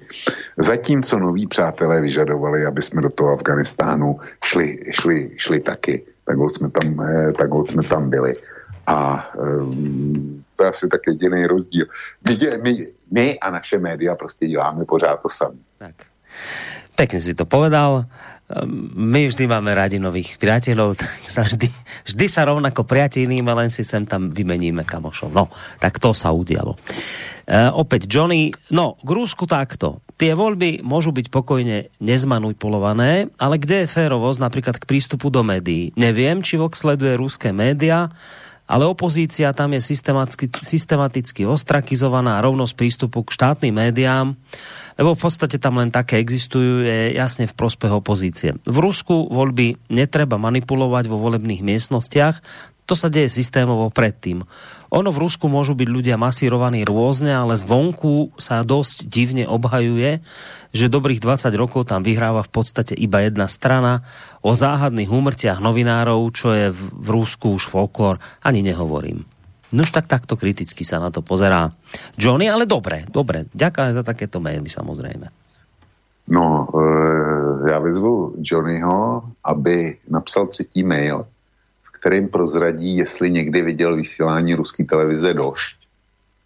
Zatímco noví přátelé vyžadovali, aby jsme do toho Afganistánu šli, šli, šli taky. Tak jsme tam, e, tak jsme tam byli. A um, to je asi tak jediný rozdíl. My, my, my a naše média prostě děláme pořád to samé. Tak. Pekne si to povedal. My vždy máme radi nových priateľov, tak sa vždy, vždy sa rovnako priateľníme, len si sem tam vymeníme kamošov. No, tak to sa udialo. E, opäť Johnny, no, k Rúsku takto. Tie voľby môžu byť pokojne nezmanipulované, ale kde je férovosť napríklad k prístupu do médií? Neviem, či Vox sleduje ruské médiá, ale opozícia tam je systematicky, systematicky ostrakizovaná rovnosť prístupu k štátnym médiám, lebo v podstate tam len také existujú, je jasne v prospech opozície. V Rusku voľby netreba manipulovať vo volebných miestnostiach, to sa deje systémovo predtým. Ono v Rusku môžu byť ľudia masírovaní rôzne, ale zvonku sa dosť divne obhajuje, že dobrých 20 rokov tam vyhráva v podstate iba jedna strana. O záhadných úmrtiach novinárov, čo je v Rusku už folklór, ani nehovorím. Nož tak takto kriticky sa na to pozerá Johnny, ale dobre, dobre. Ďakujem za takéto maily samozrejme. No, e, já vyzvu Johnnyho, aby napsal třetí mail, kterým prozradí, jestli někdy viděl vysílání ruské televize Došť,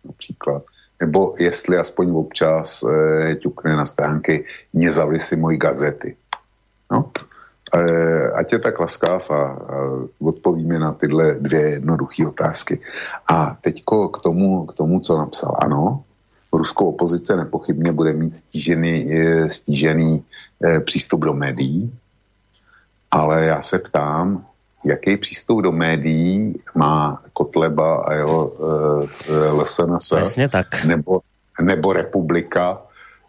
například. Nebo jestli aspoň občas e, ťukne na stránky Nezavisy mojí gazety. No, e, ať je tak laskav a, a odpovíme na tyhle dvě jednoduché otázky. A teďko k tomu, k tomu, co napsal. Ano, ruskou opozice nepochybně bude mít stížený, e, stížený e, přístup do médií, ale já se ptám, jaký přístup do médií má Kotleba a jeho uh, LSNS, tak. Nebo, nebo Republika,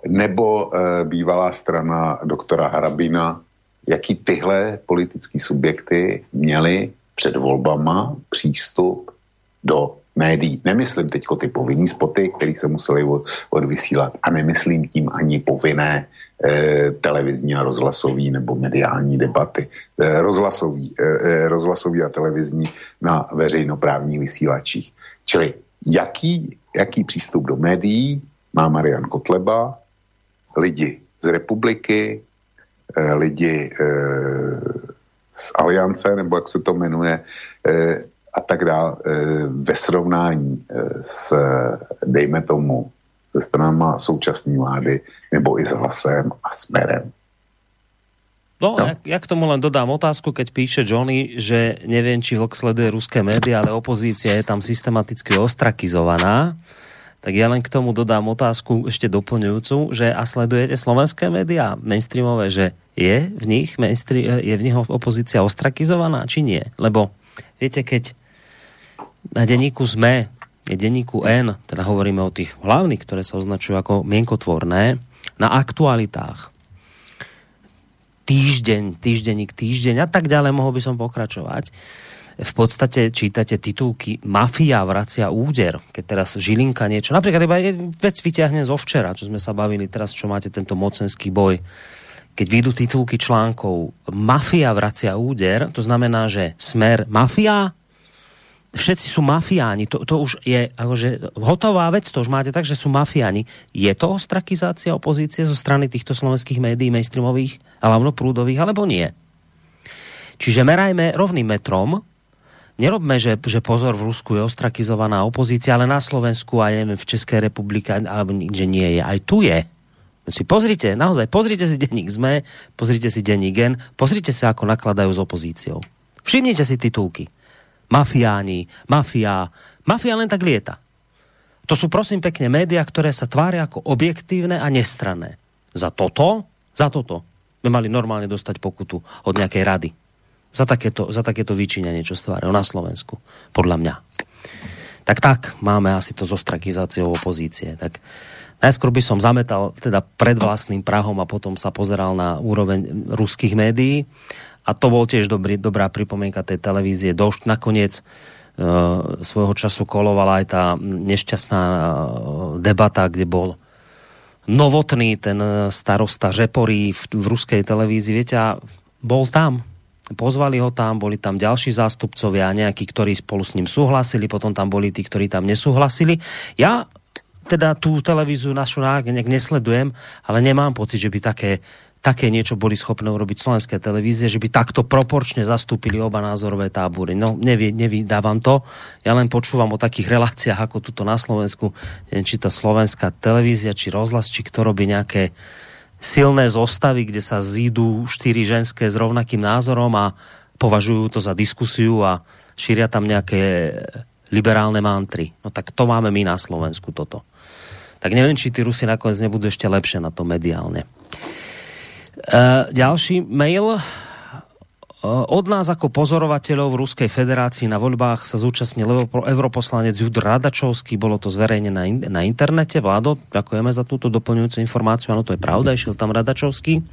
nebo uh, bývalá strana doktora Harabina, jaký tyhle politické subjekty měly před volbama přístup do médií. Nemyslím teď ty povinní spoty, které se museli od, odvysílat a nemyslím tím ani povinné eh, televizní a rozhlasový nebo mediální debaty. Eh, rozhlasový, eh, eh, rozhlasový a televizní na veřejnoprávních vysílačích. Čili jaký, jaký přístup do médií má Marian Kotleba, lidi z republiky, eh, lidi eh, z Aliance, nebo jak se to jmenuje, eh, a tak dále eh, ve srovnání eh, s, dejme tomu, se stranama současné vlády nebo i s hlasem a smerem. No, no. Ja, ja k tomu len dodám otázku, keď píše Johnny, že neviem, či vlk sleduje ruské médiá, ale opozícia je tam systematicky ostrakizovaná. Tak ja len k tomu dodám otázku ešte doplňujúcu, že a sledujete slovenské médiá mainstreamové, že je v nich, je v nich opozícia ostrakizovaná, či nie? Lebo viete, keď na denníku ZME, denníku N, teda hovoríme o tých hlavných, ktoré sa označujú ako mienkotvorné, na aktualitách. Týždeň, týždenník, týždeň a tak ďalej, mohol by som pokračovať. V podstate čítate titulky Mafia vracia úder, keď teraz Žilinka niečo, napríklad iba vec vyťahne zo včera, čo sme sa bavili teraz, čo máte tento mocenský boj keď vyjdú titulky článkov Mafia vracia úder, to znamená, že smer mafia, všetci sú mafiáni. To, to už je akože hotová vec, to už máte tak, že sú mafiáni. Je to ostrakizácia opozície zo strany týchto slovenských médií mainstreamových a prúdových, alebo nie? Čiže merajme rovným metrom, nerobme, že, že pozor, v Rusku je ostrakizovaná opozícia, ale na Slovensku a neviem, v Českej republike, alebo že nie je. Aj tu je. Si pozrite, naozaj, pozrite si denník ZME, pozrite si denník GEN, pozrite sa, ako nakladajú s opozíciou. Všimnite si titulky mafiáni, mafia. Mafia len tak lieta. To sú prosím pekne médiá, ktoré sa tvária ako objektívne a nestranné. Za toto, za toto by mali normálne dostať pokutu od nejakej rady. Za takéto, za takéto vyčíňanie, čo stvárajú na Slovensku. Podľa mňa. Tak tak, máme asi to s ostrakizáciou opozície. Tak najskôr by som zametal teda pred vlastným Prahom a potom sa pozeral na úroveň ruských médií a to bol tiež dobrý, dobrá pripomienka tej televízie. Došť nakoniec uh, svojho času kolovala aj tá nešťastná uh, debata, kde bol novotný ten e, starosta Žeporí v, v ruskej televízii. Viete, a bol tam. Pozvali ho tam, boli tam ďalší zástupcovia, nejakí, ktorí spolu s ním súhlasili, potom tam boli tí, ktorí tam nesúhlasili. Ja teda tú televíziu našu nejak nesledujem, ale nemám pocit, že by také také niečo boli schopné urobiť slovenské televízie, že by takto proporčne zastúpili oba názorové tábory. No, nevy, nevydávam to. Ja len počúvam o takých reláciách ako tuto na Slovensku. Neviem, či to slovenská televízia, či rozhlas, či kto robí nejaké silné zostavy, kde sa zídu štyri ženské s rovnakým názorom a považujú to za diskusiu a šíria tam nejaké liberálne mantry. No tak to máme my na Slovensku toto. Tak neviem, či tí Rusi nakoniec nebudú ešte lepšie na to mediálne. Uh, ďalší mail od nás ako pozorovateľov v Ruskej federácii na voľbách sa zúčastnil europoslanec Judr Radačovský, bolo to zverejnené na internete. Vládo, ďakujeme za túto doplňujúcu informáciu, áno, to je pravda, išiel tam Radačovský.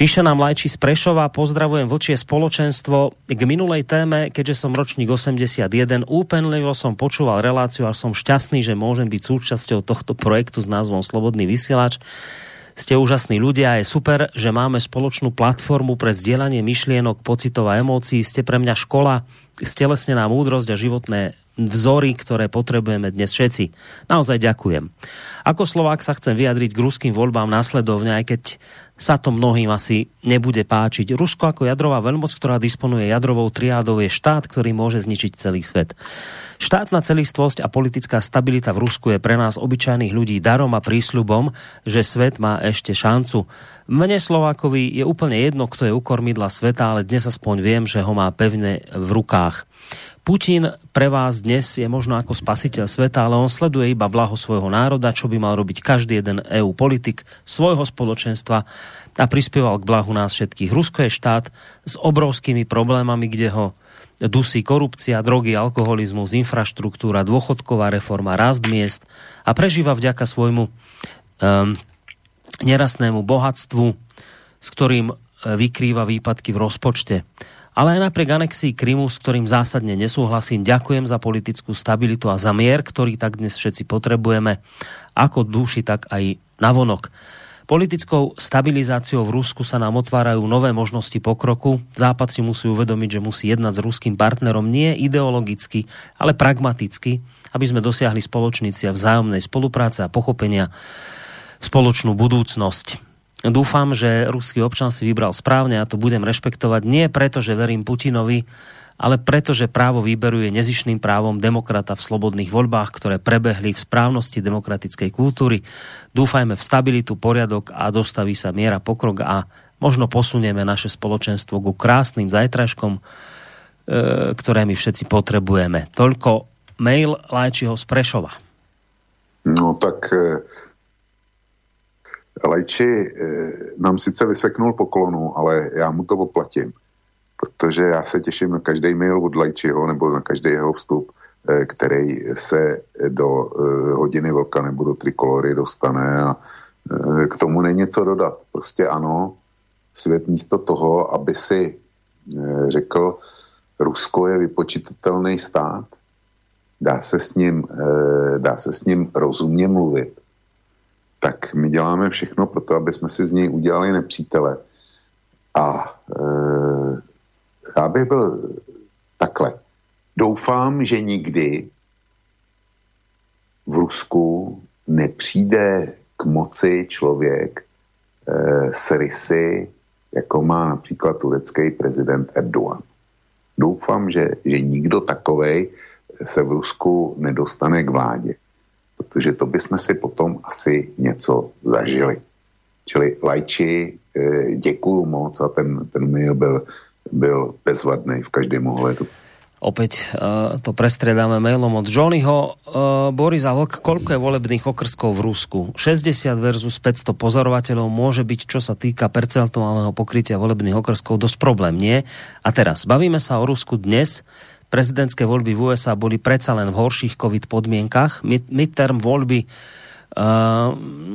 Píše nám Lajči z Prešova, pozdravujem vlčie spoločenstvo. K minulej téme, keďže som ročník 81, úpenlivo som počúval reláciu a som šťastný, že môžem byť súčasťou tohto projektu s názvom Slobodný vysielač. Ste úžasní ľudia je super, že máme spoločnú platformu pre zdieľanie myšlienok, pocitov a emócií. Ste pre mňa škola, stelesnená múdrosť a životné vzory, ktoré potrebujeme dnes všetci. Naozaj ďakujem. Ako Slovák sa chcem vyjadriť k ruským voľbám následovne, aj keď sa to mnohým asi nebude páčiť. Rusko ako jadrová veľmoc, ktorá disponuje jadrovou triádou, je štát, ktorý môže zničiť celý svet. Štátna celistvosť a politická stabilita v Rusku je pre nás obyčajných ľudí darom a prísľubom, že svet má ešte šancu. Mne Slovákovi je úplne jedno, kto je u kormidla sveta, ale dnes aspoň viem, že ho má pevne v rukách. Putin pre vás dnes je možno ako spasiteľ sveta, ale on sleduje iba blaho svojho národa, čo by mal robiť každý jeden EU politik svojho spoločenstva a prispieval k blahu nás všetkých. Rusko je štát s obrovskými problémami, kde ho dusí korupcia, drogy, alkoholizmus, infraštruktúra, dôchodková reforma, rast miest a prežíva vďaka svojmu um, nerastnému bohatstvu, s ktorým e, vykrýva výpadky v rozpočte. Ale aj napriek anexii Krymu, s ktorým zásadne nesúhlasím, ďakujem za politickú stabilitu a za mier, ktorý tak dnes všetci potrebujeme, ako duši, tak aj navonok. Politickou stabilizáciou v Rusku sa nám otvárajú nové možnosti pokroku. Západ si musí uvedomiť, že musí jednať s ruským partnerom nie ideologicky, ale pragmaticky, aby sme dosiahli spoločníci a vzájomnej spolupráce a pochopenia spoločnú budúcnosť. Dúfam, že ruský občan si vybral správne a to budem rešpektovať nie preto, že verím Putinovi, ale pretože právo výberu je nezišným právom demokrata v slobodných voľbách, ktoré prebehli v správnosti demokratickej kultúry. Dúfajme v stabilitu, poriadok a dostaví sa miera pokrok a možno posunieme naše spoločenstvo ku krásnym zajtražkom, e, ktoré my všetci potrebujeme. Toľko mail Lajčiho z Prešova. No tak e, Lajči e, nám sice vyseknul poklonu, ale já mu to oplatím protože já se těším na každý mail od Lajčiho nebo na každý jeho vstup, eh, který se do eh, hodiny vlka nebo do trikolory dostane a eh, k tomu není co dodat. Prostě ano, svět místo toho, aby si řekl, Rusko je vypočitatelný stát, dá se s ním, dá se s ním rozumně mluvit, tak my děláme všechno pro to, aby jsme si z něj udělali nepřítele. A já bych byl takhle. Doufám, že nikdy v Rusku nepřijde k moci člověk e, s rysy, jako má například turecký prezident Erdogan. Doufám, že, že nikdo takovej se v Rusku nedostane k vládě, protože to bychom si potom asi něco zažili. Čili Lajči, e, děkuju moc a ten, ten mail byl byl bezvadný v každém ohledu. Opäť uh, to prestriedáme mailom od Johnnyho. Uh, Boris a Vlk, koľko je volebných okrskov v Rusku? 60 versus 500 pozorovateľov môže byť, čo sa týka percentuálneho pokrytia volebných okrskov, dosť problém, nie? A teraz, bavíme sa o Rusku dnes. Prezidentské voľby v USA boli predsa len v horších COVID podmienkach. Mid midterm voľby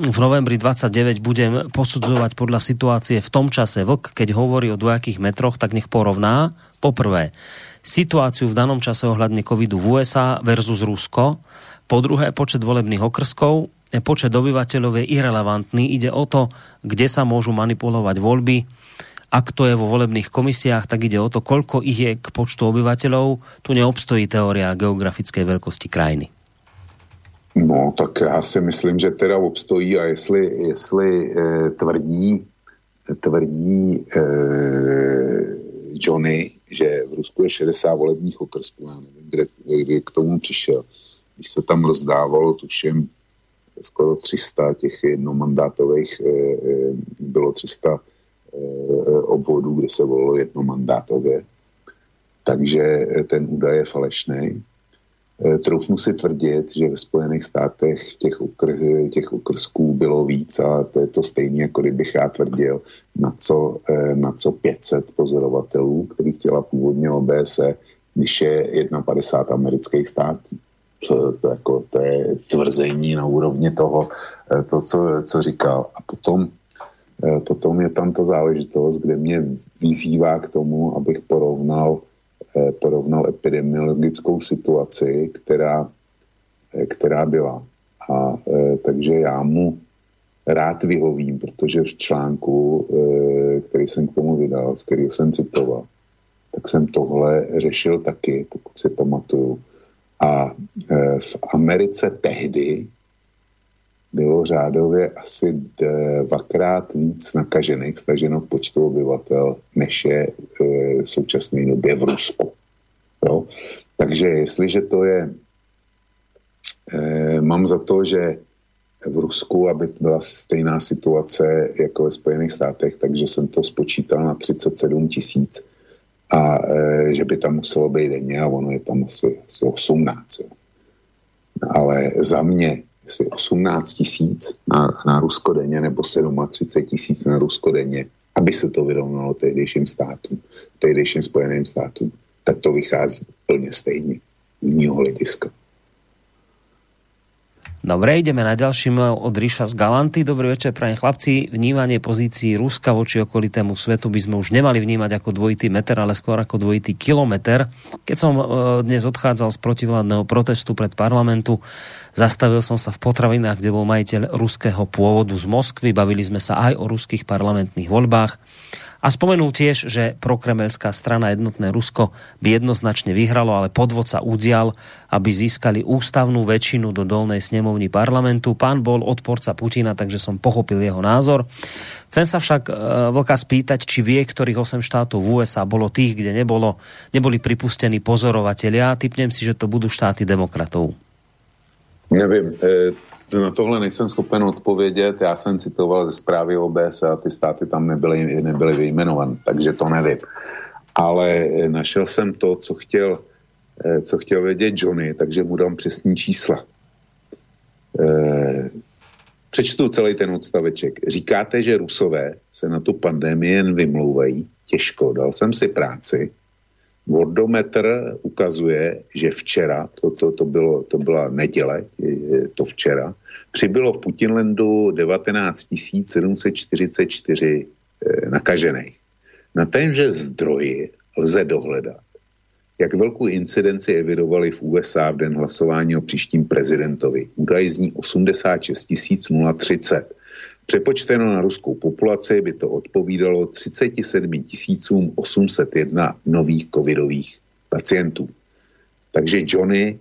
v novembri 29 budem posudzovať podľa situácie v tom čase. Vlk, keď hovorí o dvojakých metroch, tak nech porovná. Poprvé, situáciu v danom čase ohľadne covidu v USA versus Rusko. Po druhé, počet volebných okrskov. Počet obyvateľov je irrelevantný. Ide o to, kde sa môžu manipulovať voľby. Ak to je vo volebných komisiách, tak ide o to, koľko ich je k počtu obyvateľov. Tu neobstojí teória geografickej veľkosti krajiny. No, tak já si myslím, že teda obstojí a jestli, jestli eh, tvrdí, tvrdí eh, Johnny, že v Rusku je 60 volebních okrsků, já nevím, kde, kde k tomu přišel. Když se tam rozdávalo, tuším, skoro 300 těch jednomandátových, eh, bylo 300 eh, obvodů, kde se volilo jednomandátově. Takže ten údaj je falešný. Eh, troufnu si tvrdit, že ve Spojených státech těch, ukr, těch ukrsků bylo víc a to je to stejně, jako kdybych já tvrdil, na co, eh, na co 500 pozorovatelů, který chtěla původně OBSE, když je 51 amerických států. To, to, jako, to je tvrzení na úrovni toho, eh, to, co, co říkal. A potom, potom je tam ta záležitost, kde mě vyzývá k tomu, abych porovnal Eh, porovnal epidemiologickou situaci, která, eh, která byla. A takže já mu rád vyhovím, protože v článku, který jsem k tomu vydal, z kterého jsem citoval, tak jsem tohle řešil taky, pokud si pamatuju. A v Americe tehdy bylo řádově asi dvakrát víc nakažených staženo počtu obyvatel, než je v současné době v Rusku. Jo? Takže jestliže to je, eh, mám za to, že v Rusku, aby byla stejná situace jako ve Spojených státech, takže jsem to spočítal na 37 tisíc a e, že by tam muselo být denně a ono je tam asi, asi 18. Jo. Ale za mě asi 18 tisíc na, na Rusko denně nebo 37 tisíc na Rusko denně, aby se to vyrovnalo tehdejším státům, tehdejším spojeným státům, tak to vychází plně stejně z mýho hlediska. Dobre, ideme na ďalší mail od Ríša z Galanty. Dobrý večer, prajem chlapci. Vnímanie pozícií Ruska voči okolitému svetu by sme už nemali vnímať ako dvojitý meter, ale skôr ako dvojitý kilometr. Keď som e, dnes odchádzal z protivládneho protestu pred parlamentu, zastavil som sa v potravinách, kde bol majiteľ ruského pôvodu z Moskvy. Bavili sme sa aj o ruských parlamentných voľbách. A spomenul tiež, že prokremelská strana Jednotné Rusko by jednoznačne vyhralo, ale podvod sa udial, aby získali ústavnú väčšinu do dolnej snemovny parlamentu. Pán bol odporca Putina, takže som pochopil jeho názor. Chcem sa však e, Vlka spýtať, či vie, ktorých 8 štátov v USA bolo tých, kde nebolo, neboli pripustení pozorovatelia. Typnem si, že to budú štáty demokratov. Nevím, e, na tohle nejsem schopen odpovědět. Já jsem citoval ze zprávy OBS a ty státy tam nebyly, nebyly vyjmenované, takže to nevím. Ale našel jsem to, co chtěl, eh, co chtěl vědět Johnny, takže mu dám přesní čísla. Přečtu celý ten odstaveček. Říkáte, že Rusové se na tu pandemii jen vymlouvají. Těžko, dal jsem si práci, Wordometr ukazuje, že včera, to, to, to, bylo, to byla neděle, to včera, přibylo v Putinlandu 19 744 eh, nakažených. Na témže zdroji lze dohledat, jak velkou incidenci evidovali v USA v den hlasování o příštím prezidentovi. Údaj zní 86 030. Přepočteno na ruskou populaci by to odpovídalo 37 801 nových covidových pacientů. Takže Johnny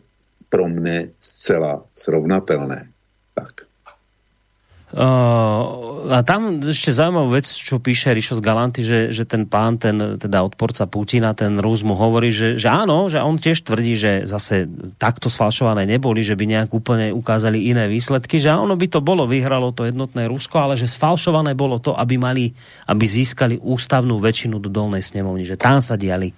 pro mne zcela srovnatelné. Tak. Uh, a tam ešte zaujímavú vec, čo píše Rišo z Galanty, že, že ten pán, ten teda odporca Putina, ten Rus mu hovorí, že, že áno, že on tiež tvrdí, že zase takto sfalšované neboli, že by nejak úplne ukázali iné výsledky, že ono by to bolo, vyhralo to jednotné Rusko, ale že sfalšované bolo to, aby mali, aby získali ústavnú väčšinu do dolnej snemovny, že tam sa diali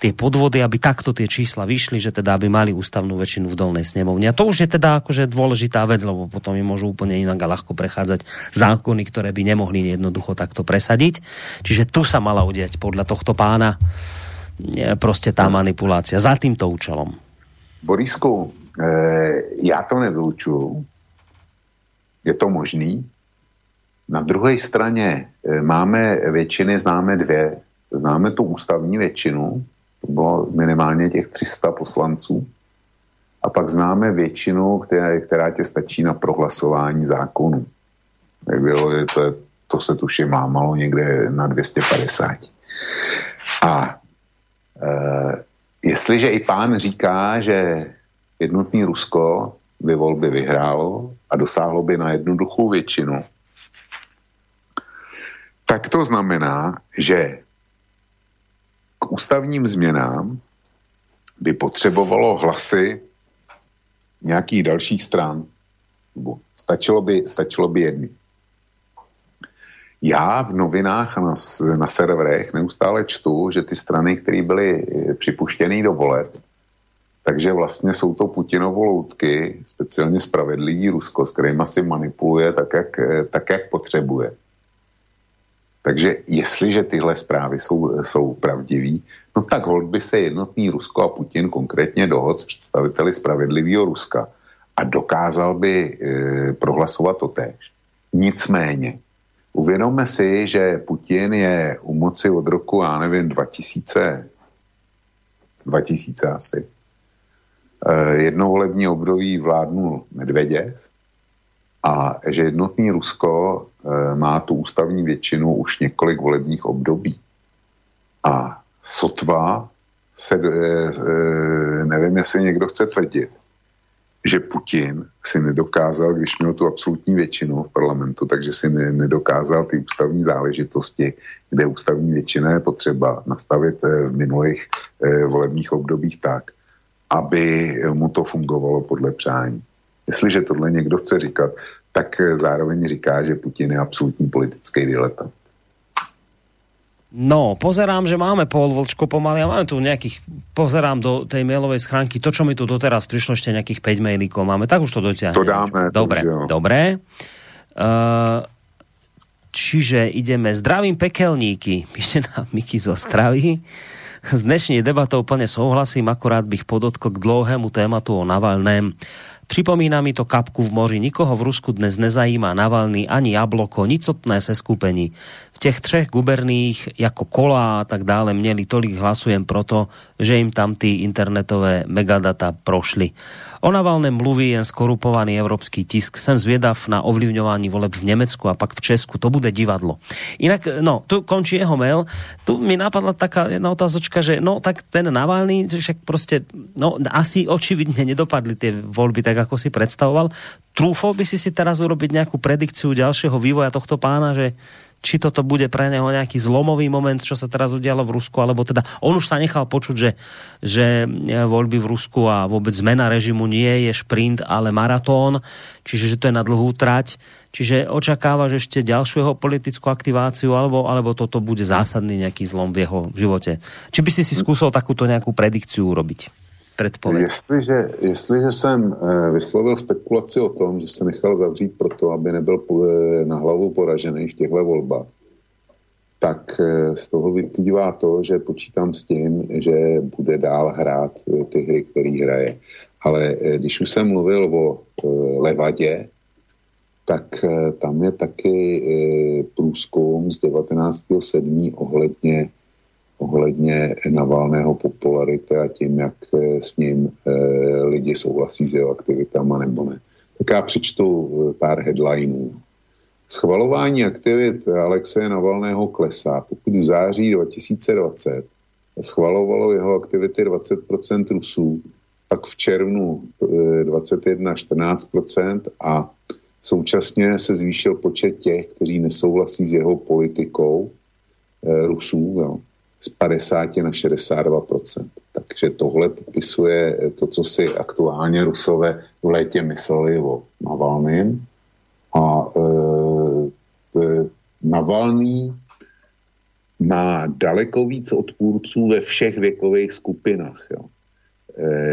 tie podvody, aby takto tie čísla vyšli, že teda aby mali ústavnú väčšinu v dolnej snemovni. A to už je teda akože dôležitá vec, lebo potom im môžu úplne inak a ľahko prechádzať zákony, ktoré by nemohli jednoducho takto presadiť. Čiže tu sa mala udiať podľa tohto pána e, proste tá manipulácia za týmto účelom. Borisku, e, já to nevylučuju. Je to možný. Na druhé straně e, máme většiny, známe dvě. Známe tu ústavní většinu, to bylo minimálně těch 300 poslanců. A pak známe většinu, která, která tě stačí na prohlasování zákonu. Tak bylo, to, to se tuším mámalo někde na 250. A e, jestliže i pán říká, že jednotný Rusko by volby vyhrálo a dosáhlo by na jednoduchou většinu, tak to znamená, že k ústavním změnám by potřebovalo hlasy nějakých dalších stran. Stačilo by, stačilo by jedny. Já v novinách na, na serverech neustále čtu, že ty strany, které byly eh, připuštěny do voleb, Takže vlastně jsou to Putinovo loutky, speciálně spravedlivý Rusko, s kterým si manipuluje tak jak, tak, jak potřebuje. Takže jestliže tyhle zprávy jsou, jsou pravdivý, no tak hold by se jednotný Rusko a Putin konkrétně dohod s představiteli spravedlivého Ruska a dokázal by e, prohlasovat to též. Nicméně, uvědomme si, že Putin je u moci od roku, já nevím, 2000, 2000 asi. E, jedno volební období vládnul Medveděv a že jednotný Rusko e, má tu ústavní většinu už několik volebních období. A sotva se, e, e, nevím, jestli někdo chce tvrdit, že Putin si nedokázal, když měl tu absolutní většinu v parlamentu, takže si ne, nedokázal ty ústavní záležitosti, kde ústavní většina je potřeba nastavit v minulých volebních obdobích tak, aby mu to fungovalo podle přání. Jestliže tohle někdo chce říkat, tak eh, zároveň říká, že Putin je absolutní politický diletant. No, pozerám, že máme pol vlčko pomaly a máme tu nejakých, pozerám do tej mailovej schránky, to, čo mi tu doteraz prišlo, ešte nejakých 5 mailíkov máme, tak už to dotiahne. To dáme. Dobre, to dobre. Uh, čiže ideme, zdravím pekelníky, píše nám Miky zo Stravy. S dnešní debatou plne souhlasím, akorát bych podotkl k dlouhému tématu o Navalném. Připomína mi to kapku v moři. Nikoho v Rusku dnes nezajímá Navalný ani jabloko, nicotné se skupení. V těch třech guberných jako kola a tak dále měli tolik hlasujem proto, že im tam ty internetové megadata prošli. O Navalném mluví jen skorupovaný evropský tisk. Jsem zvědav na ovlivňování voleb v Německu a pak v Česku. To bude divadlo. Inak, no, tu končí jeho mail. Tu mi napadla taká jedna otázočka, že no, tak ten Navalný, však prostě, no, asi očividne nedopadli tie voľby tak, ako si predstavoval. Trúfol by si si teraz urobiť nejakú predikciu ďalšieho vývoja tohto pána, že či toto bude pre neho nejaký zlomový moment, čo sa teraz udialo v Rusku, alebo teda on už sa nechal počuť, že, že voľby v Rusku a vôbec zmena režimu nie je šprint, ale maratón, čiže že to je na dlhú trať. Čiže očakávaš ešte ďalšiu politickú aktiváciu, alebo, alebo toto bude zásadný nejaký zlom v jeho živote? Či by si si skúsil takúto nejakú predikciu urobiť? Předpověď. Jestliže, jestliže jsem eh, vyslovil spekulaci o tom, že se nechal zavřít proto, aby nebyl eh, na hlavu poražený v těchto volbách, tak eh, z toho vyplývá to, že počítám s tím, že bude dál hrát ty hry, které hraje. Ale když už jsem mluvil o Levadě, tak tam je taky průzkum z 19.7. ohledně ohledně Navalného popularity a tím, jak eh, s ním e, lidi souhlasí s jeho aktivitama nebo ne. Tak já přečtu eh, pár headlinů. Schvalování aktivit Alexeje Navalného klesá. Pokud v září 2020 schvalovalo jeho aktivity 20% Rusů, pak v červnu 21 14% a současně se zvýšil počet těch, kteří nesouhlasí s jeho politikou Rusů. Jo z 50 na 62% Takže tohle popisuje to, co si aktuálně Rusové v létě mysleli o Navalným. A e, e, Navalný má daleko víc odpůrců ve všech věkových skupinách. Jo.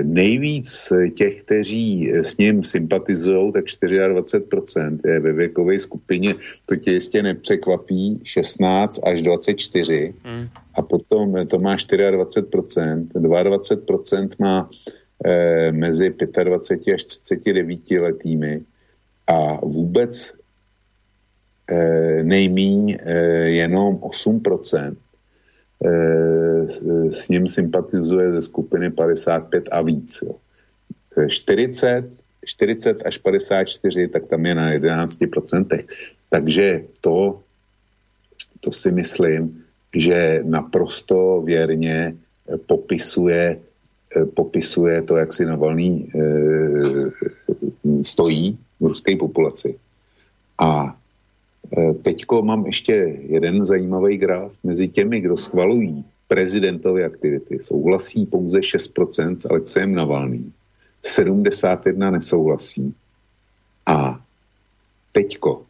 Nejvíc těch, kteří s ním sympatizují, tak 24% je ve věkové skupině, to tě jistě nepřekvapí, 16 až 24 mm. a potom to má 24%, 22% má eh, mezi 25 až 39 letými a vůbec eh, nejmíň eh, jenom 8% Eh, s ním sympatizuje ze skupiny 55 a víc. Jo. 40, 40 až 54, tak tam je na 11%. Takže to, to si myslím, že naprosto věrně popisuje, eh, popisuje to, jak si Navalný stojí v ruské populaci. A Eh, teďko mám ještě jeden zajímavý graf. Mezi těmi, kdo schvalují prezidentové aktivity, souhlasí pouze 6% s Alexejem Navalným. 71 nesouhlasí. A teďko,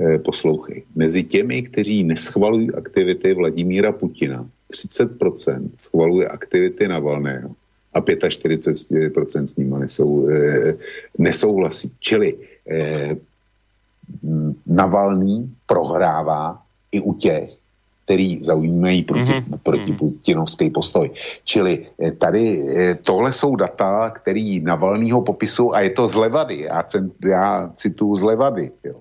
eh, poslouchej, mezi těmi, kteří neschvalují aktivity Vladimíra Putina, 30% schvaluje aktivity Navalného a a 45% s nimi nesou, eh, nesouhlasí. Čili eh, Navalný prohrává i u těch, který zaujímají proti, mm-hmm. proti mhm. putinovský postoj. Čili eh, tady eh, tohle jsou data, který Navalnýho popisu a je to z Levady. Já, já cituju z Levady. Jo.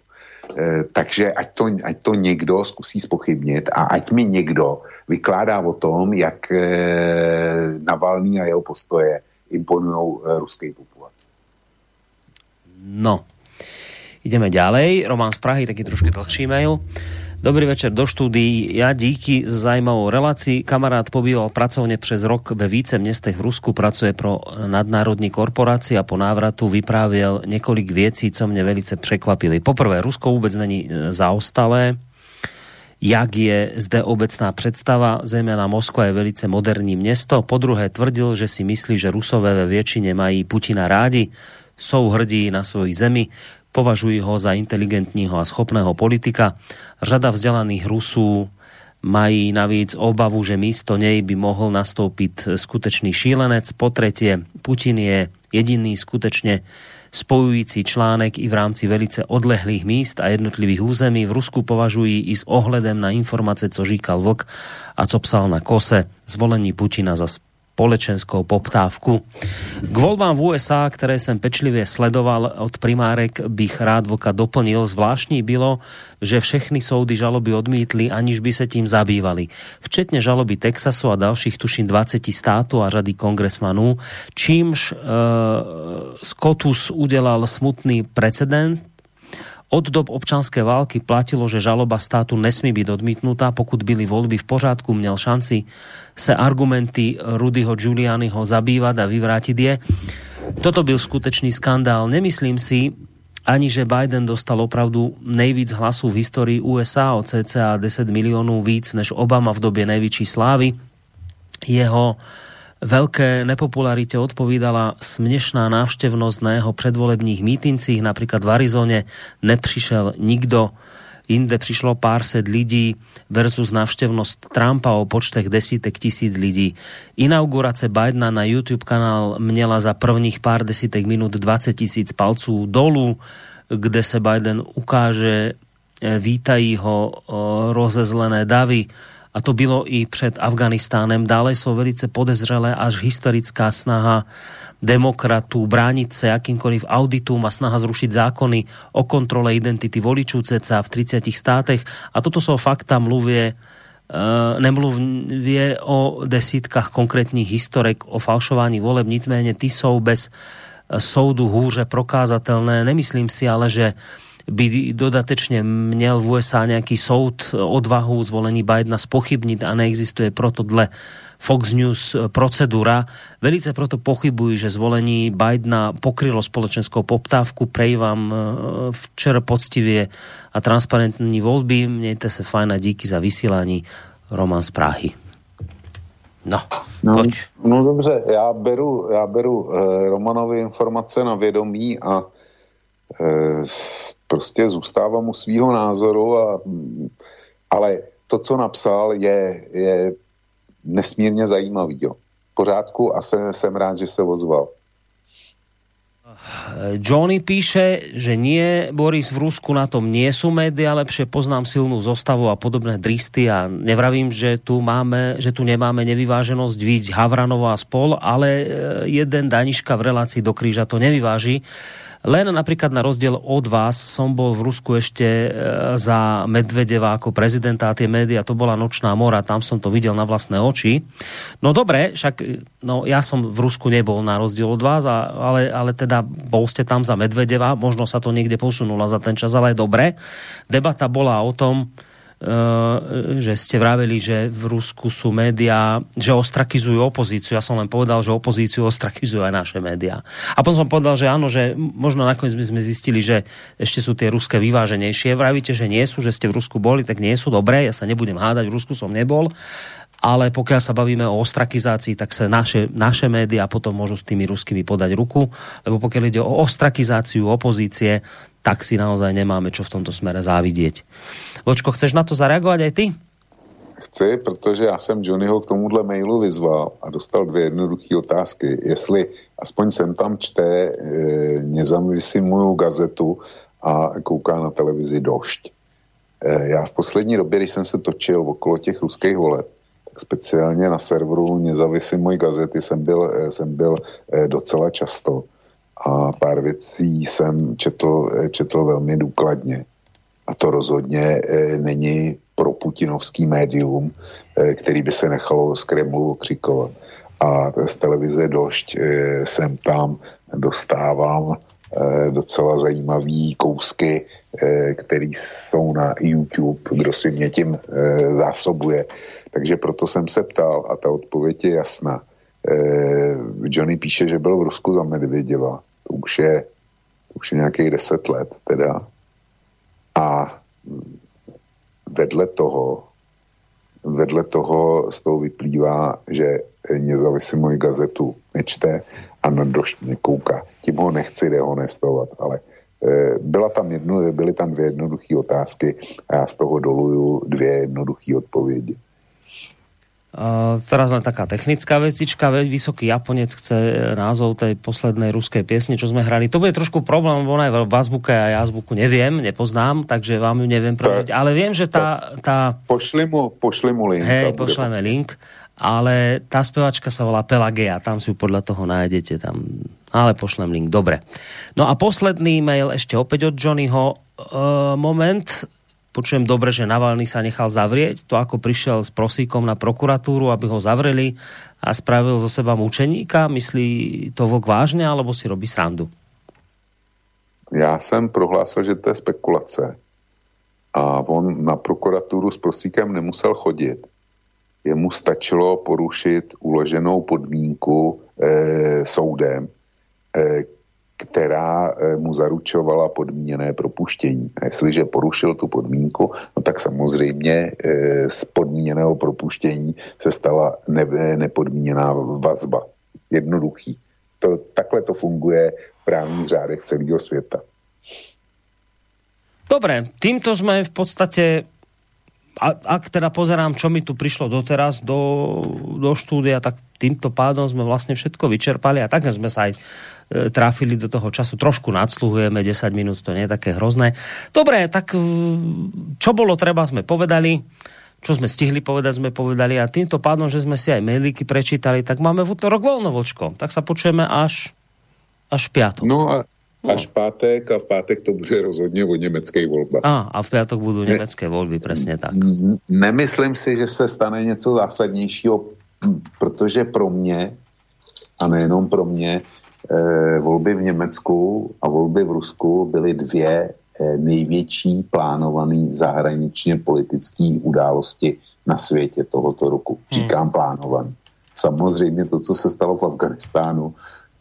E, takže ať to, ať to někdo zkusí spochybnit a ať mi někdo vykládá o tom, jak e, Navalný a jeho postoje imponují e, ruské populaci. No, ideme ďalej. Roman z Prahy, taký trošku dlhší mail. Dobrý večer do štúdií. Ja díky za zajímavou relácii. Kamarát pobýval pracovne přes rok ve více městech v Rusku, pracuje pro nadnárodní korporáci a po návratu vyprávěl několik věcí, co mě velice překvapili. Poprvé, Rusko vůbec není e, zaostalé, jak je zde obecná představa, na Moskva je velice moderní město. Po druhé tvrdil, že si myslí, že Rusové ve většině mají Putina rádi, jsou hrdí na svoji zemi, považují ho za inteligentního a schopného politika. Řada vzdelaných Rusů mají navíc obavu, že místo nej by mohl nastoupit skutečný šílenec. Po tretie, Putin je jediný skutečně spojující článek i v rámci velice odlehlých míst a jednotlivých území. V Rusku považují i s ohledem na informace, co říkal Vlk a co psal na kose, zvolení Putina za společenskou poptávku. K voľbám v USA, ktoré jsem pečlivě sledoval od primárek, bych rád Vlka doplnil. Zvláštní bylo, že všechny soudy žaloby odmítli, aniž by se tím zabývali. Včetně žaloby Texasu a dalších tuším 20 států a řady kongresmanů, čímž uh, Scotus udělal smutný precedent, od dob občanské války platilo, že žaloba státu nesmí byť odmítnutá, pokud byly voľby v pořádku, měl šanci se argumenty Rudyho Giulianiho zabývať a vyvrátiť je. Toto byl skutečný skandál. Nemyslím si, ani že Biden dostal opravdu nejvíc hlasů v histórii USA o cca 10 miliónov víc než Obama v době největší slávy. Jeho veľké nepopularite odpovídala směšná návštevnosť na jeho predvolebních mítincích, napríklad v Arizone. Nepřišel nikdo, inde přišlo pár set lidí versus návštevnosť Trumpa o počtech desítek tisíc lidí. Inaugurace Bidena na YouTube kanál měla za prvních pár desítek minut 20 tisíc palců dolů, kde se Biden ukáže, e, vítají ho rozezlené davy a to bylo i před Afganistánem. Dále jsou velice podezřelé až historická snaha demokratů bránit se jakýmkoliv auditům a snaha zrušiť zákony o kontrole identity voličů CCA v 30 státech. A toto jsou fakta, mluvě Uh, nemluvie o desítkách konkrétních historek o falšování voleb, nicméně ty jsou bez soudu hůře prokázatelné. Nemyslím si ale, že uh, by dodatečne měl v USA nejaký soud odvahu zvolení Bidena spochybniť a neexistuje proto dle Fox News procedúra. Velice proto pochybujú, že zvolení Bidena pokrylo spoločenskou poptávku. Prej vám e, včera poctivie a transparentní voľby. Mějte se fajn a díky za vysílání. Roman z Prahy. No, no, pojď. no dobře, já beru, já beru eh, Romanovi informace na vědomí a prostě zůstávám u svýho názoru, a, ale to, co napsal, je, je nesmírně zajímavý. Jo. V pořádku a se, jsem rád, že se ozval. Johnny píše, že nie, Boris, v Rusku na tom nie sú média lepšie, poznám silnú zostavu a podobné dristy a nevravím, že tu, máme, že tu nemáme nevyváženosť vidieť Havranova a spol, ale e, jeden Daniška v relácii do kríža to nevyváži. Len napríklad na rozdiel od vás som bol v Rusku ešte e, za Medvedeva ako prezidenta a tie média, to bola nočná mora, tam som to videl na vlastné oči. No dobre, však no, ja som v Rusku nebol na rozdiel od vás, a, ale, ale teda bol ste tam za Medvedeva, možno sa to niekde posunulo za ten čas, ale dobre. Debata bola o tom, že ste vraveli, že v Rusku sú médiá, že ostrakizujú opozíciu. Ja som len povedal, že opozíciu ostrakizujú aj naše médiá. A potom som povedal, že áno, že možno nakoniec by sme zistili, že ešte sú tie ruské vyváženejšie. Vravíte, že nie sú, že ste v Rusku boli, tak nie sú dobré. Ja sa nebudem hádať, v Rusku som nebol ale pokiaľ sa bavíme o ostrakizácii, tak sa naše, naše médiá potom môžu s tými ruskými podať ruku, lebo pokiaľ ide o ostrakizáciu opozície, tak si naozaj nemáme čo v tomto smere závidieť. Vočko, chceš na to zareagovať aj ty? chci, protože já jsem Johnnyho k tomuhle mailu vyzval a dostal dvě jednoduché otázky. Jestli aspoň jsem tam čte e, nezavisím gazetu a kouká na televizi Došť. E, já v poslední době, když jsem se točil okolo těch ruských voleb, tak speciálně na serveru nezavisím mojí gazety jsem byl, e, jsem byl docela často a pár věcí jsem četl, četl velmi důkladně. A to rozhodně e, není pro putinovský médium, e, který by se nechalo z Kremlu okřikovat. A z televize Došť e, sem tam dostávám docela zajímavý kousky, které jsou na YouTube, kdo si mě tím zásobuje. Takže proto jsem se ptal a ta odpověď je jasná. E, Johnny píše, že byl v Rusku za Medvěděva. To už je, už je nějakých deset let teda. A vedle toho, vedle toho z toho vyplývá, že nezávisí moji gazetu nečte a na došť nekouká. Tím ho nechci dehonestovat, ale e, byla tam jedno, byly tam dvě jednoduché otázky a já z toho doluju dvě jednoduché odpovědi. Uh, teraz len taká technická vecička, Vysoký Japonec chce názov tej poslednej ruskej piesne, čo sme hrali. To bude trošku problém, ona je v azbuke a ja azbuku neviem, nepoznám, takže vám ju neviem prežiť. Ale viem, že tá... tá... Pošli, mu, pošli mu link. Hej, pošleme bude... link. Ale tá spevačka sa volá Pelagea, tam si ju podľa toho nájdete. Tam... Ale pošlem link, dobre. No a posledný mail ešte opäť od Johnnyho. Uh, moment, Počujem dobre, že Navalny sa nechal zavrieť, to ako prišiel s prosíkom na prokuratúru, aby ho zavreli a spravil zo seba mučeníka. Myslí to vlk vážne, alebo si robí srandu? Já jsem prohlásil, že to je spekulace. A on na prokuraturu s prosíkem nemusel chodit. Jemu stačilo porušit uloženou podmínku e, soudem, e, která eh, mu zaručovala podmíněné propuštění. A jestliže porušil tu podmínku, no tak samozřejmě eh, z podmíněného propuštění se stala ne, nepodmíněná vazba. Jednoduchý. To, takhle to funguje v právních řádech celého světa. Dobre, týmto sme v podstate a, ak teda pozerám, čo mi tu prišlo doteraz do, do štúdia, tak týmto pádom sme vlastne všetko vyčerpali a tak sme sa aj trafili do toho času. Trošku nadsluhujeme, 10 minút to nie je také hrozné. Dobre, tak e, čo bolo treba, sme povedali čo sme stihli povedať, sme povedali a týmto pádom, že sme si aj mailíky prečítali, tak máme v útorok voľno, vočko. Tak sa počujeme až, až piatok. No a no. až pátek a v pátek to bude rozhodně o německé volbách. A, a v pátek budou německé volby, přesně tak. Nemyslím si, že se stane něco zásadnějšího, protože pro mě, a nejenom pro mě, volby v Německu a volby v Rusku byly dvě eh, největší plánované zahraničně politické události na světě tohoto roku. Hmm. Říkám plánovaný. Samozřejmě to, co se stalo v Afganistánu,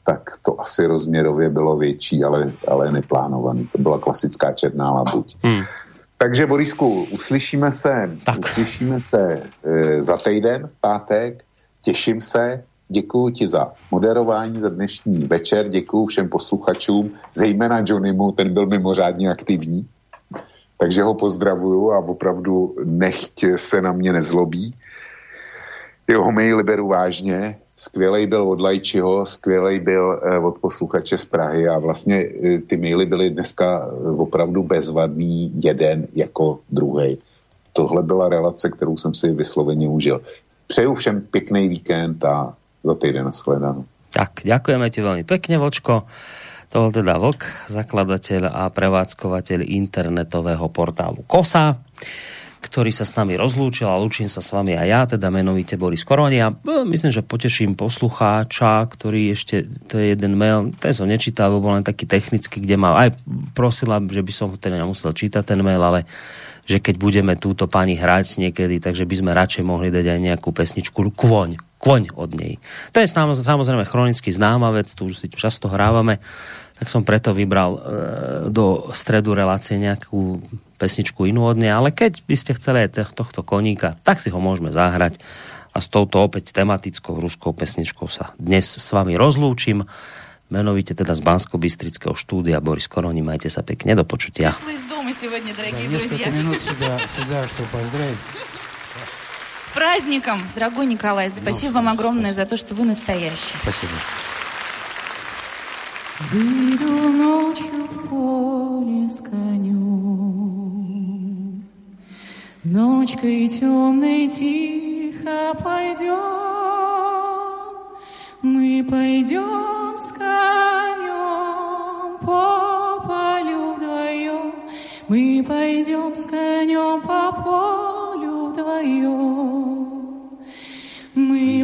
tak to asi rozměrově bylo větší, ale, ale neplánovaný. To byla klasická černá labuť. Hmm. Takže, Borisku, uslyšíme se, tak. uslyšíme se e, za týden, pátek. Těším se. Děkuji ti za moderování, za dnešní večer, děkuji všem posluchačům, zejména Johnnymu, ten byl mimořádně aktivní, takže ho pozdravuju a opravdu nechť se na mě nezlobí. Jeho maily beru vážně, skvělej byl od Lajčiho, skvělej byl eh, od posluchače z Prahy a vlastně eh, ty maily byly dneska eh, opravdu bezvadný jeden jako druhý. Tohle byla relace, kterou jsem si vysloveně užil. Přeju všem pěkný víkend a za týden shledanou. Tak, ďakujeme ti veľmi pekne, Vočko. To bol teda Vlk, zakladateľ a prevádzkovateľ internetového portálu KOSA, ktorý sa s nami rozlúčil a lúčim sa s vami aj ja, teda menovite Boris Koroni a e, myslím, že poteším poslucháča, ktorý ešte, to je jeden mail, ten som nečítal, bol len taký technický, kde ma aj prosila, že by som teda nemusel čítať ten mail, ale že keď budeme túto pani hrať niekedy, takže by sme radšej mohli dať aj nejakú pesničku Kvoň, Kvoň od nej. To je samozrejme chronicky známa vec, tu už si často hrávame, tak som preto vybral e, do stredu relácie nejakú pesničku inú od nej, ale keď by ste chceli aj tohto koníka, tak si ho môžeme zahrať a s touto opäť tematickou ruskou pesničkou sa dnes s vami rozlúčim menovite teda z Bansko-Bystrického štúdia. Boris Koroni, majte sa pekne, do počutia. Пришли из дома сегодня, дорогие да, друзья. Несколько минут сюда, сюда, чтобы поздравить. Праздником, дорогой Николай. Спасибо вам огромное за то, что вы настоящий. Спасибо. Выйду ночью в поле с конем, Ночкой темной тихо пойдем, Мы пойдем с конем по полю вдвоем, Мы пойдем с конем по полю вдвоем,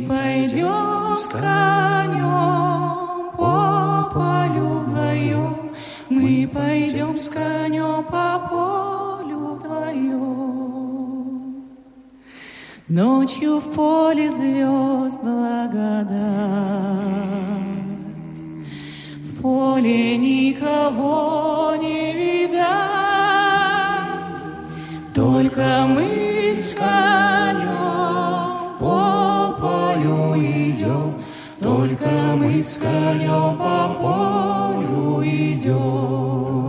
пойдем с конем по полю вдвоем, Мы пойдем с конем по полю вдвоем. Ночью в поле звезд благодать, В поле никого не видать, Только мы с конем полю идем, Только мы с конем по полю идем.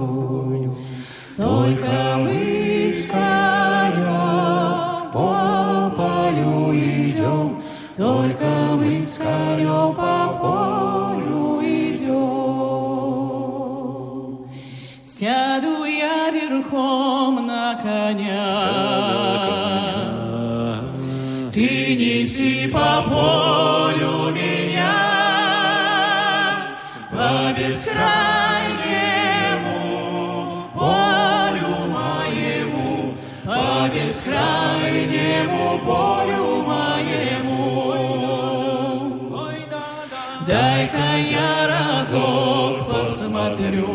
Только мы с конем по полю идем, Только мы с конем по полю идем. Сяду я верхом на коня, по полю меня, По бескрайнему полю моему, По бескрайнему полю моему. Дай-ка я разок посмотрю,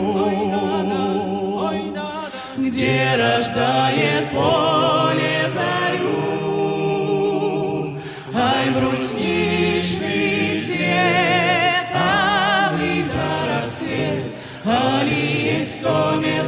где рождает поле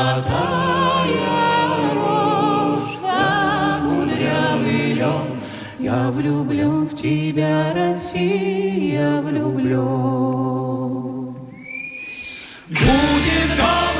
Золотая рожь, да кудрявый лен, Я влюблен в тебя, Россия, влюблен. Будет добрым